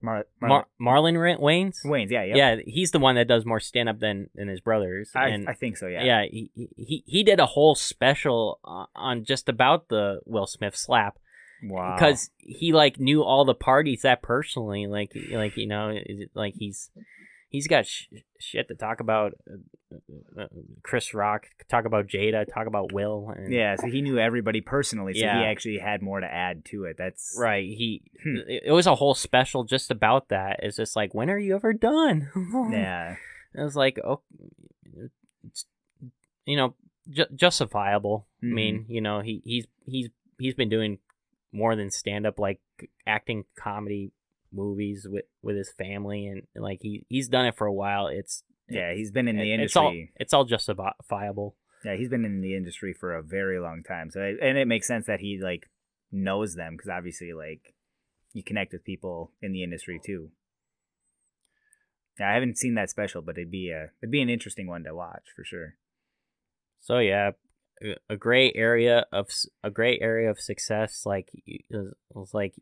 Mar- Mar- Marlon Wayans. Wayne's. Yeah, yep. Yeah, he's the one that does more stand up than than his brothers. I, and I think so. Yeah. yeah, he, he he did a whole special uh, on just about the Will Smith slap Wow. because he like knew all the parties that personally. Like like you know is it- like he's he's got sh- shit to talk about. Uh, uh, Chris Rock talk about Jada, talk about Will. And, Yeah, so he knew everybody personally, so Yeah. he actually had more to add to it. That's Right. He Hmm. it was a whole special just about that. It's just like when are you ever done? (laughs) Yeah, It was like oh it's, you know ju- justifiable. I Mm-hmm. mean, you know, he he's he's he's been doing more than stand up like acting comedy movies with with his family and like he he's done it for a while. It's yeah, he's been in the it- industry. It's all it's all justifiable. Yeah, he's been in the industry for a very long time. So and it makes sense that he like knows them because obviously like you connect with people in the industry too. Yeah, I haven't seen that special, but it'd be a it'd be an interesting one to watch for sure. So yeah, a- great area of a great area of success. Like it was like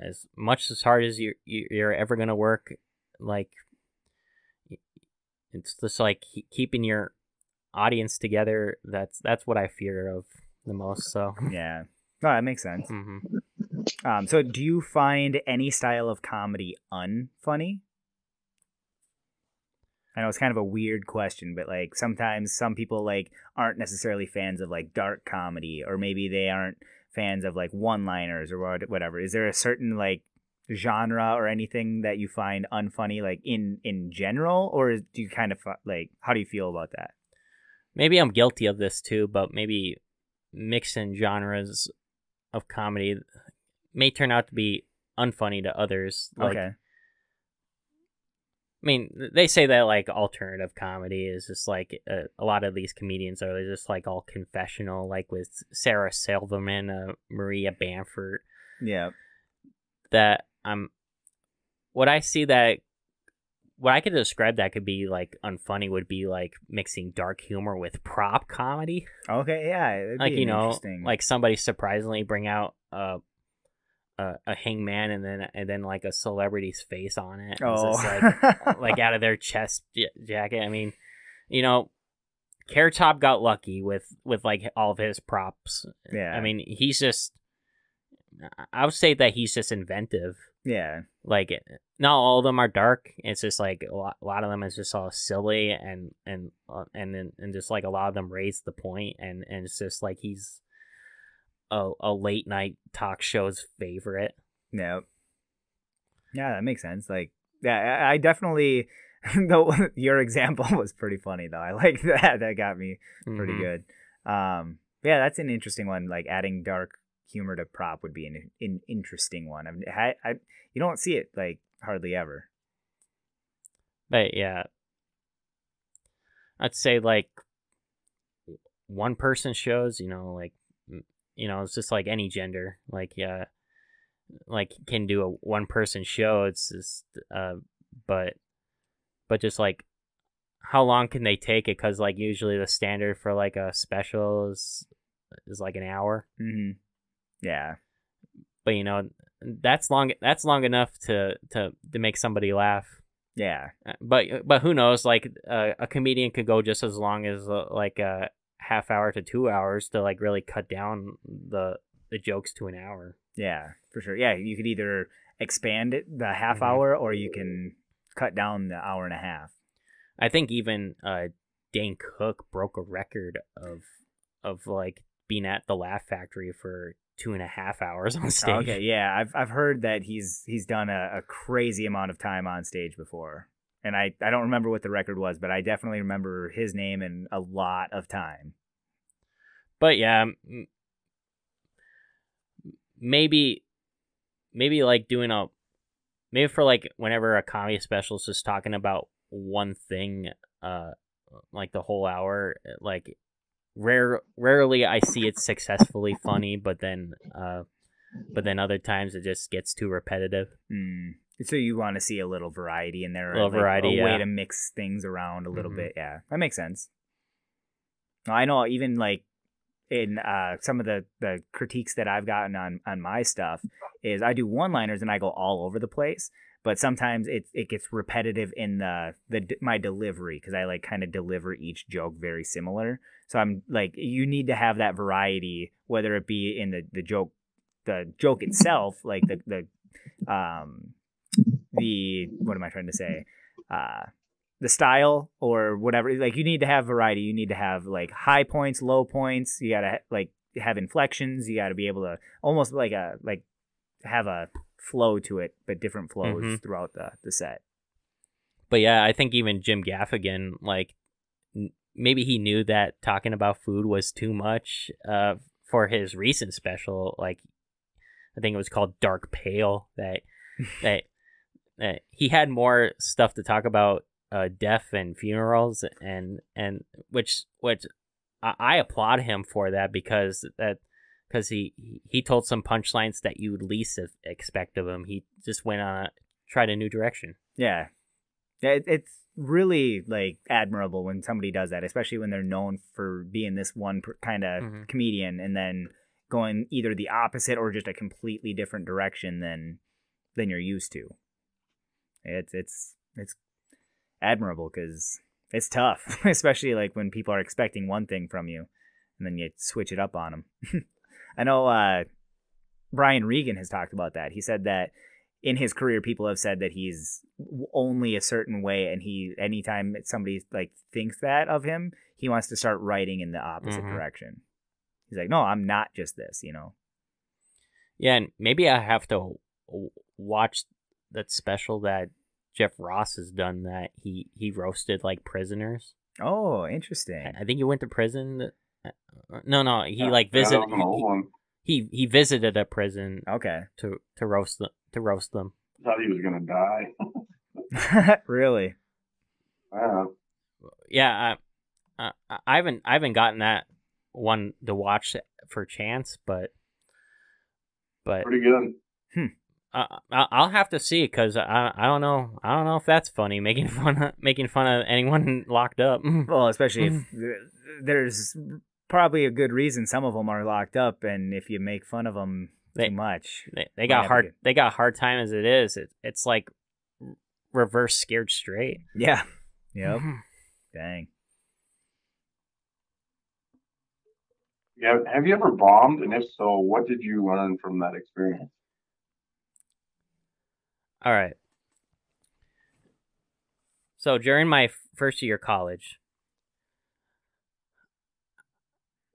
as much as hard as you you- you're ever gonna work, like it's just like keeping your audience together. That's that's what I fear of the most. So. (laughs) Yeah, no, that makes sense. hmm Um, so do you find any style of comedy unfunny? I know it's kind of a weird question, but like sometimes some people like aren't necessarily fans of like dark comedy, or maybe they aren't fans of like one-liners or whatever. Is there a certain like genre or anything that you find unfunny, like in in general, or do you kind of like how do you feel about that? Maybe I'm guilty of this too, but maybe mixing genres of comedy may turn out to be unfunny to others. Like, okay, I mean, they say that like alternative comedy is just like uh, a lot of these comedians are just like all confessional, like with Sarah Silverman, uh, Maria Bamford. yeah, That I'm, what I see that, what I could describe that could be like unfunny would be like mixing dark humor with prop comedy, okay, yeah, like be you know, interesting. like somebody surprisingly bring out a. A, a hangman and then and then like a celebrity's face on it. Oh, like like (laughs) out of their chest j- jacket. I mean, you know, Top got lucky with with like all of his props. Yeah. I mean, he's just. I would say that he's just inventive. yeah, Like, not all of them are dark. It's just like a lot, a lot of them is just all silly and and uh, and and just like a lot of them raise the point and and it's just like he's a a late night talk show's favorite. Yeah. Yeah, that makes sense. Like, yeah, I, I definitely. (laughs) Though (laughs) your example (laughs) was pretty funny, though. I like that. That got me pretty Mhm. good. Um, yeah, that's an interesting one. Like adding dark humor to prop would be an, an interesting one. I've had, I, you don't see it like hardly ever. But yeah, I'd say like one person shows, you know, like you know, it's just like any gender, like yeah, like can do a one person show. It's just, uh, but but just like how long can they take it? Because like usually the standard for like a special is is like an hour. Mm-hmm. Yeah, But you know, that's long. That's long enough to to to make somebody laugh. yeah, Uh, but but who knows like uh, a comedian could go just as long as uh, like a half hour to two hours to like really cut down the the jokes to an hour yeah, for sure. Yeah, you could either expand it the half Mhm. hour or you can cut down the hour and a half. i think even uh dane cook broke a record of of like being at the laugh factory for two and a half hours on (laughs) stage. Oh, Okay, yeah, I've I've heard that he's he's done a, a crazy amount of time on stage before, and I I don't remember what the record was, but I definitely remember his name and a lot of time. But yeah, maybe maybe like doing a maybe for like whenever a comedy specialist is talking about one thing uh like the whole hour like rare rarely I see it successfully funny but then uh but then other times it just gets too repetitive. Mm. So you want to see a little variety in there, a Little like, variety, a way to mix things around a little Mhm. bit. Yeah, that makes sense. I know even like in uh, some of the the critiques that I've gotten on on my stuff is I do one liners and I go all over the place, but sometimes it it gets repetitive in the the my delivery because I like kind of deliver each joke very similar. So I'm like you need to have that variety, whether it be in the the joke the joke itself, like the the um the what am I trying to say? Uh the style or whatever like you need to have variety you need to have like high points low points you gotta like have inflections you gotta be able to almost like a like have a flow to it but different flows Mhm. throughout the the set But yeah, I think even Jim Gaffigan, like, n- maybe he knew that talking about food was too much uh, for his recent special. Like, I think it was called Dark Pale. That (laughs) that that he had more stuff to talk about uh, death and funerals, and and which which I, I applaud him for that because that because he he told some punchlines that you would least expect of him. He just went on a tried a new direction. yeah Yeah, it, it's really like admirable when somebody does that especially when they're known for being this one kind of Mhm. comedian and then going either the opposite or just a completely different direction than than you're used to it's it's it's admirable because it's tough (laughs) especially like when people are expecting one thing from you and then you switch it up on them (laughs) i know uh brian regan has talked about that. He said that in his career people have said that he's only a certain way and he anytime somebody like thinks that of him he wants to start writing in the opposite Mhm. direction. He's like no i'm not just this you know? Yeah, and maybe I have to watch that special that Jeff Ross has done that he he roasted like prisoners. oh interesting I think he went to prison. uh, No, no, he Yeah, like visited. was an old one. he he visited a prison okay to to roast them to roast them. I Thought he was gonna die. (laughs) (laughs) really Yeah. Yeah, I, I I haven't I haven't gotten that one to watch for chance, but but Pretty good. uh, I- I'll have to see because I I don't know I don't know if that's funny (laughs) making fun of making fun of anyone (laughs) locked up. (laughs) well especially if mm. there's probably a good reason some of them are locked up and if you make fun of them They- too much They, they got hard. good- They got hard time as it is. It, it's like reverse scared straight. yeah yep mm-hmm. dang Yeah. Have you ever bombed? And if so, what did you learn from that experience? All right. So during my first year of college,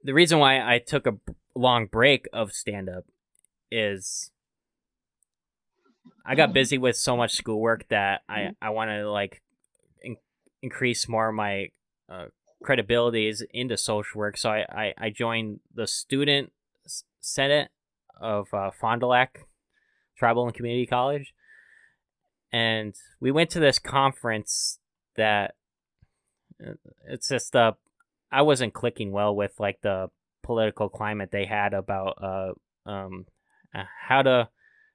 the reason why I took a long break of stand up is I got (laughs) busy with so much schoolwork that I I want to like in- increase more of my uh, credibilities into social work. So I I, I joined the student senate of uh, Fond du Lac Tribal and Community College, and we went to this conference that uh, it's just uh I wasn't clicking well with like the political climate they had about uh um uh, how to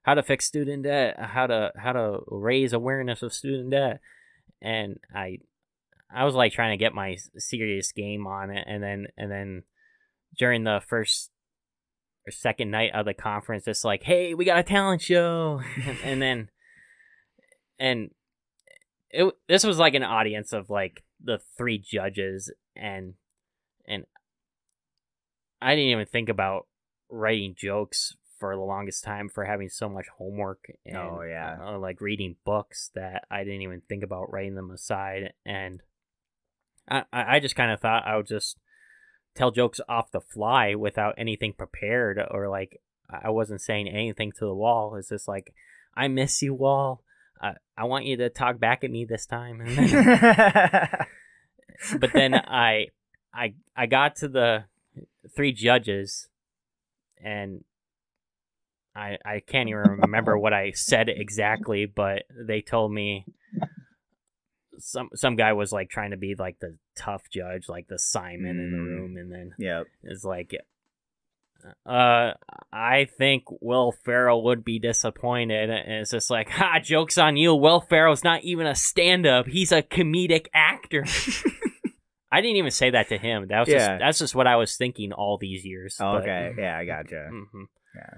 how to fix student debt, how to how to raise awareness of student debt, and I I was like trying to get my serious game on it, and then and then during the first or second night of the conference, it's like, hey, we got a talent show, and, (laughs) and then and it this was like an audience of like the three judges and and I didn't even think about writing jokes for the longest time for having so much homework and Oh, yeah. uh, like reading books that I didn't even think about writing them aside and I I I just kind of thought I would just tell jokes off the fly without anything prepared or like I wasn't saying anything to the wall. It's just like, I miss you, wall. I I want you to talk back at me this time. And then, (laughs) but then I I I got to the three judges, and I I can't even remember what I said exactly, but they told me some some guy was like trying to be like the tough judge, like the Simon in the Mm. room, and then yeah, it's like uh I think Will Ferrell would be disappointed and it's just like ha jokes on you Will Ferrell's not even a stand up he's a comedic actor (laughs) I didn't even say that to him that was Yeah. just that's just what I was thinking all these years Oh, but- okay. Yeah, I gotcha. (laughs) Mhm. Yeah.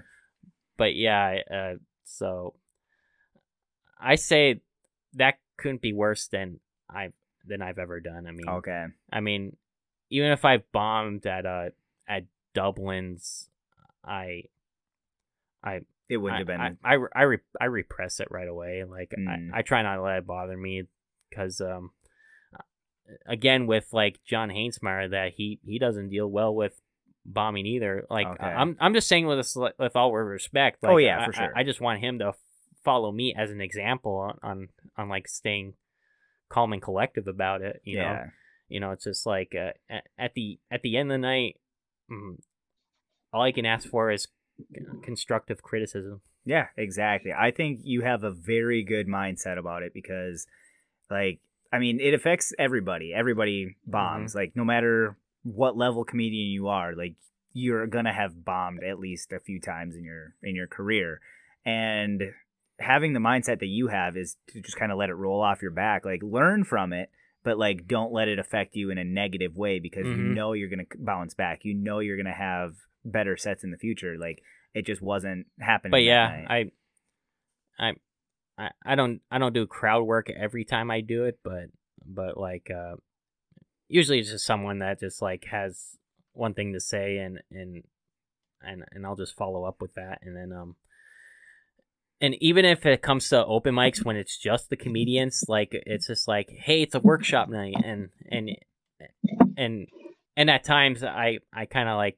but yeah uh so I say that couldn't be worse than I than I've ever done I mean Okay. I mean, even if I bombed at uh at Dublin's, I, I, It wouldn't I, have been. I, I, I, re- I repress it right away. Like Mm. I, I try not to let it bother me because um, again with like John Hainsmeyer that he he doesn't deal well with bombing either. Like Okay. I'm I'm just saying with this with all respect. Like, Oh, yeah, I- for sure. I, I just want him to follow me as an example on on, on like staying calm and collective about it. You know yeah. you know it's just like uh, at, at the at the end of the night mm, all i can ask for is constructive criticism Yeah, exactly. I think you have a very good mindset about it because, like, I mean, it affects everybody. Everybody bombs. Like, no matter what level comedian you are, like, you're gonna have bombed at least a few times in your in your career, and having the mindset that you have is to just kind of let it roll off your back. Like, learn from it. But like, don't let it affect you in a negative way because you Mhm. know you're gonna bounce back. You know you're gonna have better sets in the future. Like, it just wasn't happening. but yeah night. I, I i i don't i don't do crowd work every time i do it but but like uh usually it's just someone that just like has one thing to say and and and and i'll just follow up with that and then um and even if it comes to open mics when it's just the comedians like it's just like hey it's a workshop night and and and and at times i i kind of like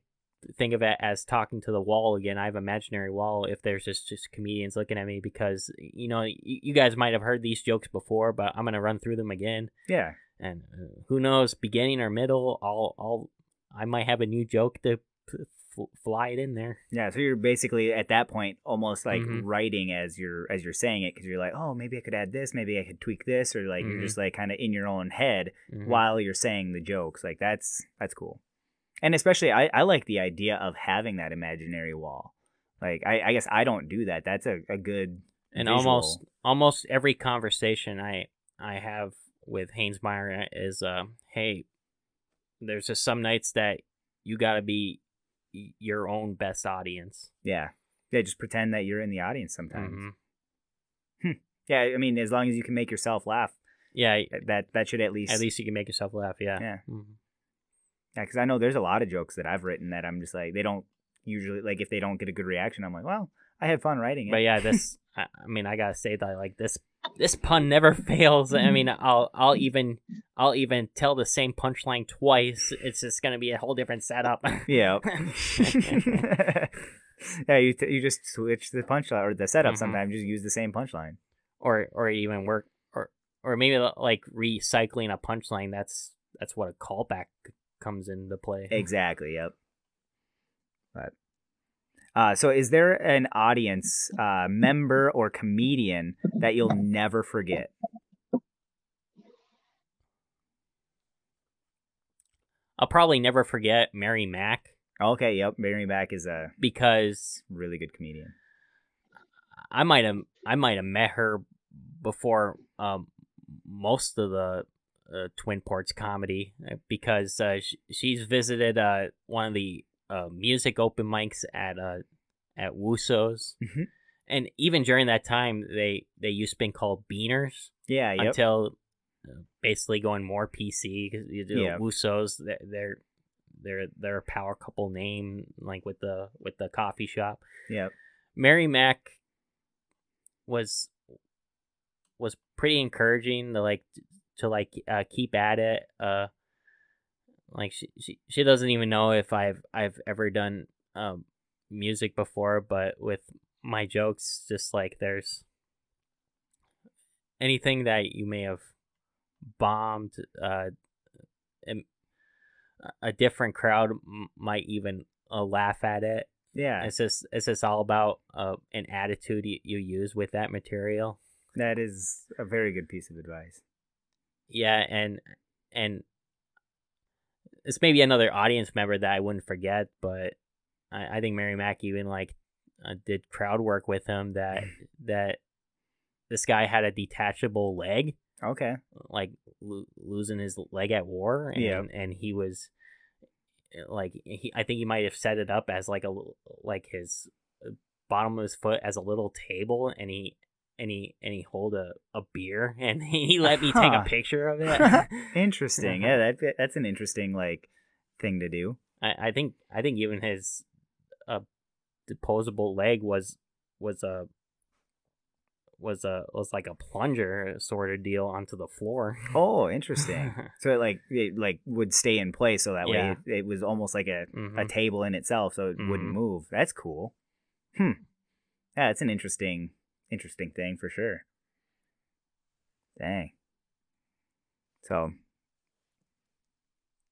think of it as talking to the wall again i have imaginary wall if there's just just comedians looking at me because you know you, you guys might have heard these jokes before but i'm gonna run through them again yeah. and uh, who knows beginning or middle i'll i'll i might have a new joke to p- f- fly it in there Yeah, so you're basically at that point almost like Mhm. writing as you're as you're saying it because you're like, oh, maybe I could add this, maybe I could tweak this, or like you're Mhm. just like kind of in your own head Mhm. while you're saying the jokes. Like that's that's cool, and especially I I like the idea of having that imaginary wall. Like I I guess I don't do that. That's a, a good and visual. almost almost every conversation I I have with Haynes Meyer is uh, hey, there's just some nights that you got to be your own best audience. yeah yeah just pretend that you're in the audience sometimes. Mhm. Yeah, I mean as long as you can make yourself laugh, Yeah, that that should at least at least you can make yourself laugh. Yeah. Yeah. Mhm. Yeah, because I know there's a lot of jokes that I've written that I'm just like they don't usually like if they don't get a good reaction, I'm like, well, I had fun writing it. But yeah, this (laughs) I, I mean I gotta say that like this this pun never (laughs) fails. I mean I'll I'll even I'll even tell the same punchline twice. It's just gonna be a whole different setup. yeah, (laughs) (laughs) yeah. You t- you just switch the punchline or the setup. Mhm. Sometimes just use the same punchline. or or even work or or maybe like recycling a punchline that's that's what a callback comes into play Exactly. Yep. But uh, so is there an audience uh, member or comedian that you'll never forget? i'll probably never forget mary mack Okay. Yep. Mary Mack is a because really good comedian. i might have i might have met her before um most of the uh, twin ports comedy uh, because uh, sh- she's visited uh one of the uh, music open mics at uh at Wussow's. Mhm. and even during that time they they used to be called beaners Yeah. Yep. until uh, basically going more PC because you do Yeah. Wussow's. They're, they're they're a power couple name like with the with the coffee shop. Yeah, Mary Mack was was pretty encouraging to like to like uh, keep at it. Uh, like she, she she doesn't even know if I've I've ever done um music before, but with my jokes, just like there's anything that you may have bombed, uh, a different crowd m- might even uh, laugh at it. Yeah, It's just it's just all about uh, an attitude you, you use with that material. that is a very good piece of advice. Yeah, and and it's maybe another audience member that I wouldn't forget, but I, I think Mary Mack even like uh, did crowd work with him that (clears throat) that this guy had a detachable leg, Okay. like lo- losing his leg at war, and Yeah. and he was like he I think he might have set it up as like a like his uh, bottom of his foot as a little table, and he. And he and he hold a, a beer (laughs) and he let me take Huh. a (laughs) picture of it. (laughs) interesting. Yeah, that that's an interesting like thing to do. I, I think I think even his uh disposable leg was was a was a was like a plunger sort of deal onto the floor. Oh, interesting. so it like it like would stay in place, so that way it, it was almost like a, a Mhm. table in itself, so it wouldn't Mhm. move. That's cool. Hmm. Yeah, it's an interesting interesting thing for sure. Dang. So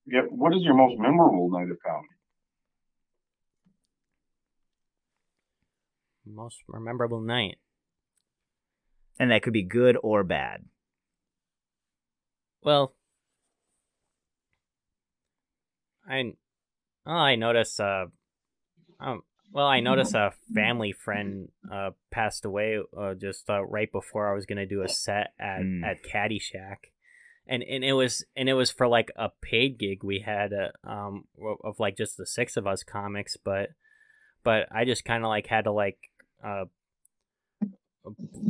Yeah, what is your most memorable night of comedy? Most memorable night. and that could be good or bad. Well, I oh, I noticed uh um well I noticed a family friend uh passed away uh just uh, right before I was gonna do a set at Mm. at Caddyshack. And, and it was and it was for like a paid gig we had uh, um of like just the six of us comics but but I just kind of like had to like uh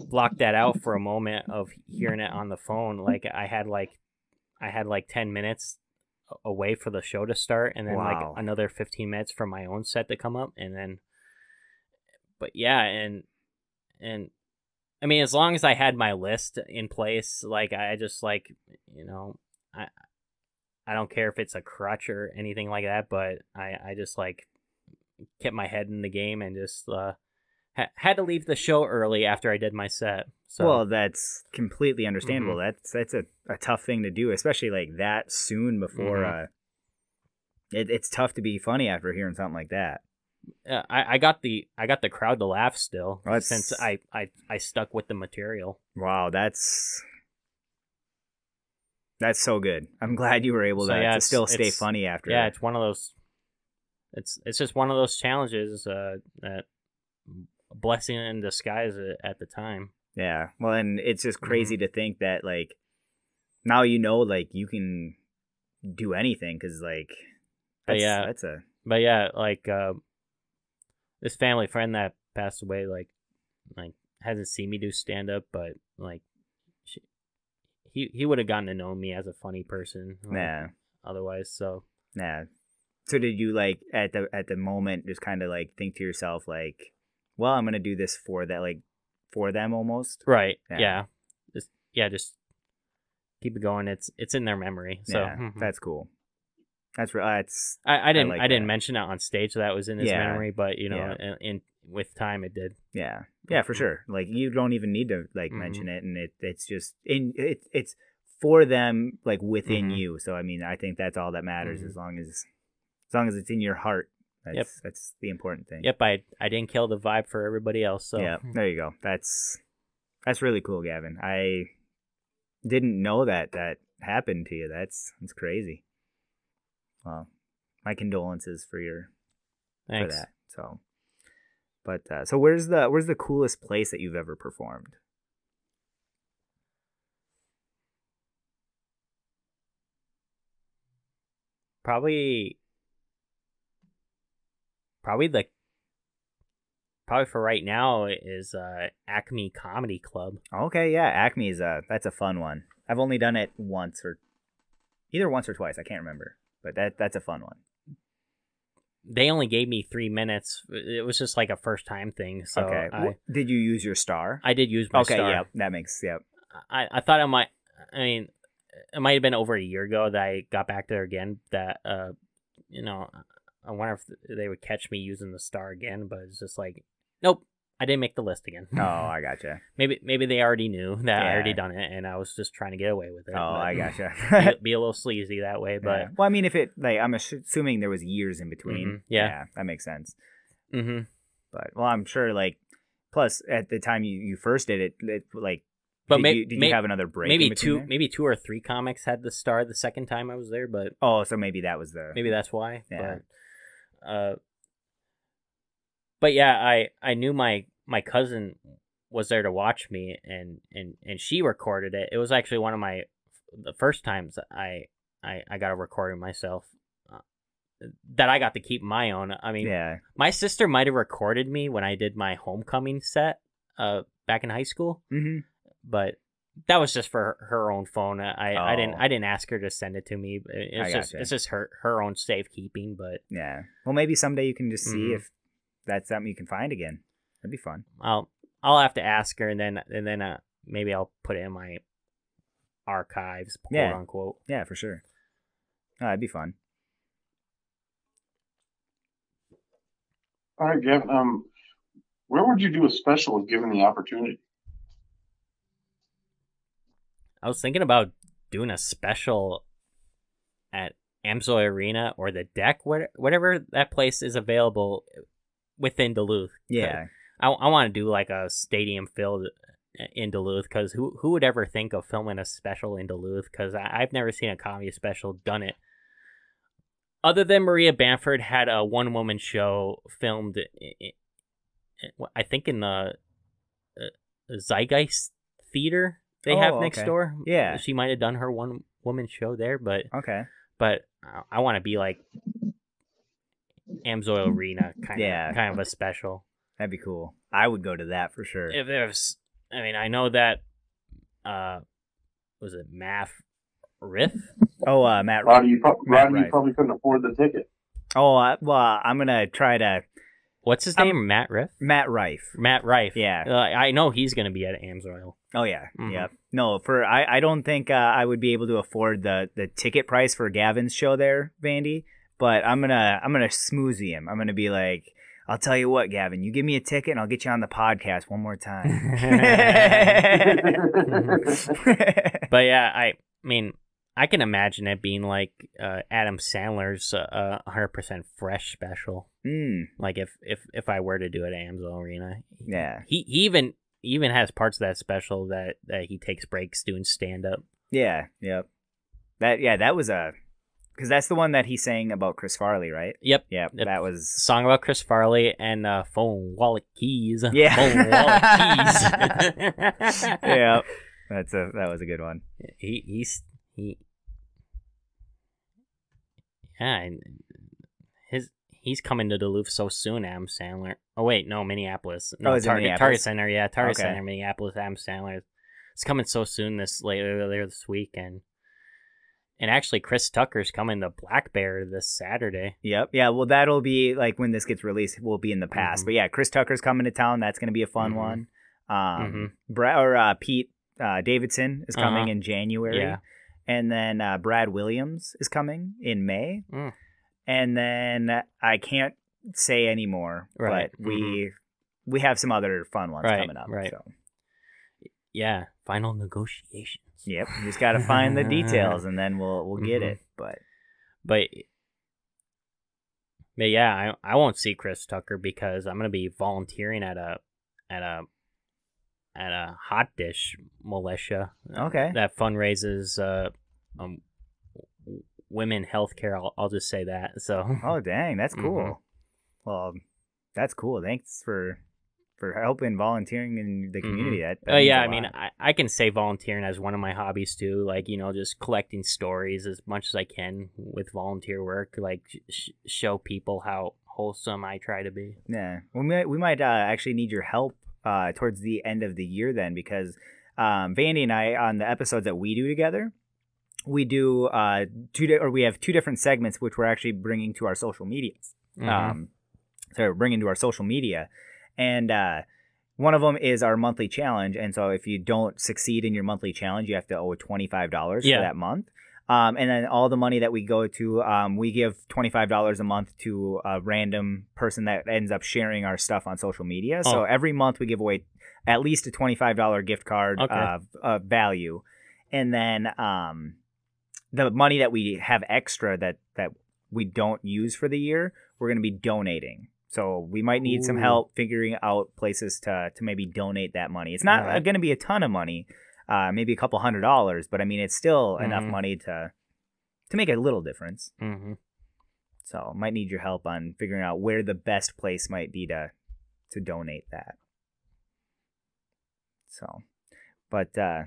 block that out for a moment of hearing it on the phone like I had like I had like 10 minutes away for the show to start and then Wow. like another 15 minutes for my own set to come up and then but yeah and and I mean as long as I had my list in place like I just like you know I I don't care if it's a crutch or anything like that but I I just like kept my head in the game and just uh ha- had to leave the show early after I did my set so Well, that's completely understandable. Mm-hmm. That's that's a, a tough thing to do, especially like that soon before. Mhm. uh it, It's tough to be funny after hearing something like that. uh, I, I got the I got the crowd to laugh still Well, since I, I I stuck with the material. Wow, that's that's so good. I'm glad you were able So, to, yeah, to still stay funny after. Yeah, it's one of those. It's it's just one of those challenges uh, that blessing in disguise at the time. Yeah. Well, and it's just Mm-hmm. crazy to think that like now you know like you can do anything because like But yeah. that's a But yeah, like uh, this family friend that passed away, like like hasn't seen me do stand up, but like she, he he would have gotten to know me as a funny person. like, nah Otherwise, so yeah So did you like at the at the moment just kind of like think to yourself like, well, I'm gonna do this for that like for them almost. Right. Yeah. Yeah. Just yeah, just keep it going. It's it's in their memory. So yeah, mhm. that's cool. That's real. That's I, I didn't I, like didn't mention it on stage So that was in his Yeah. memory, but you know, in, in with time it did. yeah, yeah, for sure. Like you don't even need to like Mhm. mention it, and it it's just in it it's for them like within Mhm. you. So I mean, I think that's all that matters Mhm. as long as as long as it's in your heart. That's Yep. that's the important thing. Yep, I I didn't kill the vibe for everybody else. So Yeah, there you go. That's that's really cool, Gavin. I didn't know that that happened to you. That's that's crazy. Well, my condolences for your thanks. for that. So, but uh, so where's the where's the coolest place that you've ever performed? Probably probably the probably for right now is uh Acme Comedy Club. Okay, yeah, Acme's a that's a fun one. I've only done it once or either once or twice. I can't remember, but that that's a fun one. They only gave me three minutes. It was just like a first time thing. So okay, I, did you use your star? I did use my okay, star. yeah, that makes yep. I, I thought I might. I mean, it might have been over a year ago that I got back there again. That uh, you know, I wonder if they would catch me using the star again, but it's just like, nope, I didn't make the list again. Oh, (laughs) I gotcha. maybe maybe they already knew that I already done it, and I was just trying to get away with it. Oh, I (laughs) gotcha. be, (laughs) be a little sleazy that way, but Yeah. well, I mean, if it like, I'm assuming there was years in between. Mhm, yeah. that makes sense. hmm But well, I'm sure like, plus at the time you, you first did it, it like, But did, may- you, did may- you have another break? maybe two there? maybe two or three comics had the star the second time I was there, but Oh, so maybe that was the maybe that's why. Yeah. But, uh, but yeah, I I knew my my cousin was there to watch me, and and and she recorded it. It was actually one of my the first times I I I got a recording myself. uh, That I got to keep my own. I mean, yeah. my sister might have recorded me when I did my homecoming set, uh, back in high school, Mm-hmm. but that was just for her, her own phone. I, I didn't Oh. I didn't ask her to send it to me. It's I just gotcha. it's just her her own safekeeping. But Yeah. Well, maybe someday you can just see Mhm. if that's something you can find again. That'd be fun. I'll I'll have to ask her, and then and then uh, maybe I'll put it in my archives, quote Yeah. unquote. Yeah, for sure. Oh, that'd be fun. All right, Gavin. Um, where would you do a special if given the opportunity? I was thinking about doing a special at Amsoil Arena or the DECC, whatever that place is available within Duluth. Yeah. I, I want to do like a stadium filled in Duluth because who who would ever think of filming a special in Duluth? Because I've never seen a comedy special done it. Other than Maria Bamford had a one woman show filmed, I think in the uh, Zeitgeist Theater they have Oh, next okay. door. Yeah. she might have done her one woman show there, but Okay. but I- I want to be like Amsoil Arena kind Yeah. of kind of a special That'd be cool. I would go to that for sure. if there's i mean i know that uh was it math riff oh, uh, Matt. Rodney, you, pro- Matt Rodney, you probably couldn't afford the ticket. Oh, uh, well, I'm gonna try to what's his Um, name matt riff Matt Rife. matt rife Yeah. uh, i know he's gonna be at amsoil Oh yeah, Mhm. yep. No, for I, I don't think uh, I would be able to afford the the ticket price for Gavin's show there, Vandy. But I'm gonna I'm gonna smoothie him. I'm gonna be like, I'll tell you what, Gavin, you give me a ticket and I'll get you on the podcast one more time. (laughs) (laughs) but yeah i mean i can imagine it being like uh adam sandler's uh, uh 100% fresh special mm, like if if if i were to do it at Amsoil arena yeah, he, he even he even has parts of that special that that he takes breaks doing stand up yeah, yep. That yeah, that was a because that's the one that he sang about Chris Farley, right? yep Yep, Yep. that was song about Chris Farley and uh, phone wallet keys. Yeah. phone wallet keys. (laughs) yeah. (laughs) That's a that was a good one. he he's he. Yeah, his he's coming to Duluth so soon. Adam Sandler. Oh wait, no, Minneapolis. No, Oh, Target, Minneapolis? Target Center. Yeah, Target Okay. Center, Minneapolis. Adam Sandler. It's coming so soon this later later this week, and and actually Chris Tucker's coming to Black Bear this Saturday. Yep. Yeah. Well, that'll be like when this gets released, will be in the past. Mhm. But yeah, Chris Tucker's coming to town. That's going to be a fun Mhm. one. Um, Mhm. Brad or uh, Pete uh, Davidson is coming Uh-huh. in January. Yeah. And then uh, Brad Williams is coming in May. Mm. And then I can't say anymore, Right. but we we have some other fun ones Right, coming up. right. So Yeah, final negotiations. yep, you just got to find the details, and then we'll we'll get Mhm. it. But But but yeah, I I won't see Chris Tucker because I'm gonna be volunteering at a at a at a hot dish militia. uh, Okay. That fundraises uh um women healthcare. I'll I'll just say that. So Oh dang, that's cool. Mhm. Well, that's cool. Thanks for for helping volunteering in the community. That, that Oh yeah, I mean. I, I can say volunteering as one of my hobbies too. Like you know, just collecting stories as much as I can with volunteer work. Like sh- show people how wholesome I try to be. yeah, we might we might uh, actually need your help uh, towards the end of the year then because um, Vandy and I on the episodes that we do together. We do uh two di- or we have two different segments which we're actually bringing to our social medias. Mhm. um, so we're bringing to our social media, and uh, one of them is our monthly challenge. And so if you don't succeed in your monthly challenge, you have to owe twenty five dollars Yeah. for that month. Um, and then all the money that we go to, um, we give twenty five dollars a month to a random person that ends up sharing our stuff on social media. So Oh. every month we give away at least a twenty five dollar gift card Okay. of, of value, and then um, the money that we have extra that that we don't use for the year, we're going to be donating. So we might need some help figuring out places to to maybe donate that money. It's not Alright. going to be a ton of money, uh, maybe a couple hundred dollars, but I mean it's still enough Mhm. money to to make a little difference. Mm-hmm. So might need your help on figuring out where the best place might be to to donate that. So, but uh,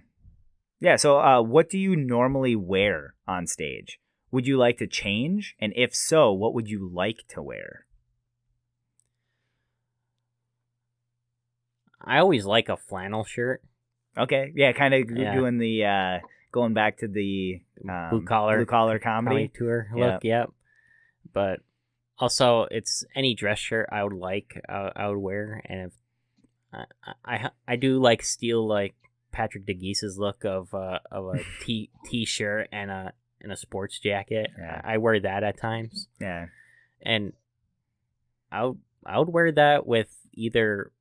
yeah. So, uh, what do you normally wear on stage? Would you like to change? And if so, what would you like to wear? I always like a flannel shirt, Okay, yeah, kind of Yeah. doing the uh, going back to the um, blue collar, blue collar comedy comedy. tour look. Yep. But also, it's any dress shirt I would like. I, I would wear, and if I, I I do like steal like Patrick DeGeese's look of uh, of a (laughs) t t shirt and a and a sports jacket. Yeah. I, I wear that at times, Yeah, and I would I would wear that with either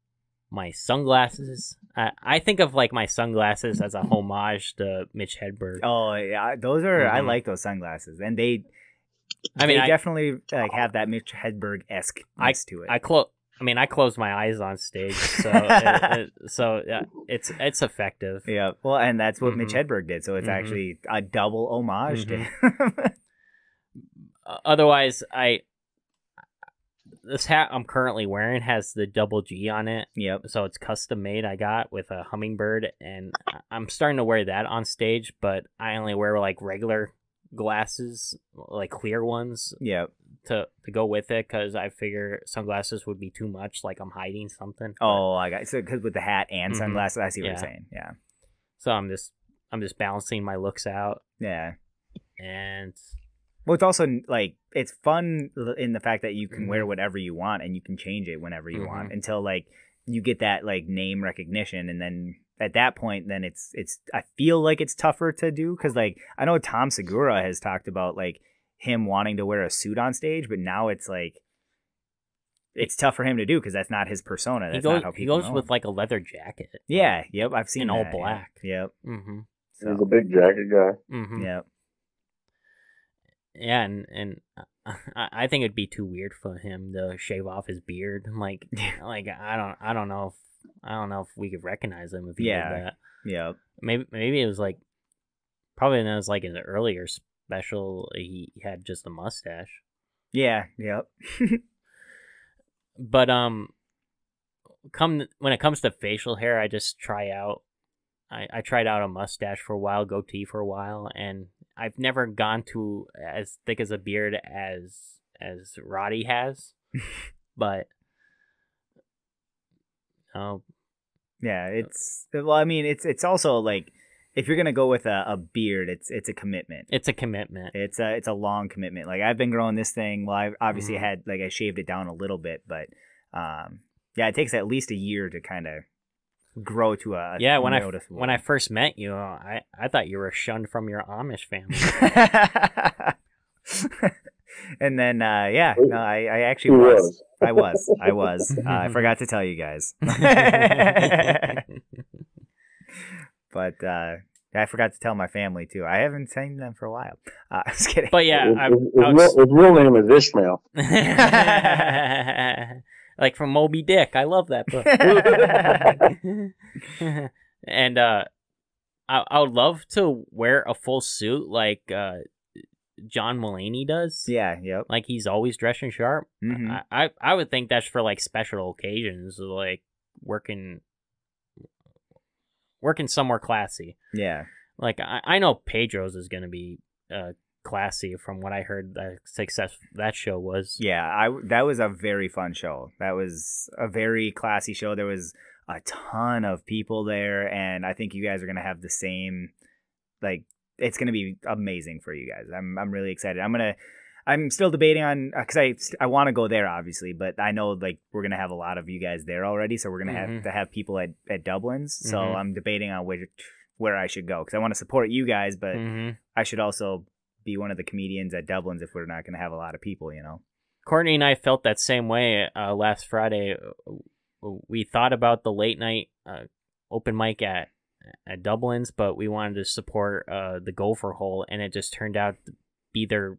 my sunglasses. I, I think of like my sunglasses as a (laughs) homage to Mitch Hedberg. Oh yeah, those are I Mhm. like those sunglasses, and they. I mean, they I- definitely like have that Mitch Hedberg esque to it. I close. I mean, I close my eyes on stage, so (laughs) it, it- so yeah, it's it's effective. yeah, well, and that's what Mitch Mhm. Hedberg did, so it's Mhm. actually a double homage to. Uh, (laughs) Otherwise, I this hat I'm currently wearing has the double G on it, yep. so it's custom made. I got with a hummingbird, and I'm starting to wear that on stage, but I only wear like regular glasses, like clear ones, Yep. to to go with it because I figure sunglasses would be too much, like I'm hiding something. Oh, I got so because with the hat and Mhm. sunglasses, I see what Yeah. you're saying. Yeah. so I'm just I'm just balancing my looks out, Yeah. and Well, it's also like it's fun in the fact that you can Mm-hmm. wear whatever you want and you can change it whenever you want Mhm. until like you get that like name recognition and then at that point then it's it's I feel like it's tougher to do cuz like I know Tom Segura has talked about like him wanting to wear a suit on stage but now it's like it's tough for him to do cuz that's not his persona he that's goes not how he goes know with him. like a leather jacket. Yeah, yep, I've seen in all that, yeah. black. Yep. Mm-hmm. He's a big jacket guy. Mm-hmm. yep. Yeah, and and (laughs) I, I think it'd be too weird for him to shave off his beard. Like (laughs) like I don't I don't know if I don't know if we could recognize him if he Yeah. did that. Yeah. Maybe maybe it was like probably it was like in the earlier special he had just a mustache. Yeah, yep. (laughs) But um come when it comes to facial hair, I just try out I, I tried out a mustache for a while, goatee for a while, and I've never gone to as thick as a beard as as Roddy has. (laughs) but oh Yeah, it's well. I mean, it's it's also like if you're gonna go with a, a beard, it's it's a commitment. it's a commitment. It's a it's a long commitment. Like I've been growing this thing. Well, I obviously Mhm. had like I shaved it down a little bit, but um, yeah, it takes at least a year to kind of grow to a yeah, when I when I first met you, I I thought you were shunned from your Amish family. (laughs) and then uh, yeah, no, I I actually was. was? I was. I was. (laughs) Uh, I forgot to tell you guys. (laughs) but uh, I forgot to tell my family too. I haven't seen them for a while. Uh, I was kidding. but yeah, his, I, his- his I real, was, his real name is Ishmael. Like from Moby Dick. I love that book. (laughs) and uh, I I would love to wear a full suit like uh, John Mulaney does. yeah. Yep. Like he's always dressing sharp. hmm I, I I would think that's for like special occasions, like working working somewhere classy. Yeah. Like I, I know Pedro's is gonna be uh classy from what I heard that success that show was. Yeah. I that was a very fun show. That was a very classy show. There was a ton of people there, and I think you guys are gonna have the same. Like, it's gonna be amazing for you guys. I'm I'm really excited. I'm gonna. I'm still debating on because I I want to go there obviously, but I know like we're gonna have a lot of you guys there already, so we're gonna have Mhm. to have people at at Dublin's. So Mhm. I'm debating on which where I should go because I want to support you guys, but hmm I should also be one of the comedians at Dublin's if we're not going to have a lot of people, you know. Courtney and I felt that same way uh, last Friday. We thought about the late night uh, open mic at at Dublin's, but we wanted to support uh, the Gopher Hole, and it just turned out to be their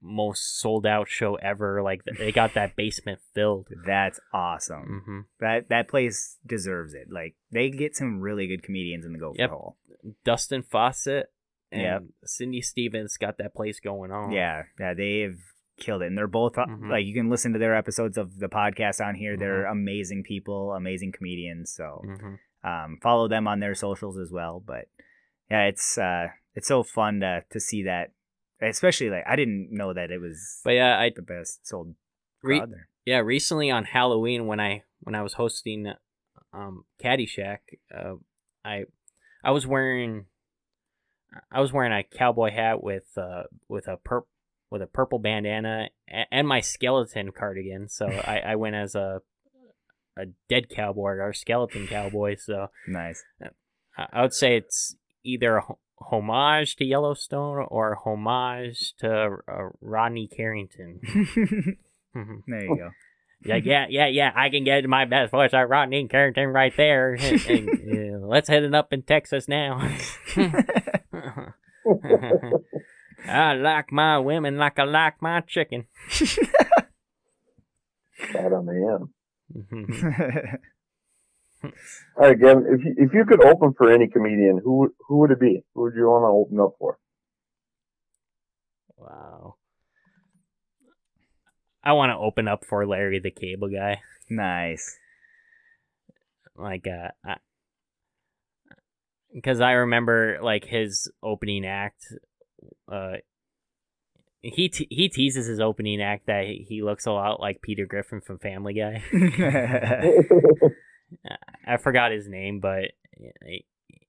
most sold out show ever. Like they got that basement filled. (laughs) That's awesome. hmm That that place deserves it. Like they get some really good comedians in the Gopher Yep. Hole. Dustin Fawcett and Yep. Cindy Stevens got that place going on. Yeah, yeah, they've killed it, and they're both Mhm. like you can listen to their episodes of the podcast on here. They're Mm-hmm. amazing people, amazing comedians. So hmm um, follow them on their socials as well. But yeah, it's uh, it's so fun to to see that, especially like I didn't know that it was But yeah, I the best sold Re- there. yeah recently on Halloween when I when I was hosting um Caddyshack, uh, I I was wearing I was wearing a cowboy hat with uh with a perp with a purple bandana and, and my skeleton cardigan. So (laughs) I, I went as a a dead cowboy or skeleton cowboy. So Nice. I would say it's either a homage to Yellowstone or a homage to uh, Rodney Carrington. (laughs) Mhm. there you go. Like, yeah, yeah, yeah, I can get my best voice out Rodney Carrington right there. (laughs) And, and, uh, let's head it up in Texas now. (laughs) I like my women like I like my chicken. Right on the end. Mhm. (laughs) All right, Gavin. If you, if you could open for any comedian, who who would it be? Who would you want to open up for? wow. I want to open up for Larry the Cable Guy. nice. like uh because I remember like his opening act uh he te- he teases his opening act that he looks a lot like Peter Griffin from Family Guy. (laughs) I forgot his name, but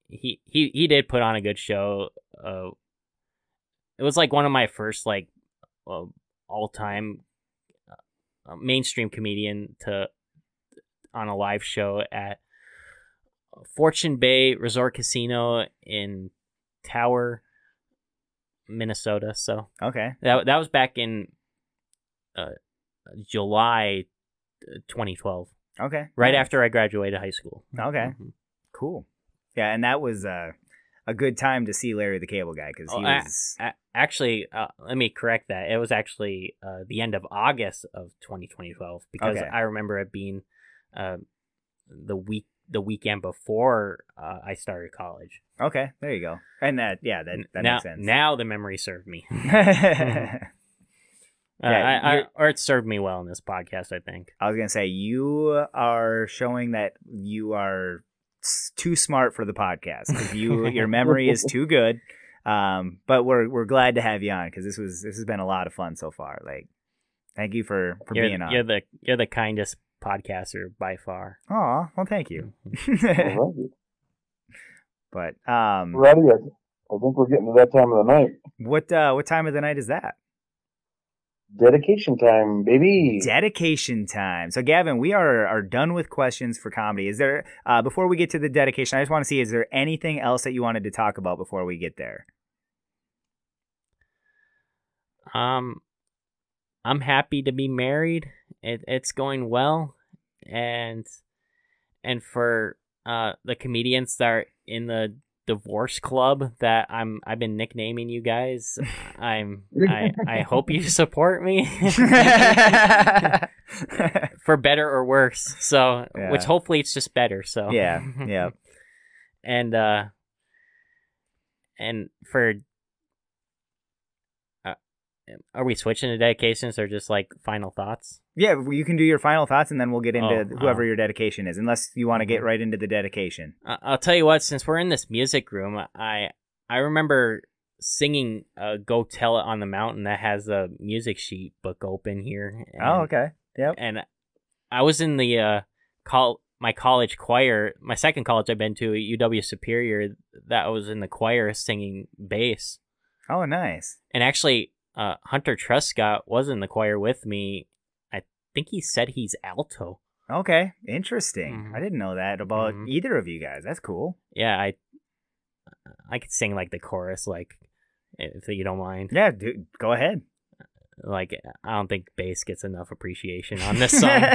he he he did put on a good show. Uh, it was like one of my first like uh, all time mainstream comedian to on a live show at Fortune Bay Resort Casino in Tower, Minnesota. So okay. that that was back in uh, July uh, 2012, Okay. right after I graduated high school. Okay. Mhm. Cool. Yeah, and that was uh, a good time to see Larry the Cable Guy because he Oh, I- was. Actually, uh, let me correct that. It was actually uh, the end of August of 2012 because Okay. I remember it being uh, the week the weekend before uh, I started college. Okay, there you go. And that, yeah, that, that now, makes sense. now the memory served me. (laughs) (laughs) Uh, Yeah, I, I, or it served me well in this podcast, I think. I was gonna say you are showing that you are too smart for the podcast. 'cause You your memory is too good. Um, but we're we're glad to have you on because this was this has been a lot of fun so far. Like, thank you for for You're, being on. you're the you're the kindest podcaster by far. Aw, well, thank you. (laughs) But um, Ready? I, I think we're getting to that time of the night. what uh, what time of the night is that? Dedication time, baby. Dedication time. So, Gavin, we are are done with questions for comedy. Is there uh, before we get to the dedication? I just want to see is there anything else that you wanted to talk about before we get there? Um, I'm happy to be married. It, it's going well, and and for uh the comedians that are in the divorce club that I'm I've been nicknaming you guys. (laughs) I'm I I hope you (laughs) support me (laughs) for better or worse. So, which hopefully it's just better. So yeah, yeah. and uh and for are we switching to dedications or just like final thoughts Yeah, you can do your final thoughts and then we'll get into Oh, whoever oh. your dedication is, unless you want to get Mhm. right into the dedication. I'll tell you what since we're in this music room i i remember singing uh, go tell it on the mountain that has a music sheet book open here and, Oh, okay. Yep. and i was in the uh call my college choir my second college i've been to uw superior that was in the choir singing bass Oh, nice. And actually, uh, Hunter Truscott was in the choir with me. I think he said he's alto. Okay, interesting. Mhm. I didn't know that about Mhm. either of you guys. That's cool. Yeah, I I could sing like the chorus, like if you don't mind. Yeah, dude, go ahead. Like I don't think bass gets enough appreciation on this song. (laughs)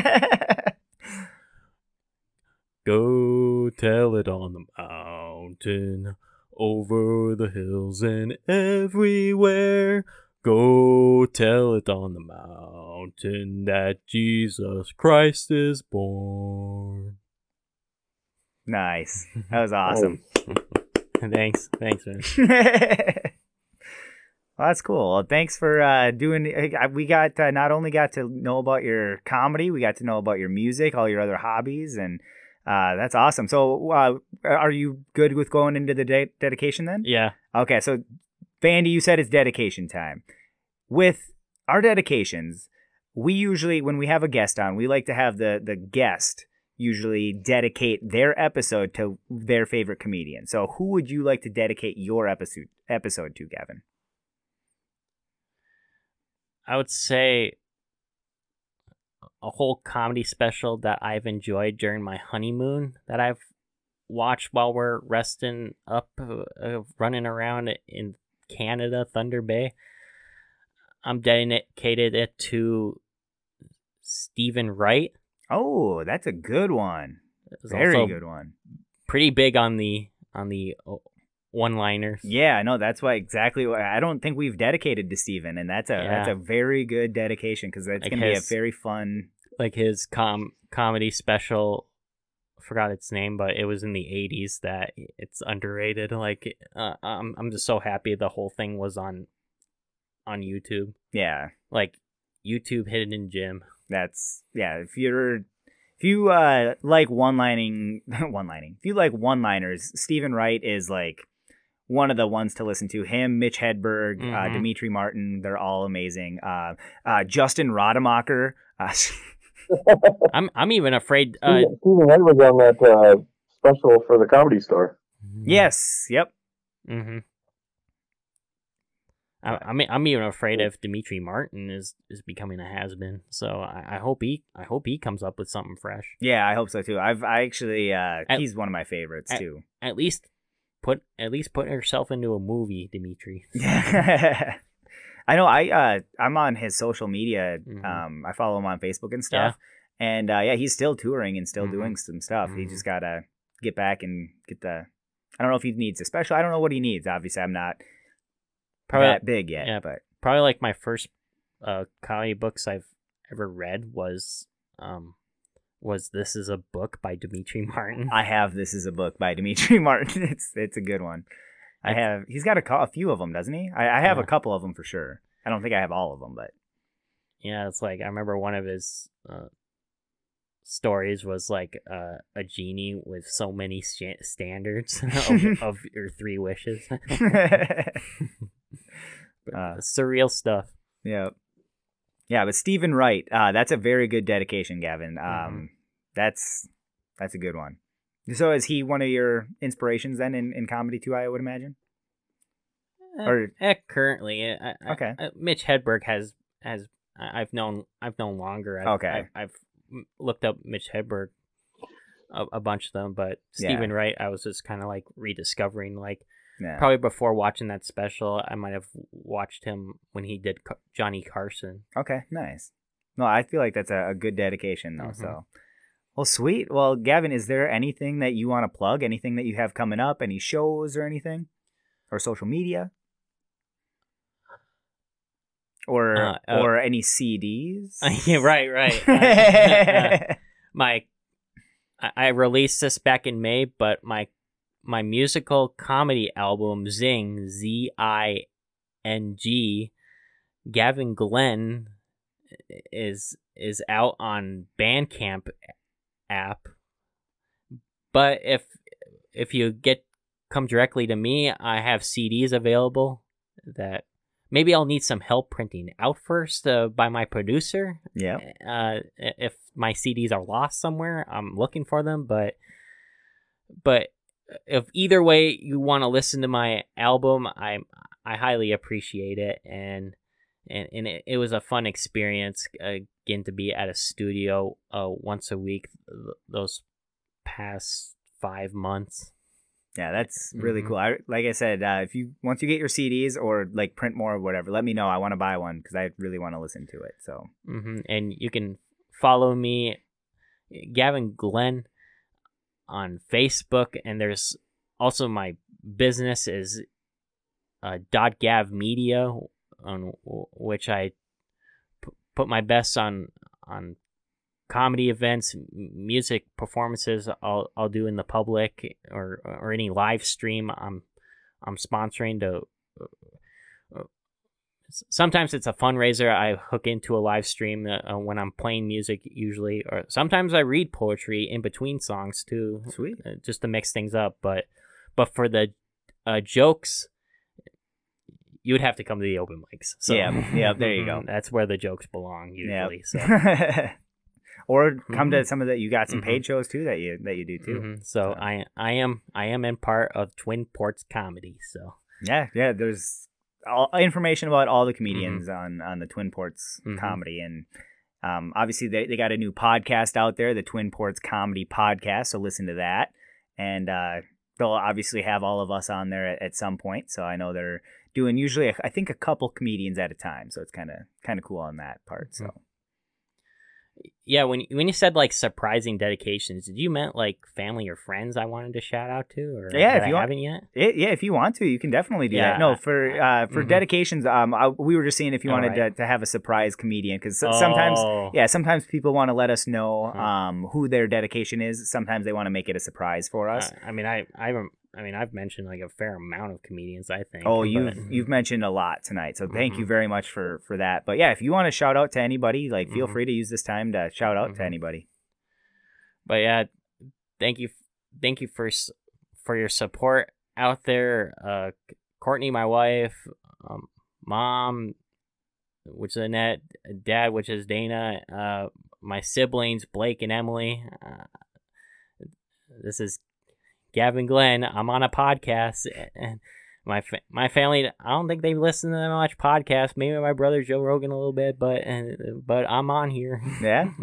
Go tell it on the mountain, over the hills and everywhere. Go tell it on the mountain that Jesus Christ is born. nice. (laughs) That was awesome. (laughs) thanks, thanks, man. (laughs) well, that's cool. Well, thanks for uh, doing. uh, We got uh, not only got to know about your comedy, we got to know about your music, all your other hobbies, and uh, that's awesome. So, uh, are you good with going into the de- dedication then? Yeah, Okay, so Vandy, you said it's dedication time. With our dedications, we usually, when we have a guest on, we like to have the the guest usually dedicate their episode to their favorite comedian. So, who would you like to dedicate your episode episode to, Gavin? I would say a whole comedy special that I've enjoyed during my honeymoon that I've watched while we're resting up, uh, running around in Canada, Thunder Bay. I'm dedicated it to Steven Wright. Oh, that's a good one. Very good one. Pretty big on the on the uh, one liners. Yeah, no, that's why exactly. What, I don't think we've dedicated to Steven, and that's a that's a very good dedication because that's Like gonna be a very fun. like his com comedy special forgot its name but it was in the 80s that it's underrated like uh, I'm I'm just so happy the whole thing was on on YouTube Yeah, like YouTube hidden gem that's yeah. If you're if you uh like one lining (laughs) one lining if you like one liners, Steven Wright is like one of the ones to listen to. Him, Mitch Hedberg, uh, Mhm. Demetri Martin, they're all amazing. Uh, uh, Justin Rademacher. (laughs) (laughs) I'm I'm even afraid uh Steven Wright was on that uh, special for the Comedy Store. yes, yep. mm-hmm. I, I mean, I'm even afraid if Demetri Martin is, is becoming a has been. So I, I hope he I hope he comes up with something fresh. Yeah, I hope so too. I've I actually uh, At- he's one of my favorites at- too. At least put at least put yourself into a movie, Demetri. (laughs) Yeah. I know I uh I'm on his social media. Mhm. Um I follow him on Facebook and stuff. And uh yeah, he's still touring and still Mhm. doing some stuff. He Mhm. just gotta get back and get the I don't know if he needs a special I don't know what he needs. Obviously I'm not Probably that big yet. yeah. But probably like my first uh comedy books I've ever read was um was This is a Book by Demetri Martin. I have this is a book by Demetri (laughs) Martin. It's it's a good one. I have he's got a, a few of them, doesn't he? I, I have a couple of them for sure. I don't think I have all of them, but yeah, it's like I remember one of his uh stories was like uh, a genie with so many sta- standards (laughs) of, (laughs) of your three wishes. (laughs) Uh, Surreal stuff. Yeah. Yeah, but Steven Wright, uh, that's a very good dedication, Gavin. Um, Mhm. That's that's a good one. So is he one of your inspirations then in, in comedy too? I would imagine. Or- eh, currently, eh, Okay. I- Mitch Hedberg has has I've known I've known longer. I've, Okay. I've, I've looked up Mitch Hedberg a, a bunch of them, but Yeah. Steven Wright, I was just kind of like rediscovering. Like Yeah. probably before watching that special, I might have watched him when he did Johnny Carson. Okay. Nice. No, I feel like that's a, a good dedication though. Mhm. So. Well, sweet. Well, Gavin, is there anything that you want to plug? Anything that you have coming up? Any shows or anything? Or social media? Or Uh, uh, or any CDs? (laughs) yeah, right, right. (laughs) Uh, (laughs) my I, I released this back in May, but my my musical comedy album Zing Z I N G Gavin Glenn is is out on Bandcamp app. But if if you get come directly to me, I have CDs available that maybe I'll need some help printing out first uh, by my producer yeah. uh, if my CDs are lost somewhere, I'm looking for them. But but if either way you want to listen to my album, I I highly appreciate it, and and and it, it was a fun experience again to be at a studio uh, once a week th- those past five months. Yeah, that's really Mhm. cool. I, like I said, uh, if you once you get your CDs or like print more or whatever, let me know. I want to buy one because I really want to listen to it. So hmm And you can follow me, Gavin Glenn, on Facebook, and there's also my business is uh, dot gav media on w- which I p- put my best on on comedy events, m- music performances. I'll I'll do in the public or or any live stream. I'm I'm sponsoring to. uh, Sometimes it's a fundraiser. I hook into a live stream uh, uh, when I'm playing music, usually, or sometimes I read poetry in between songs too sweet. uh, just to mix things up. But but for the uh, jokes, you would have to come to the open mics. So, Yeah, yeah, there you go. That's where the jokes belong Yeah. usually. So. (laughs) or come to Mhm. some of the you got some Mhm. paid shows too that you that you do too. Mhm. So So- I I am I am in part of Twin Ports comedy. So Yeah, yeah. There's all information about all the comedians on on the Twin Ports Mhm. comedy, and um, obviously they they got a new podcast out there, the Twin Ports Comedy Podcast. So listen to that, and uh, they'll obviously have all of us on there at, at some point. So I know they're doing usually I think a couple comedians at a time. So it's kind of kind of cool on that part. So yeah, when when you said like surprising dedications, did you meant like family or friends I wanted to shout out to, or Yeah, if you want- haven't yet? It, yeah, if you want to, you can definitely do Yeah, that. No, for uh, for mhm. dedications, um, I, we were just seeing if you wanted right. to, to have a surprise comedian because sometimes, Oh. yeah, sometimes people want to let us know Hmm. um who their dedication is. Sometimes they want to make it a surprise for us. I, I mean, I I I mean, I've mentioned like a fair amount of comedians. I think. oh, you've you've mentioned a lot tonight, so thank you Mhm. very much for for that. But yeah, if you want to shout out to anybody, like feel Mhm. free to use this time to shout out to Mhm. anybody. but yeah, thank you, thank you for for your support out there. Uh, Courtney, my wife, um, mom, which is Annette, dad, which is Dana, uh, my siblings, Blake and Emily. Uh, this is Gavin Glenn. I'm on a podcast, and my fa- my family. I don't think they listen to that much podcast. Maybe my brother Joe Rogan a little bit, but but I'm on here. Yeah. (laughs)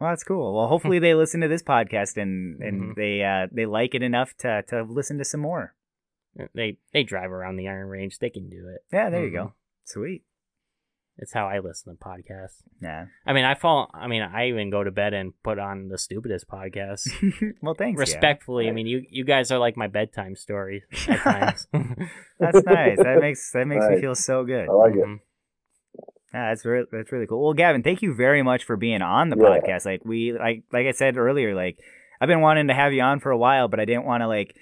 Well, that's cool. Well, hopefully they listen to this podcast and and Mhm. they uh they like it enough to to listen to some more. they they drive around the Iron Range. They can do it. Yeah, there you Mhm. go. Sweet. It's how I listen to podcasts. Yeah. I mean, I fall. I mean, I even go to bed and put on the stupidest podcast. (laughs) well, thanks. Gavin. Respectfully, I mean, you you guys are like my bedtime stories at (laughs) times. (laughs) That's nice. That makes that makes me feel so good. I like it. Mhm. Yeah, that's really that's really cool. Well, Gavin, thank you very much for being on the Yeah. podcast. Like we like like I said earlier, like I've been wanting to have you on for a while, but I didn't want to like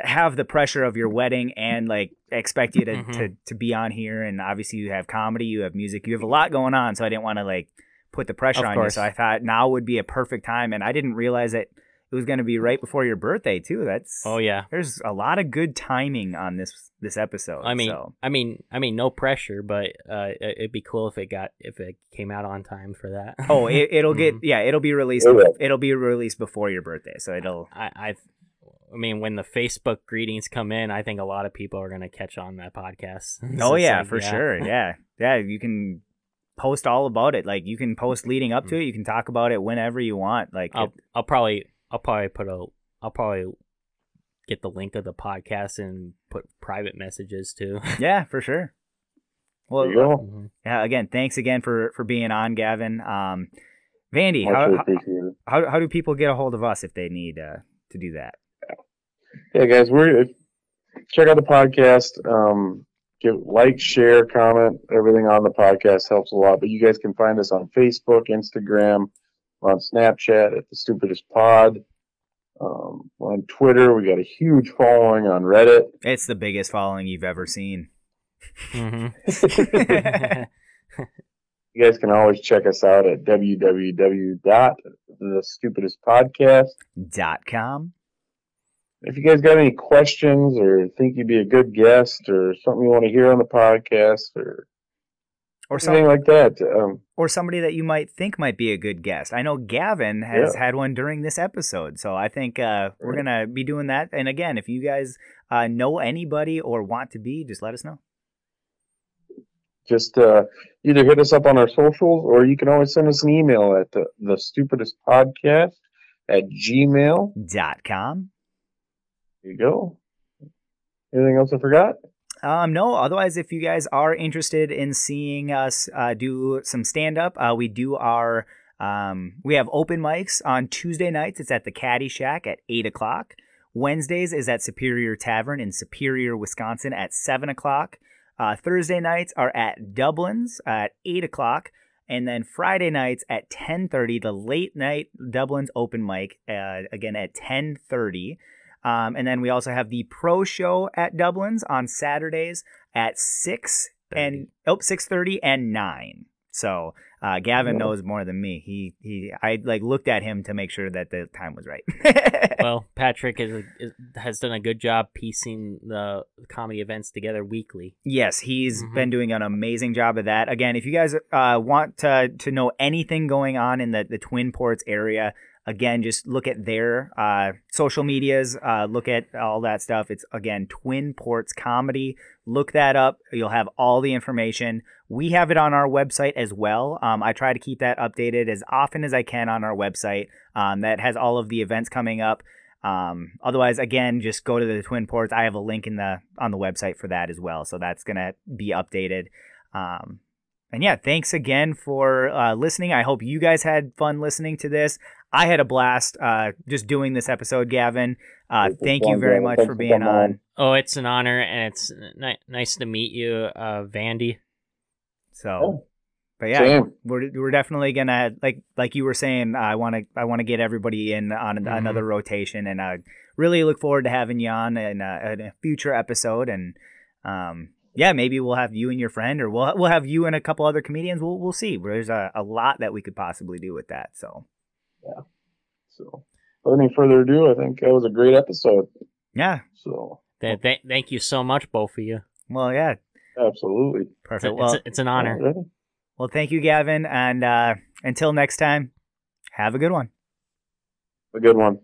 have the pressure of your wedding and like expect you to, Mhm. to to be on here and obviously you have comedy, you have music, you have a lot going on, so I didn't want to like put the pressure Of on you. So I thought now would be a perfect time and I didn't realize that it was going to be right before your birthday too. That's Oh yeah. there's a lot of good timing on this this episode. I mean, so. I mean, I mean, no pressure, but uh, it- it'd be cool if it got if it came out on time for that. oh, it, it'll get (laughs) Mhm. yeah, it'll be released. It will. It'll be released before your birthday, so it'll. I, I, I mean, when the Facebook greetings come in, I think a lot of people are gonna catch on that podcast. (laughs) It's Oh yeah, like, for sure. (laughs) Yeah, yeah. You can post all about it. Like you can post leading up to it. You can talk about it whenever you want. Like I'll it- I'll probably I'll probably put a I'll probably get the link of the podcast and put private messages too. (laughs) yeah, for sure. Well, There you. Mhm. yeah. Again, thanks again for for being on, Gavin. Um, Vandy, how, how how how do people get a hold of us if they need uh, to do that? Yeah, guys, we're check out the podcast. Um, give like, share, comment. Everything on the podcast helps a lot. But you guys can find us on Facebook, Instagram, we're on Snapchat at the Stupidest Pod. Um, on Twitter. We got a huge following on Reddit. It's the biggest following you've ever seen. Mhm. (laughs) (laughs) You guys can always check us out at www.thestupidestpodcast. If you guys got any questions or think you'd be a good guest or something you want to hear on the podcast or Or anything some, like that, um, or somebody that you might think might be a good guest. I know Gavin has Yeah. had one during this episode, so I think uh, we're Right. gonna be doing that. And again, if you guys uh, know anybody or want to be, just let us know. just uh, either hit us up on our socials or you can always send us an email at the, the stupidest podcast at gmail. There you go. Anything else I forgot? Um, no, otherwise, if you guys are interested in seeing us uh, do some stand up, uh, we do our, um, we have open mics on Tuesday nights. It's at the Caddy Shack at 8 o'clock. Wednesdays is at Superior Tavern in Superior, Wisconsin at 7 o'clock. Uh, Thursday nights are at Dublin's at 8 o'clock. And then Friday nights at 10.30, the late night Dublin's open mic, uh, again at 10.30. Um, and then we also have the pro show at Dublin's on Saturdays at 6 and oh, 6.30 and 9. So uh, Gavin knows more than me. He he I like looked at him to make sure that the time was right. (laughs) Well, Patrick is, is has done a good job piecing the comedy events together weekly. Yes, he's Mhm. been doing an amazing job of that. Again, if you guys uh, want to to know anything going on in the the Twin Ports area, again, just look at their uh, social medias. Uh, look at all that stuff. It's again Twin Ports Comedy. Look that up. You'll have all the information. We have it on our website as well. Um, I try to keep that updated as often as I can on our website. Um, that has all of the events coming up. Um, otherwise, again, just go to the Twin Ports. I have a link in the on the website for that as well, so that's gonna be updated. Um, and yeah, thanks again for uh, listening. I hope you guys had fun listening to this. I had a blast uh, just doing this episode, Gavin. Uh, thank you very much for for being on. on. Oh, it's an honor, and it's ni- nice to meet you, uh, Vandy. So, but yeah, Same. we're we're definitely gonna like like you were saying. I want to I want to get everybody in on Mhm. another rotation, and I really look forward to having you on in a, in a future episode. And um, yeah, maybe we'll have you and your friend, or we'll we'll have you and a couple other comedians. We'll we'll see. There's a, a lot that we could possibly do with that. So So, without any further ado, I think that was a great episode. yeah, So, Th- th- thank you so much, both of you. well yeah, absolutely. It's, a- perfect. it's, Well, a- it's an honor. Alrighty. well, thank you, Gavin, and uh, until next time, have a good one. A good one.